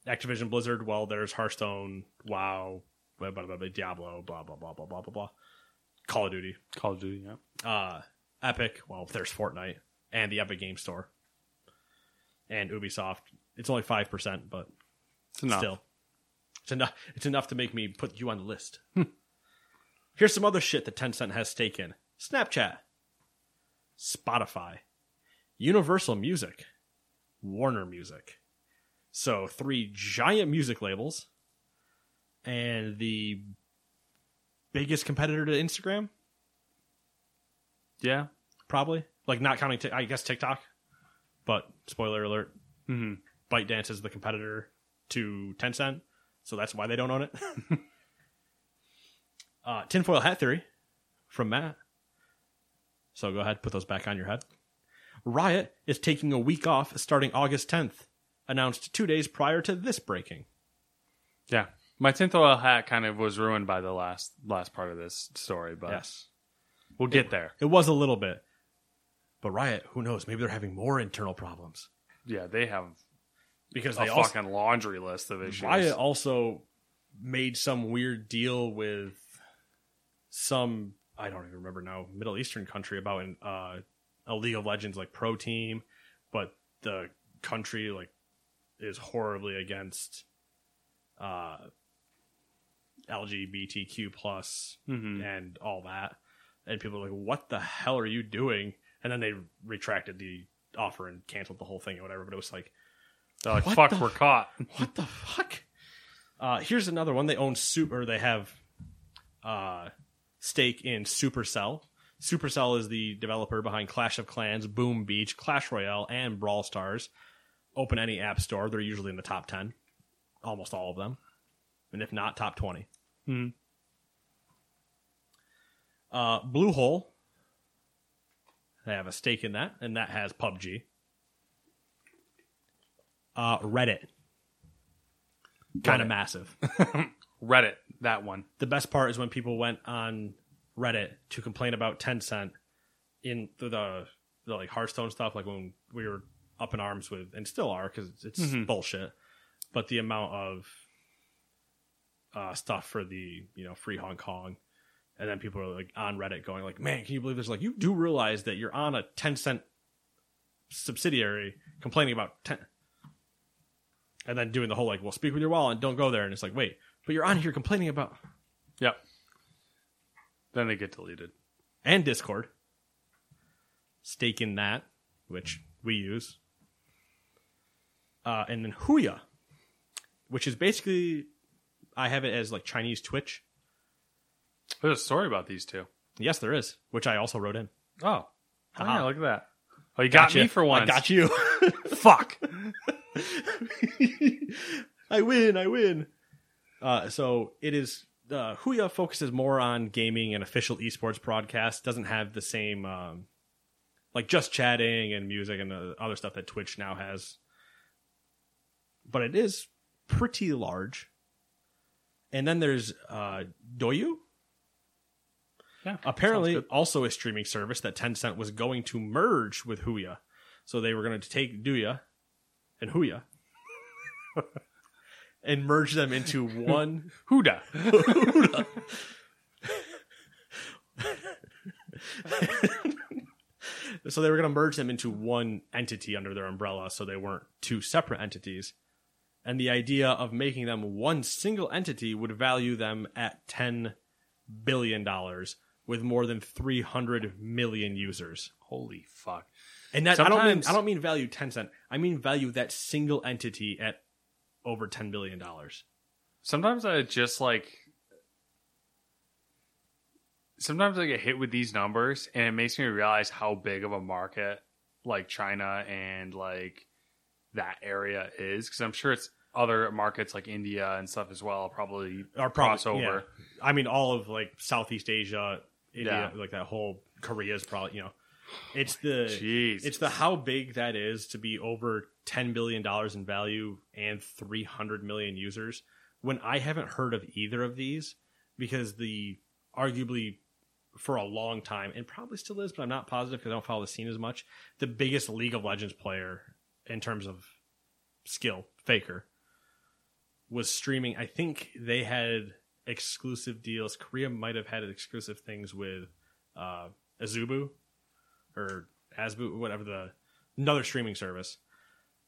Speaker 2: Activision Blizzard, well, there's Hearthstone, WoW, blah, blah, blah, blah, Diablo, blah, blah, blah, blah, blah, blah, blah. Call of Duty.
Speaker 3: Call of Duty. Yeah.
Speaker 2: Uh, Epic, well, there's Fortnite, and the Epic Game Store. And Ubisoft, it's only 5%, but
Speaker 3: It's enough.
Speaker 2: still. It's enough, it's enough to make me put you on the list. Hmm. Here's some other shit that Tencent has stake in Snapchat, Spotify, Universal Music, Warner Music. So, three giant music labels, and the biggest competitor to Instagram,
Speaker 3: Yeah.
Speaker 2: probably. Like, not counting, Tik- I guess, TikTok. But, spoiler alert,
Speaker 3: hmm
Speaker 2: ByteDance is the competitor to Tencent, so that's why they don't own it. uh, tinfoil hat theory from Matt. So go ahead, put those back on your head. Riot is taking a week off starting August 10th, announced two days prior to this breaking.
Speaker 3: Yeah. My tinfoil hat kind of was ruined by the last last part of this story, but
Speaker 2: Yes.
Speaker 3: We'll get there.
Speaker 2: It was a little bit. But Riot, who knows? Maybe they're having more internal problems.
Speaker 3: Yeah, they have
Speaker 2: Because
Speaker 3: a
Speaker 2: they also,
Speaker 3: fucking laundry list of issues.
Speaker 2: Riot also made some weird deal with some I don't even remember now Middle Eastern country about an, uh, a League of Legends like pro team, but the country like is horribly against uh, LGBTQ plus
Speaker 3: Mhm.
Speaker 2: and all that, and people are like, "What the hell are you doing?" And then they retracted the offer and canceled the whole thing or whatever. But it was like,
Speaker 3: They're like, fuck,
Speaker 2: the-
Speaker 3: we're caught.
Speaker 2: what the fuck? Uh, here's another one. They own super. They have uh, stake in Supercell. Supercell is the developer behind Clash of Clans, Boom Beach, Clash Royale, and Brawl Stars. Open any app store. They're usually in the top ten, almost all of them, and if not, top twenty.
Speaker 3: Mhm.
Speaker 2: Uh, Bluehole. They have a stake in that, and that has PUBG. Uh, Reddit. Kind of massive.
Speaker 3: Reddit, that one.
Speaker 2: the best part is when people went on Reddit to complain about Tencent in the, the the like Hearthstone stuff, like when we were up in arms with, and still are because it's
Speaker 3: Mhm.
Speaker 2: bullshit. But the amount of uh, stuff for the you know free Hong Kong, and then people are like on Reddit going like, "Man, can you believe this?" Like, you do realize that you're on a Tencent subsidiary complaining about ten, and then doing the whole like, "Well, speak with your wallet and don't go there," and it's like, wait, but you're on here complaining about
Speaker 3: Yep. Then they get deleted.
Speaker 2: and Discord. Stake in that, which we use. Uh, and then Huya, which is basically, I have it as like Chinese Twitch.
Speaker 3: There's a story about these two.
Speaker 2: Yes, there is, which I also wrote in.
Speaker 3: Oh. Oh, yeah, look at that. Oh, you got
Speaker 2: Gotcha.
Speaker 3: me for once.
Speaker 2: I got you.
Speaker 3: Fuck.
Speaker 2: I win. I win. Uh, so it is. Uh, Huya focuses more on gaming and official esports broadcast. Doesn't have the same, um, like just chatting and music and uh, other stuff that Twitch now has. But it is pretty large. And then there's uh, Douyu.
Speaker 3: Yeah.
Speaker 2: Apparently, also a streaming service that Tencent was going to merge with Huya. So they were going to take Duya and Huya and merge them into one.
Speaker 3: Huda.
Speaker 2: so they were going to merge them into one entity under their umbrella so they weren't two separate entities. And the idea of making them one single entity would value them at $10 billion with more than 300 million users.
Speaker 3: Holy fuck.
Speaker 2: And that I don't mean I don't mean value Tencent. I mean value that single entity at over 10 billion dollars.
Speaker 3: Sometimes I just like. Sometimes I get hit with these numbers, and it makes me realize how big of a market like China and like that area is. Because I'm sure it's other markets like India and stuff as well. Probably
Speaker 2: Or probably-
Speaker 3: crossover.
Speaker 2: yeah. I mean all of like Southeast Asia, India,
Speaker 3: Yeah.
Speaker 2: like that whole Korea's probably, you know. It's the
Speaker 3: Jeez.
Speaker 2: it's the how big that is to be over 10 billion dollars in value and 300 million users when I haven't heard of either of these because the arguably for a long time and probably still is but I'm not positive because I don't follow the scene as much the biggest League of Legends player in terms of skill Faker was streaming I think they had exclusive deals Korea might have had exclusive things with uh Azubu or Asbu, whatever the another streaming service,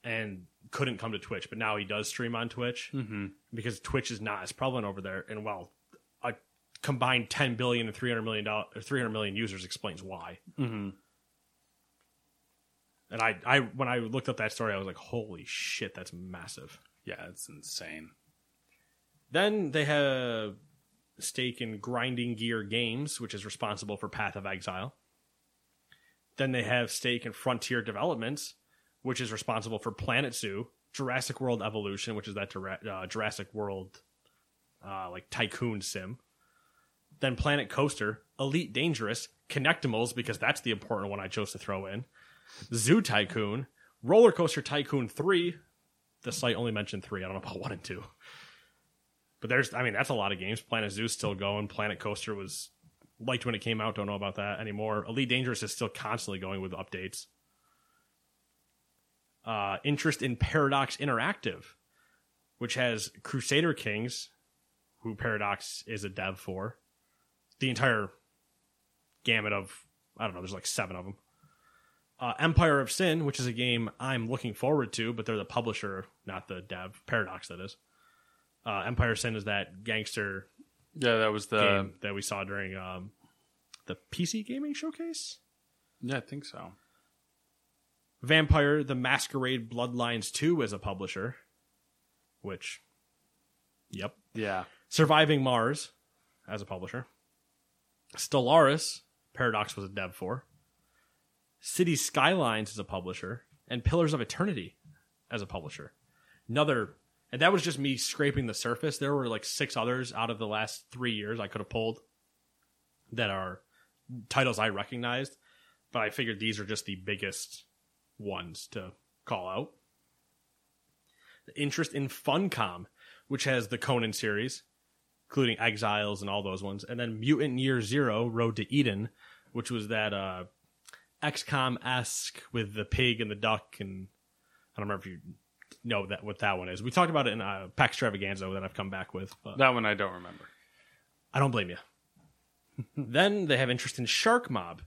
Speaker 2: and couldn't come to Twitch. But now he does stream on Twitch
Speaker 3: mm-hmm.
Speaker 2: because Twitch is not as prevalent over there. And well, a combined ten billion and three hundred million dollars, three hundred million users explains why.
Speaker 3: Mm-hmm.
Speaker 2: And I, I when I looked up that story, I was like, holy shit, that's massive.
Speaker 3: Yeah, it's insane.
Speaker 2: Then they have stake in Grinding Gear Games, which is responsible for Path of Exile. Then they have stake in Frontier Developments, which is responsible for Planet Zoo, Jurassic World Evolution, which is that uh, Jurassic World uh, like tycoon sim. Then Planet Coaster, Elite Dangerous, Kinectimals, because that's the important one I chose to throw in. Zoo Tycoon, Roller Coaster Tycoon 3. The site only mentioned three. I don't know about one and two. But there's, I mean, that's a lot of games. Planet Zoo's still going. Planet Coaster was liked when it came out. Don't know about that anymore. Elite Dangerous is still constantly going with updates. Uh, interest in Paradox Interactive, which has Crusader Kings, who Paradox is a dev for. The entire gamut of, I don't know, there's like seven of them. Uh, Empire of Sin, which is a game I'm looking forward to, but they're the publisher, not the dev. Paradox, that is. Uh, Empire Sin is that gangster
Speaker 3: Yeah, that was the.
Speaker 2: game that we saw during um, the PC gaming showcase.
Speaker 3: Yeah, I think so.
Speaker 2: Vampire: The Masquerade Bloodlines 2 as a publisher, which, yep.
Speaker 3: Yeah.
Speaker 2: Surviving Mars as a publisher. Stellaris, Paradox was a dev for. City Skylines as a publisher, and Pillars of Eternity as a publisher. Another, and that was just me scraping the surface. There were like six others out of the last three years I could have pulled that are titles I recognized, but I figured these are just the biggest ones to call out. The interest in Funcom, which has the Conan series, including Exiles and all those ones, and then Mutant Year Zero: Road to Eden, which was that uh, XCOM esque with the pig and the duck, and I don't remember if you know that what that one is. We talked about it in uh, PAX Extravaganza that I've come back with, but
Speaker 3: That one I don't remember.
Speaker 2: I don't blame you. then they have interest in Shark Mob,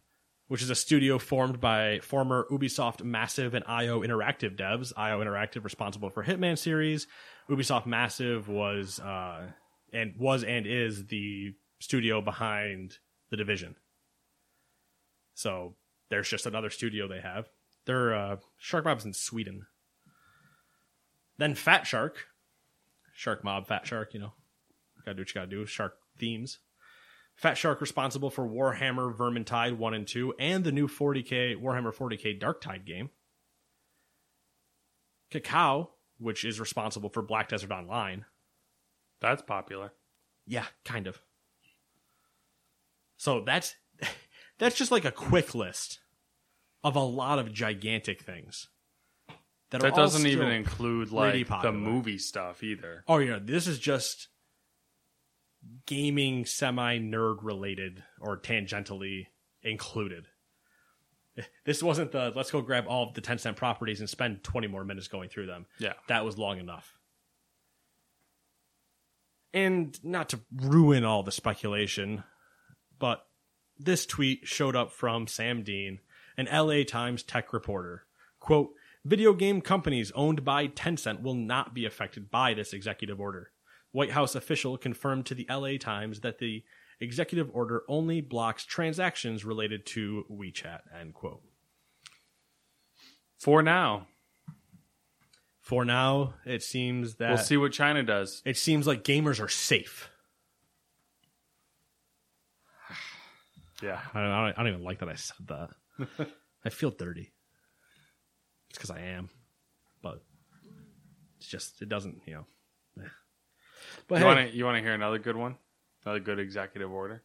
Speaker 2: which is a studio formed by former Ubisoft Massive and IO Interactive devs. IO Interactive responsible for Hitman series. Ubisoft Massive was uh, and was and is the studio behind The Division. So there's just another studio they have. They're uh, Shark Mob's in Sweden. Then Fat Shark, Shark Mob, Fat Shark. You know, gotta do what you gotta do. Shark themes. Fat Shark responsible for Warhammer Vermintide 1 and 2 and the new 40k Warhammer 40k Darktide game. Kakao, which is responsible for Black Desert Online.
Speaker 3: That's popular.
Speaker 2: Yeah, kind of. So that's that's just like a quick list of a lot of gigantic things. That,
Speaker 3: That doesn't even include like the movie stuff either.
Speaker 2: Oh yeah, this is just gaming semi nerd related or tangentially included. This wasn't the let's go grab all of the Tencent properties and spend 20 more minutes going through them.
Speaker 3: Yeah.
Speaker 2: That was long enough. And not to ruin all the speculation, but this tweet showed up from Sam Dean, an LA Times tech reporter. Quote, video game companies owned by Tencent will not be affected by this executive order. White House official confirmed to the LA Times that the executive order only blocks transactions related to WeChat, end quote.
Speaker 3: For now,
Speaker 2: For now, it seems that
Speaker 3: we'll see what China does.
Speaker 2: it seems like gamers are safe.
Speaker 3: Yeah.
Speaker 2: I don't, I don't, I don't even like that I said that. I feel dirty. It's because I am, but it's just it doesn't, you know. eh. But
Speaker 3: You
Speaker 2: hey,
Speaker 3: want to you want to hear another good one? Another good executive order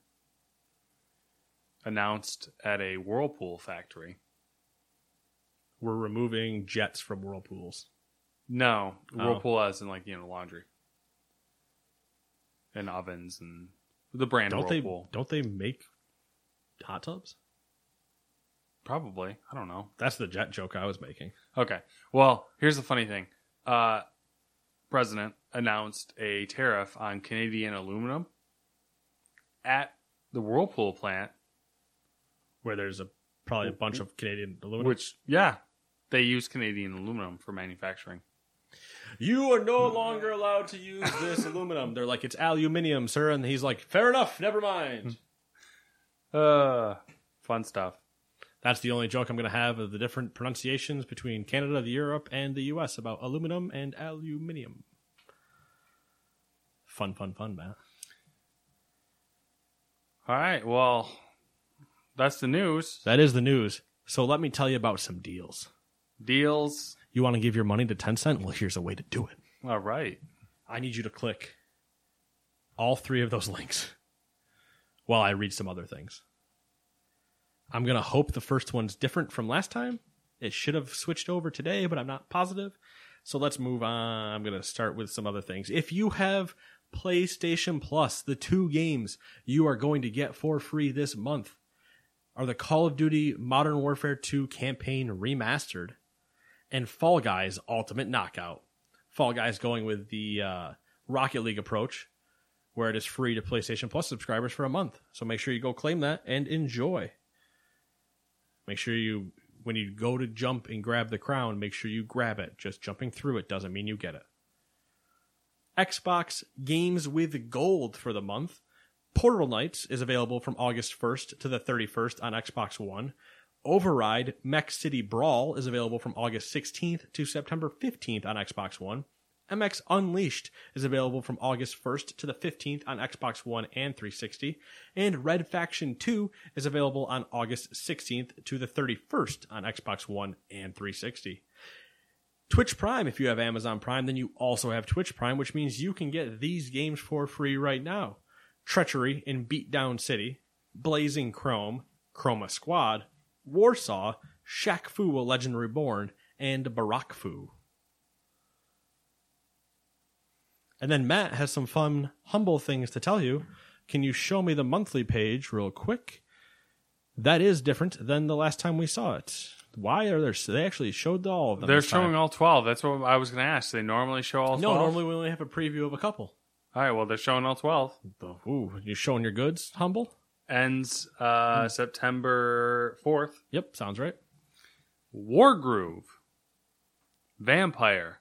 Speaker 3: announced at a Whirlpool factory.
Speaker 2: we're removing jets from whirlpools.
Speaker 3: No,
Speaker 2: Oh.
Speaker 3: Whirlpool as in like you know laundry and ovens and the brand
Speaker 2: Don't
Speaker 3: Whirlpool.
Speaker 2: they? Don't they make hot tubs?
Speaker 3: Probably. I don't know.
Speaker 2: That's the jet joke I was making.
Speaker 3: Okay. Well, here's the funny thing. Uh, President announced a tariff on Canadian aluminum at the Whirlpool plant,
Speaker 2: Where there's a probably a bunch of Canadian aluminum.
Speaker 3: which yeah, they use Canadian aluminum for manufacturing.
Speaker 2: you are no longer allowed to use this aluminum. They're like, it's aluminium, sir, and he's like, fair enough, never mind.
Speaker 3: Uh, fun stuff.
Speaker 2: That's the only joke I'm going to have of the different pronunciations between Canada, the Europe, and the U.S. about aluminum and aluminium. Fun, fun, fun, man.
Speaker 3: All right. Well, that's the news.
Speaker 2: That is the news. So let me tell you about some deals.
Speaker 3: Deals.
Speaker 2: You want to give your money to Tencent? Well, here's a way to do it.
Speaker 3: All right.
Speaker 2: I need you to click all three of those links while I read some other things. I'm going to hope the first one's different from last time. It should have switched over today, but I'm not positive. So let's move on. I'm going to start with some other things. If you have PlayStation Plus, the two games you are going to get for free this month are the Call of Duty Modern Warfare 2 campaign remastered and Fall Guys Ultimate Knockout. Fall Guys going with the uh, Rocket League approach, where it is free to PlayStation Plus subscribers for a month. So make sure you go claim that and enjoy. Make sure you, when you go to jump and grab the crown, make sure you grab it. Just jumping through it doesn't mean you get it. Xbox Games with Gold for the month. Portal Knights is available from August 1st to the 31st on Xbox One. Override Mech City Brawl is available from August 16th to September 15th on Xbox One. MX Unleashed is available from August 1st to the 15th on Xbox One and 360. And Red Faction 2 is available on August 16th to the 31st on Xbox One and 360. Twitch Prime, if you have Amazon Prime, then you also have Twitch Prime, which means you can get these games for free right now Treachery in Beatdown City, Blazing Chrome, Chroma Squad, Warsaw, Shaq Fu, A Legend Reborn, and Barack Fu. And then Matt has some fun, humble things to tell you. Can you show me the monthly page real quick? That is different than the last time we saw it. Why are there? They actually showed all of them.
Speaker 3: They're
Speaker 2: this time.
Speaker 3: showing all 12. That's what I was going to ask. They normally show all 12?
Speaker 2: No, normally we only have a preview of a couple.
Speaker 3: All right, well, they're showing all 12.
Speaker 2: Ooh, you showing your goods, humble?
Speaker 3: Ends uh, September 4th.
Speaker 2: Yep, sounds right.
Speaker 3: Wargroove. Vampire.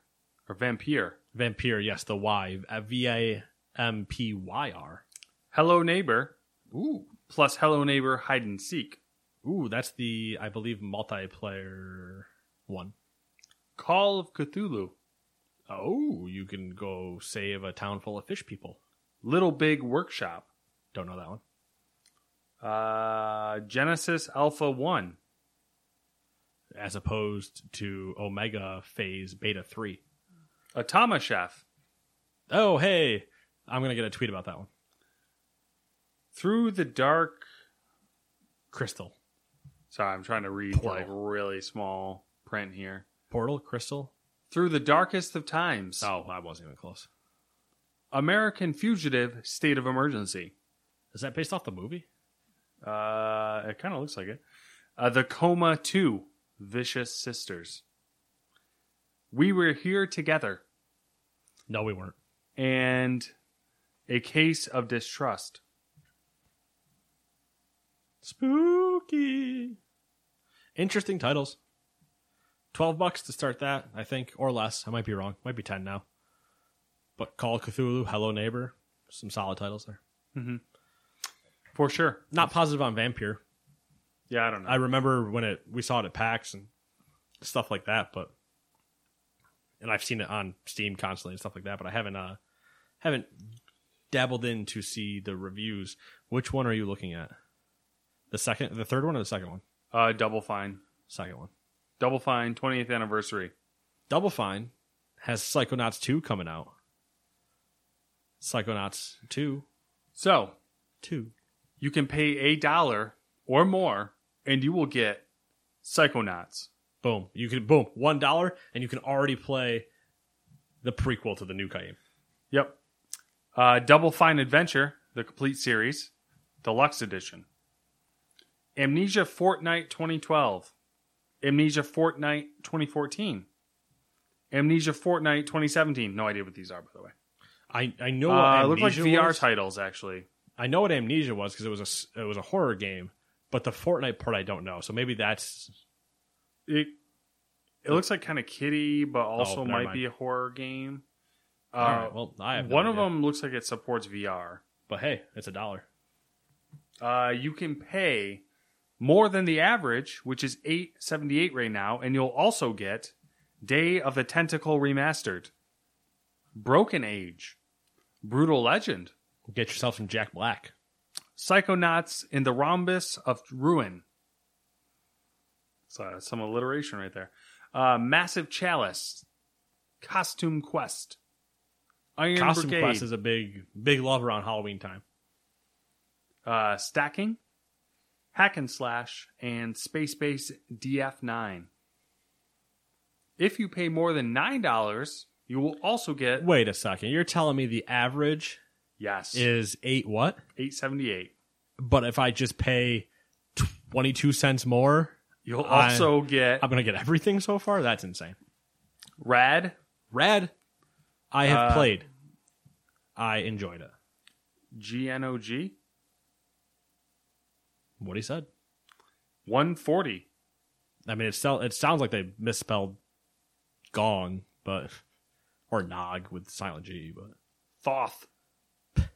Speaker 3: Or Vampire.
Speaker 2: Vampyr, yes, the Y, V A M P Y R.
Speaker 3: Hello Neighbor.
Speaker 2: Ooh,
Speaker 3: Plus Hello Neighbor Hide and Seek.
Speaker 2: ooh, that's the I believe multiplayer one.
Speaker 3: Call of Cthulhu.
Speaker 2: Oh, you can go save a town full of fish people.
Speaker 3: Little Big Workshop.
Speaker 2: Don't know that one.
Speaker 3: Uh, Genesis Alpha 1.
Speaker 2: As opposed to Omega Phase Beta Three.
Speaker 3: Atama Chef.
Speaker 2: Oh, hey, I'm gonna get a tweet about that one.
Speaker 3: Through the Dark.
Speaker 2: Crystal
Speaker 3: Sorry, I'm trying to read
Speaker 2: Portal.
Speaker 3: like really small print here.
Speaker 2: Portal Crystal.
Speaker 3: Through the Darkest of Times.
Speaker 2: Oh, I wasn't even close.
Speaker 3: American Fugitive State of Emergency.
Speaker 2: Is that based off the movie?
Speaker 3: Uh, it kind of looks like it. Uh, the Coma 2 Vicious Sisters. We Were Here Together.
Speaker 2: No, we weren't.
Speaker 3: And A Case of Distrust.
Speaker 2: Spooky. Interesting titles. Twelve bucks to start that, I think, or less. I might be wrong. Might be ten now. But Call of Cthulhu, Hello Neighbor, some solid titles there. Mm-hmm.
Speaker 3: For sure.
Speaker 2: Not positive on Vampyr.
Speaker 3: Yeah, I don't know.
Speaker 2: I remember when it we saw it at PAX and stuff like that, but and I've seen it on Steam constantly and stuff like that, but I haven't uh haven't dabbled in to see the reviews. Which one are you looking at? The second, the third one, or the second one?
Speaker 3: uh, Double Fine.
Speaker 2: Second one.
Speaker 3: Double Fine, 20th anniversary.
Speaker 2: Double Fine has Psychonauts 2 coming out. Psychonauts 2.
Speaker 3: So,
Speaker 2: 2.
Speaker 3: you can pay a dollar or more, and you will get Psychonauts.
Speaker 2: Boom. You can boom, one dollar, and you can already play the prequel to the new game.
Speaker 3: Yep. Uh, Double Fine Adventure, the complete series, deluxe edition. Amnesia Fortnight 2012. Amnesia Fortnight 2014. Amnesia Fortnight 2017. No idea what these are, by the way.
Speaker 2: I I know what
Speaker 3: Uh, look like VR
Speaker 2: was.
Speaker 3: titles, actually.
Speaker 2: I know what Amnesia was because it was a it was a horror game, but the Fortnight part I don't know. So maybe that's
Speaker 3: It it looks like kind of kitty, but also
Speaker 2: Oh,
Speaker 3: might
Speaker 2: mind.
Speaker 3: be a horror game. Uh,
Speaker 2: all right. Well, I have no
Speaker 3: one of them looks like it supports VR.
Speaker 2: But hey, it's a dollar.
Speaker 3: Uh, you can pay more than the average, which is eight seventy eight right now, and you'll also get Day of the Tentacle remastered, Broken Age, Brutal Legend,
Speaker 2: Get yourself some Jack Black.
Speaker 3: Psychonauts in the Rhombus of Ruin. So some alliteration right there. Uh, Massive Chalice, Costume Quest, Iron
Speaker 2: Costume
Speaker 3: Brigade,
Speaker 2: Quest is a big big love around Halloween time.
Speaker 3: uh, Stacking, Hack and Slash, and Space Base DF9. If you pay more than nine dollars, you will also get
Speaker 2: Wait a second. You're telling me the average
Speaker 3: yes
Speaker 2: is eight what?
Speaker 3: eight seventy eight.
Speaker 2: But if I just pay twenty two cents more,
Speaker 3: You'll
Speaker 2: I-
Speaker 3: also get
Speaker 2: I'm gonna get everything so far. That's insane.
Speaker 3: Rad,
Speaker 2: Rad, I have
Speaker 3: Uh,
Speaker 2: played. I enjoyed it.
Speaker 3: GNOG,
Speaker 2: What he said.
Speaker 3: one forty.
Speaker 2: I mean, it it sounds like they misspelled gong, but or nog with silent G, but
Speaker 3: Thoth.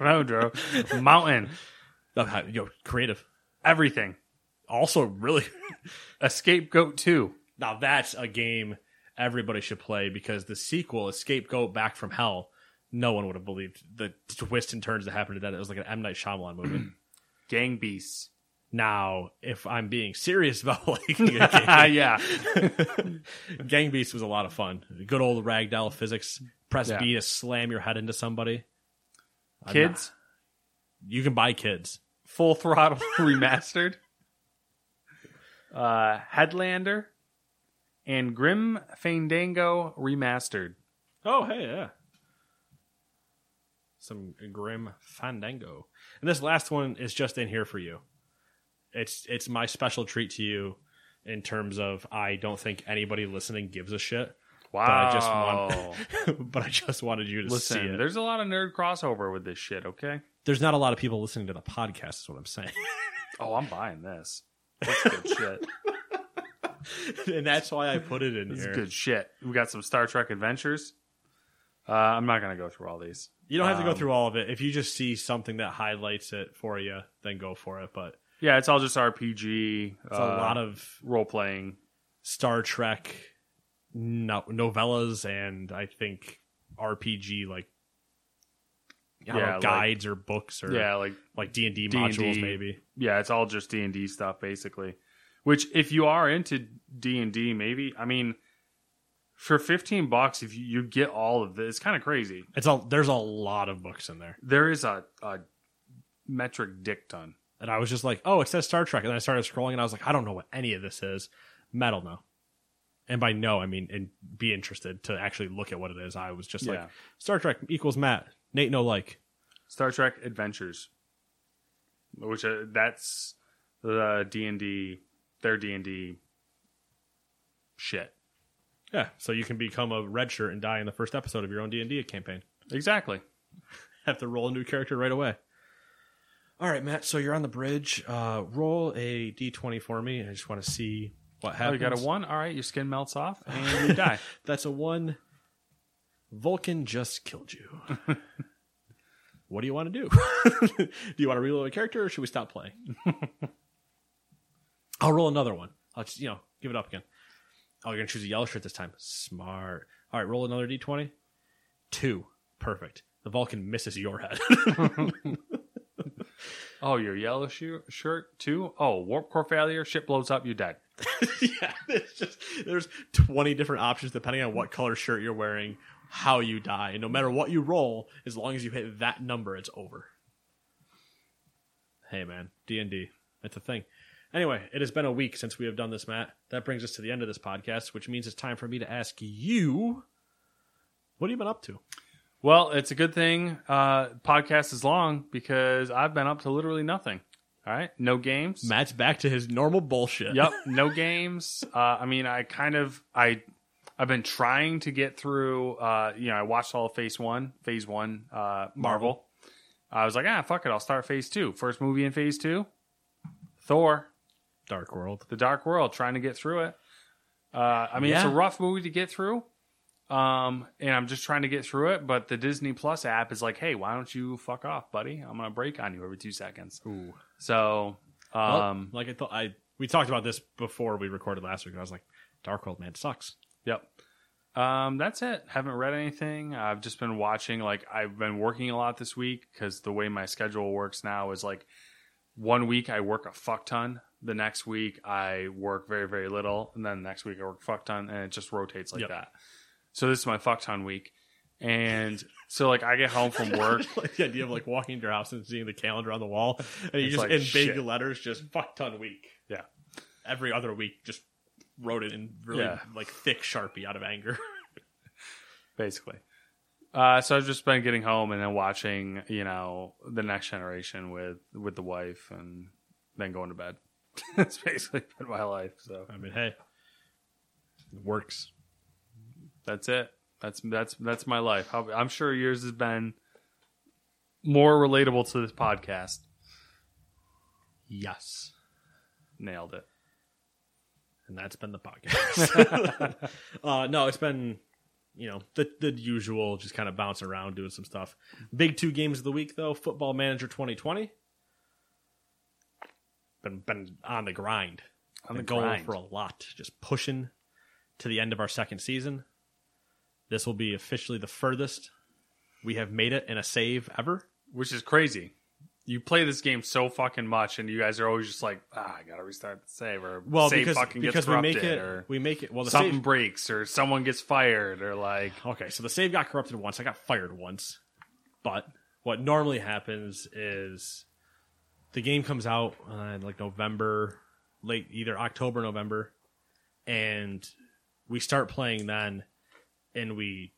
Speaker 3: no, Drew. Mountain.
Speaker 2: yo, creative.
Speaker 3: Everything.
Speaker 2: Also, really,
Speaker 3: Escape Goat 2.
Speaker 2: now that's a game everybody should play because the sequel, Escape Goat Back from Hell, no one would have believed the twists and turns that happened to that. It was like an M Night Shyamalan movie.
Speaker 3: Gang beasts.
Speaker 2: now, if I'm being serious about game,
Speaker 3: yeah.
Speaker 2: Gang Beast was a lot of fun. Good old ragdoll physics. Press
Speaker 3: Yeah.
Speaker 2: B to slam your head into somebody. I'm
Speaker 3: Kids,
Speaker 2: not- you can buy kids.
Speaker 3: Full throttle remastered. Uh, Headlander and Grim Fandango remastered.
Speaker 2: Oh, hey, yeah. some Grim Fandango. And this last one is just in here for you. It's it's my special treat to you in terms of I don't think anybody listening gives a shit.
Speaker 3: Wow.
Speaker 2: But I just want but I just wanted you to
Speaker 3: Listen,
Speaker 2: see it. There's,
Speaker 3: there's a lot of nerd crossover with this shit, okay?
Speaker 2: Not a lot of people listening to the podcast, is what I'm saying.
Speaker 3: Oh, I'm buying this. That's good shit.
Speaker 2: and that's why I put it in
Speaker 3: This is
Speaker 2: here.
Speaker 3: good shit. We got some Star Trek adventures. Uh, I'm not going to go through all these.
Speaker 2: You don't have to go
Speaker 3: Um,
Speaker 2: through all of it. If you just see something that highlights it for you, then go for it. But
Speaker 3: Yeah, it's all just RPG.
Speaker 2: it's a lot of
Speaker 3: role playing.
Speaker 2: Star Trek no- novellas and I think RPG like
Speaker 3: Yeah,
Speaker 2: know,
Speaker 3: like-
Speaker 2: guides or books or
Speaker 3: Yeah, like
Speaker 2: like D and D modules maybe.
Speaker 3: yeah, it's all just D and D stuff basically. Which, if you are into D and D, maybe I mean, for fifteen bucks, if you, you get all of this, it's kind of crazy.
Speaker 2: It's all there's a lot of books in there,
Speaker 3: There is a, a metric dick ton.
Speaker 2: and I was just like, oh, it says Star Trek, and then I started scrolling, and I was like, I don't know what any of this is. Metal, no. And by no, I mean and be interested to actually look at what it is. I was just
Speaker 3: Yeah.
Speaker 2: like, Star Trek equals Matt. Nate, no like.
Speaker 3: Star Trek Adventures, which uh, that's the D and D, their D and D shit.
Speaker 2: Yeah, so you can become a red shirt and die in the first episode of your own D and D campaign.
Speaker 3: Exactly.
Speaker 2: have to roll a new character right away. All right, Matt. So you're on the bridge. Uh, roll a d20 for me. I just want to see what
Speaker 3: Oh,
Speaker 2: happens.
Speaker 3: you got a one. All right, your skin melts off and you die.
Speaker 2: That's a one. Vulcan just killed you. what do you want to do? do you want to reload a character, or should we stop playing? I'll roll another one. I'll just you know give it up again. Oh, you're gonna choose a yellow shirt this time. Smart. All right, roll another d20. Two. Perfect. The Vulcan misses your head.
Speaker 3: Oh, your yellow shi- shirt too. Oh, warp core failure. Ship blows up. You're dead.
Speaker 2: yeah, just there's 20 different options depending on what color shirt you're wearing, how you die. And no matter what you roll, as long as you hit that number, it's over. Hey man, D&D. That's a thing. Anyway, it has been a week since we have done this, Matt. That brings us to the end of this podcast, which means it's time for me to ask you what have you been up to?
Speaker 3: Well, it's a good thing uh, podcast is long because I've been up to literally nothing. All right, no games.
Speaker 2: Matt's back to his normal bullshit.
Speaker 3: yep, no games. Uh, I mean, I kind of I I've been trying to get through. Uh, you know, I watched all of Phase One, Phase One, uh, Marvel. I was like, ah, fuck it, I'll start Phase Two. First movie in Phase Two, Thor:
Speaker 2: Dark World.
Speaker 3: The Dark World. Trying to get through it. Uh, I mean, it's a rough movie to get through. Um, and I'm just trying to get through it, but the Disney Plus app is like, hey, why don't you fuck off, buddy? I'm gonna break on you every two seconds.
Speaker 2: Ooh.
Speaker 3: So,
Speaker 2: Well,
Speaker 3: um,
Speaker 2: like I thought I we talked about this before we recorded last week. And I was like, Dark World man sucks.
Speaker 3: Yep. Um, that's it. Haven't read anything. I've just been watching. Like I've been working a lot this week because the way my schedule works now is like one week I work a fuck ton. The next week I work very very little, and then next week I work a fuck ton, and it just rotates like
Speaker 2: Yep.
Speaker 3: that. So this is my fuck ton week, and so like I get home from work.
Speaker 2: like the idea of like walking into your house and seeing the calendar on the wall, and you
Speaker 3: It's
Speaker 2: just
Speaker 3: like,
Speaker 2: in big
Speaker 3: shit.
Speaker 2: letters, just fuck ton week.
Speaker 3: Yeah.
Speaker 2: Every other week, just wrote it in really
Speaker 3: Yeah.
Speaker 2: like thick sharpie out of anger.
Speaker 3: basically. Uh, so I've just been getting home and then watching, you know, the next generation with with the wife, and then going to bed. That's basically been my life. So
Speaker 2: I mean, hey, it works.
Speaker 3: that's it. That's that's that's my life. I'm sure yours has been more relatable to this podcast.
Speaker 2: Yes,
Speaker 3: Nailed it.
Speaker 2: And that's been the podcast. uh, no, it's been you know the the usual, just kind of bouncing around doing some stuff. Big two games of the week though: Football Manager 2020. Been been on the grind.
Speaker 3: On the
Speaker 2: Been
Speaker 3: grind.
Speaker 2: for a lot, just pushing to the end of our second season. This will be officially the furthest we have made it in a save ever.
Speaker 3: Which is crazy. You play this game so fucking much, and you guys are always just like, ah, I gotta restart the save, or
Speaker 2: Well,
Speaker 3: save
Speaker 2: because
Speaker 3: fucking gets
Speaker 2: because we
Speaker 3: corrupted,
Speaker 2: make it
Speaker 3: or
Speaker 2: we make it well the
Speaker 3: something
Speaker 2: save,
Speaker 3: breaks, or someone gets fired, or like,
Speaker 2: Okay, so the save got corrupted once. I got fired once. But what normally happens is the game comes out uh, in like November, late either October, November, and we start playing then, and we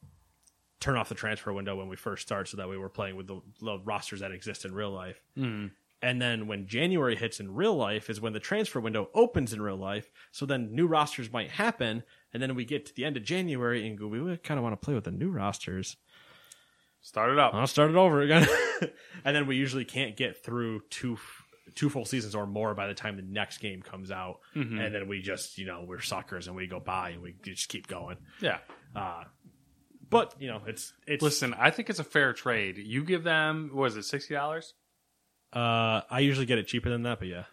Speaker 2: turn off the transfer window when we first start, so that way we're playing with the, the rosters that exist in real life.
Speaker 3: Mm.
Speaker 2: And then when January hits in real life is when the transfer window opens in real life. So then new rosters might happen, and then we get to the end of January and go, we kind of want to play with the new rosters.
Speaker 3: Start it up.
Speaker 2: I'll start it over again. and then we usually can't get through two two full seasons or more by the time the next game comes out.
Speaker 3: Mm-hmm.
Speaker 2: And then we just, you know, we're suckers and we go by and we just keep going.
Speaker 3: Yeah.
Speaker 2: Uh, but you know, it's it's
Speaker 3: Listen, I think it's a fair trade. You give them, what is it, sixty dollars?
Speaker 2: Uh, I usually get it cheaper than that, but yeah,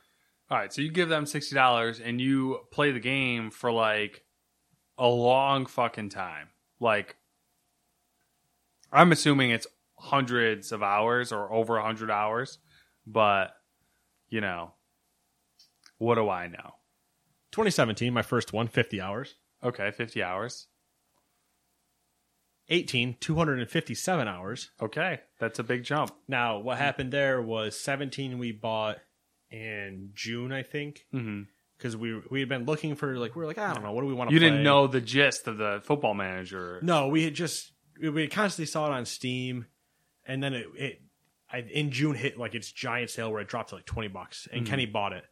Speaker 3: All right, so you give them sixty dollars and you play the game for like a long fucking time. Like, I'm assuming it's hundreds of hours or over a hundred hours, but you know, what do I know?
Speaker 2: 2017, my first one, 50 hours.
Speaker 3: Okay, fifty hours.
Speaker 2: 18, 257 hours.
Speaker 3: Okay, that's a big jump.
Speaker 2: Now, what happened there was 17 we bought in June, I think,
Speaker 3: Mm-hmm.
Speaker 2: because we we had been looking for like we were like I don't know what do we want to.
Speaker 3: You didn't know the gist of the football manager.
Speaker 2: No, we had just we had constantly saw it on Steam, and then it, it I, in June hit like its giant sale where it dropped to like twenty bucks, and Kenny bought it,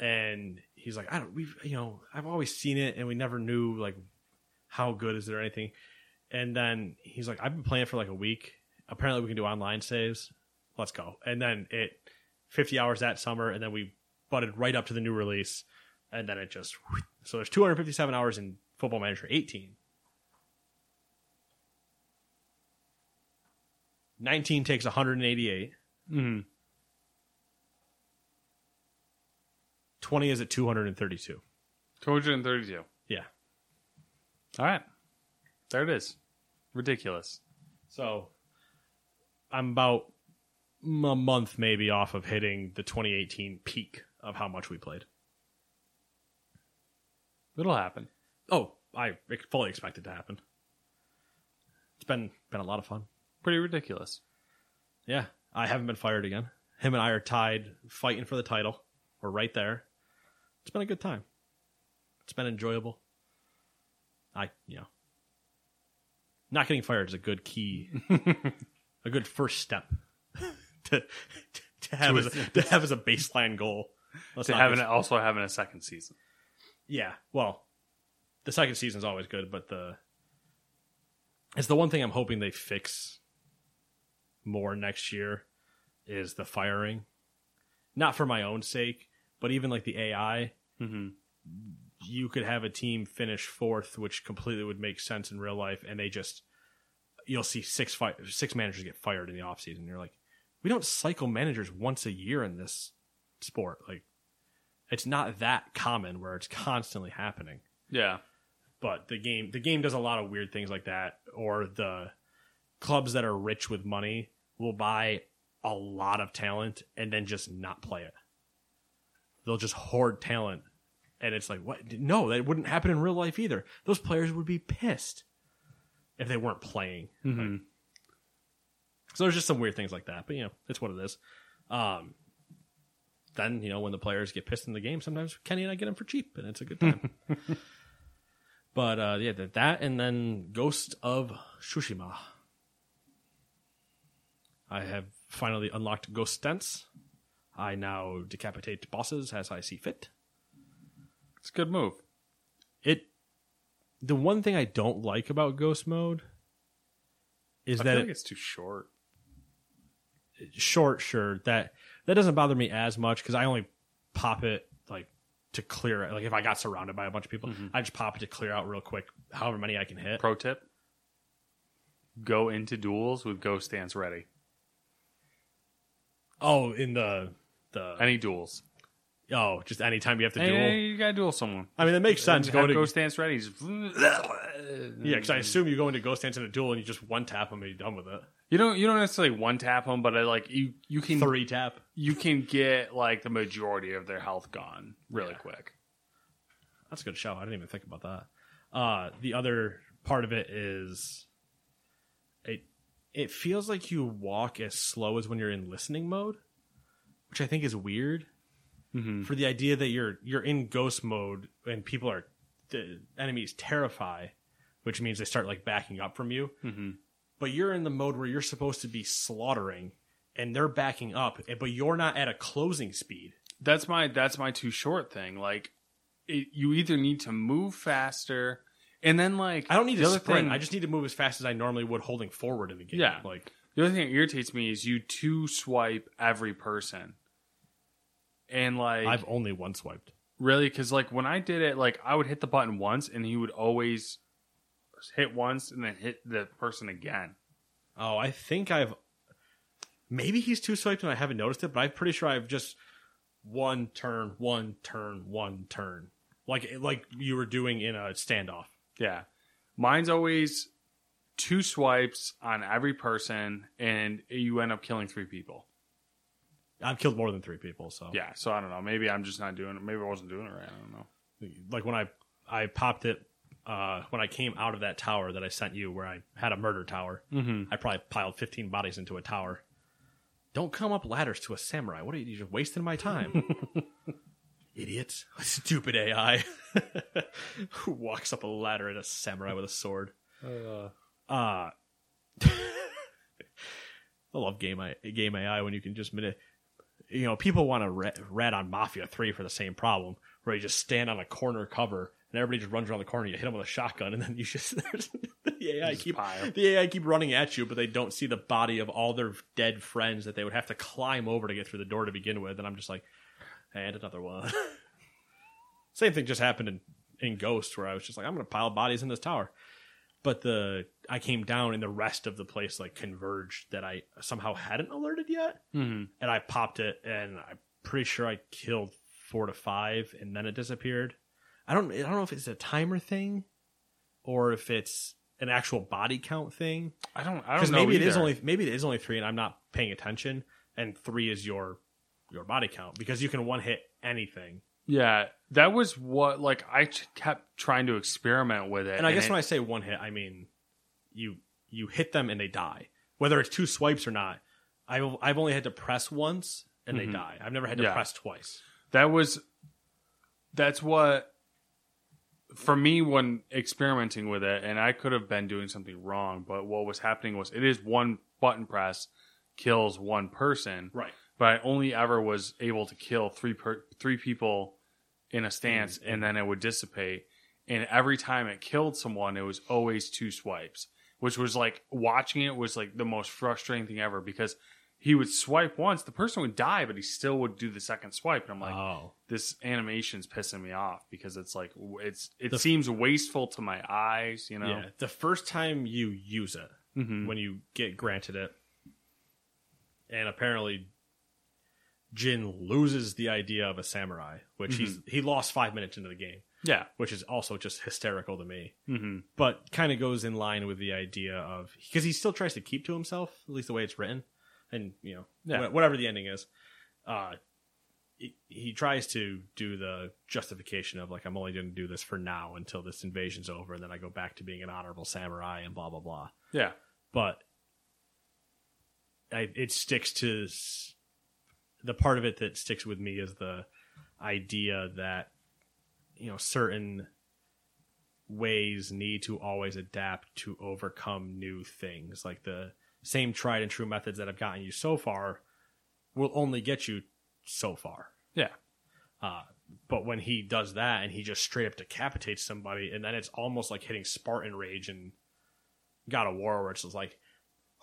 Speaker 2: and he's like, I don't, we've you know I've always seen it, and we never knew like how good is there anything, and then he's like, I've been playing for like a week. Apparently, we can do online saves. Let's go, and then it fifty hours that summer, and then we butted right up to the new release, and then it just so there's two hundred fifty seven hours in Football Manager eighteen. 19 takes 188.
Speaker 3: Mm-hmm.
Speaker 2: 20 is at 232.
Speaker 3: 232.
Speaker 2: Yeah.
Speaker 3: All right. There it is. Ridiculous.
Speaker 2: So I'm about a month maybe off of hitting the 2018 peak of how much we played.
Speaker 3: It'll happen.
Speaker 2: Oh, I fully expect it to happen. It's been been a lot of fun.
Speaker 3: Pretty ridiculous.
Speaker 2: Yeah, I haven't been fired again. Him and I are tied, fighting for the title. We're right there. It's been a good time. It's been enjoyable. I, you know, not getting fired is a good key, a good first step to to have as a, to have as a baseline goal. Let's
Speaker 3: To having also having a second season.
Speaker 2: yeah, well, the second season is always good, but the it's the one thing I'm hoping they fix more next year is the firing. Not for my own sake, but even like the AI.
Speaker 3: Mm-hmm.
Speaker 2: You could have a team finish fourth, which completely would make sense in real life, and they just you'll see six fi- six managers get fired in the offseason. You're like, we don't cycle managers once a year in this sport. Like, it's not that common where it's constantly happening
Speaker 3: Yeah.
Speaker 2: but the game the game does a lot of weird things like that or the clubs that are rich with money will buy a lot of talent and then just not play it they'll just hoard talent and it's like what no that wouldn't happen in real life either those players would be pissed if they weren't playing
Speaker 3: Mm-hmm.
Speaker 2: so there's just some weird things like that but you know it's what it is um then you know when the players get pissed in the game sometimes kenny and i get them for cheap and it's a good time But uh, yeah, that, that and then Ghost of Tsushima. I have finally unlocked Ghost Stance. I now decapitate bosses as I see fit.
Speaker 3: It's a good move.
Speaker 2: It. The one thing I don't like about Ghost Mode is
Speaker 3: I
Speaker 2: that
Speaker 3: feel
Speaker 2: it,
Speaker 3: it's too short.
Speaker 2: short, sure that that doesn't bother me as much because I only pop it like to clear it. Like if I got surrounded by a bunch of people, mm-hmm. I just pop it to clear out real quick, however many I can hit.
Speaker 3: Pro tip: Go into duels with Ghost Stance ready.
Speaker 2: Oh, in the the
Speaker 3: Any duels.
Speaker 2: Oh, just anytime you have to duel.
Speaker 3: you gotta duel someone.
Speaker 2: I mean, that makes sense.
Speaker 3: Have
Speaker 2: Going to
Speaker 3: Ghost Stance ready. Just,
Speaker 2: yeah, because I assume you go into Ghost Stance in a duel and you just one tap them and you're done with it.
Speaker 3: You don't. You don't necessarily one tap them, but I like you. You can.
Speaker 2: Three tap.
Speaker 3: You can get like the majority of their health gone really
Speaker 2: Yeah.
Speaker 3: quick.
Speaker 2: That's a good show. I didn't even think about that. Uh, the other part of it is it it feels like you walk as slow as when you're in listening mode, which I think is weird.
Speaker 3: Mm-hmm.
Speaker 2: For the idea that you're you're in ghost mode and people are the enemies terrify, which means they start like backing up from you.
Speaker 3: Mm-hmm.
Speaker 2: but you're in the mode where you're supposed to be slaughtering and they're backing up, but you're not at a closing speed.
Speaker 3: That's my that's my too short thing. Like, it, you either need to move faster, and then like
Speaker 2: I don't need
Speaker 3: the
Speaker 2: to sprint.
Speaker 3: thing-
Speaker 2: I just need to move as fast as I normally would holding forward in the game.
Speaker 3: Yeah.
Speaker 2: Like
Speaker 3: The other thing that irritates me is you two swipe every person. And like
Speaker 2: I've only one swiped.
Speaker 3: really cuz like when I did it like I would hit the button once and he would always hit once and then hit the person again.
Speaker 2: Oh, I think I've maybe he's two swiped and I haven't noticed it, but I'm pretty sure I've just one turn, one turn, one turn, like like you were doing in a standoff.
Speaker 3: Yeah. Mine's always two swipes on every person and you end up killing three people.
Speaker 2: I've killed more than three people, so
Speaker 3: Yeah, so I don't know. Maybe I'm just not doing it. Maybe I wasn't doing it right. I don't know.
Speaker 2: like when I I popped it uh, when I came out of that tower that I sent you, where I had a murder tower.
Speaker 3: Mm-hmm.
Speaker 2: I probably piled 15 bodies into a tower. Don't come up ladders to a samurai. What are you? You're just wasting my time. Idiots. Stupid AI. Who walks up a ladder at a samurai with a sword? Uh, I love game I, game AI when you can just minute. You know, people want to rat, rat on Mafia 3 for the same problem, where you just stand on a corner cover and everybody just runs around the corner. You hit them with a shotgun, and then you just the AI
Speaker 3: Just
Speaker 2: keep
Speaker 3: pile.
Speaker 2: the AI keep running at you, but they don't see the body of all their dead friends that they would have to climb over to get through the door to begin with. And I'm just like, and another one. Same thing just happened in in Ghost, where I was just like, I'm going to pile bodies in this tower. But the I came down and the rest of the place like converged that I somehow hadn't alerted yet,
Speaker 3: Mm-hmm.
Speaker 2: and I popped it, and I'm pretty sure I killed four to five, and then it disappeared. I don't I don't know if it's a timer thing, or if it's an actual body count thing.
Speaker 3: I don't. I don't know.
Speaker 2: maybe it is only maybe it is only three, and I'm not paying attention. And three is your your body count because you can one hit anything.
Speaker 3: Yeah, that was what like I kept trying to experiment with it.
Speaker 2: And I guess
Speaker 3: it-
Speaker 2: when I say one hit, I mean you you hit them and they die, whether it's two swipes or not. I've I've only had to press once and they
Speaker 3: Mhm.
Speaker 2: die. I've never had to
Speaker 3: Yeah.
Speaker 2: press twice.
Speaker 3: that was that's what for me when experimenting with it, and I could have been doing something wrong, but what was happening was it is one button press kills one person,
Speaker 2: Right.
Speaker 3: But I only ever was able to kill three per, three people in a stance,
Speaker 2: Mm,
Speaker 3: and then it would dissipate. And every time it killed someone, it was always two swipes, which was like watching it was like the most frustrating thing ever because he would swipe once, the person would die, but he still would do the second swipe, and I'm like,
Speaker 2: oh.
Speaker 3: this animation's pissing me off because it's like it's it
Speaker 2: The-
Speaker 3: seems wasteful to my eyes, you know.
Speaker 2: Yeah. The first time you use it,
Speaker 3: Mhm.
Speaker 2: when you get granted it, and apparently Jin loses the idea of a samurai, which he's he lost five minutes into the game,
Speaker 3: Yeah.
Speaker 2: which is also just hysterical to me.
Speaker 3: hmm
Speaker 2: but kind of goes in line with the idea of because he still tries to keep to himself, at least the way it's written, and you know,
Speaker 3: Yeah.
Speaker 2: wh- whatever the ending is, uh, he, he tries to do the justification of like I'm only going to do this for now until this invasion's over, and then I go back to being an honorable samurai and blah blah blah.
Speaker 3: Yeah.
Speaker 2: But I, it sticks to the part of it that sticks with me is the idea that you know certain ways need to always adapt to overcome new things. Like the same tried and true methods that have gotten you so far will only get you so far.
Speaker 3: Yeah.
Speaker 2: uh, but when he does that and he just straight up decapitates somebody and then it's almost like hitting spartan rage and god of war where it's just like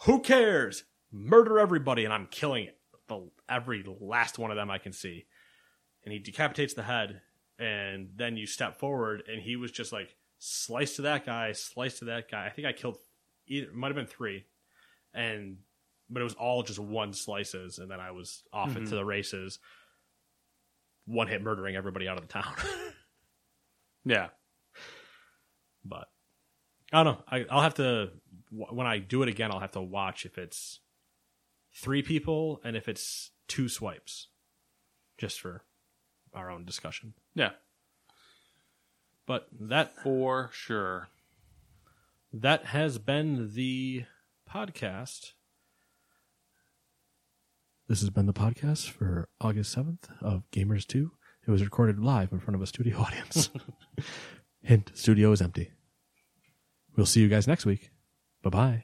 Speaker 2: who cares? Murder everybody and i'm killing it the every last one of them i can see. And he decapitates the head and then you step forward and he was just like slice to that guy slice to that guy. I think i killed it might have been three. And but it was all just one slices and then i was off into mm-hmm. the races one hit murdering everybody out of the town.
Speaker 3: Yeah.
Speaker 2: but i don't know. I, i'll have to when i do it again i'll have to watch if it's three people and if it's two swipes just for our own discussion
Speaker 3: Yeah.
Speaker 2: but that
Speaker 3: For sure.
Speaker 2: that has been the podcast. This has been the podcast for August 7th of Gamers 2. It was recorded live in front of a studio audience. Hint, studio is empty. We'll see you guys next week. Bye bye.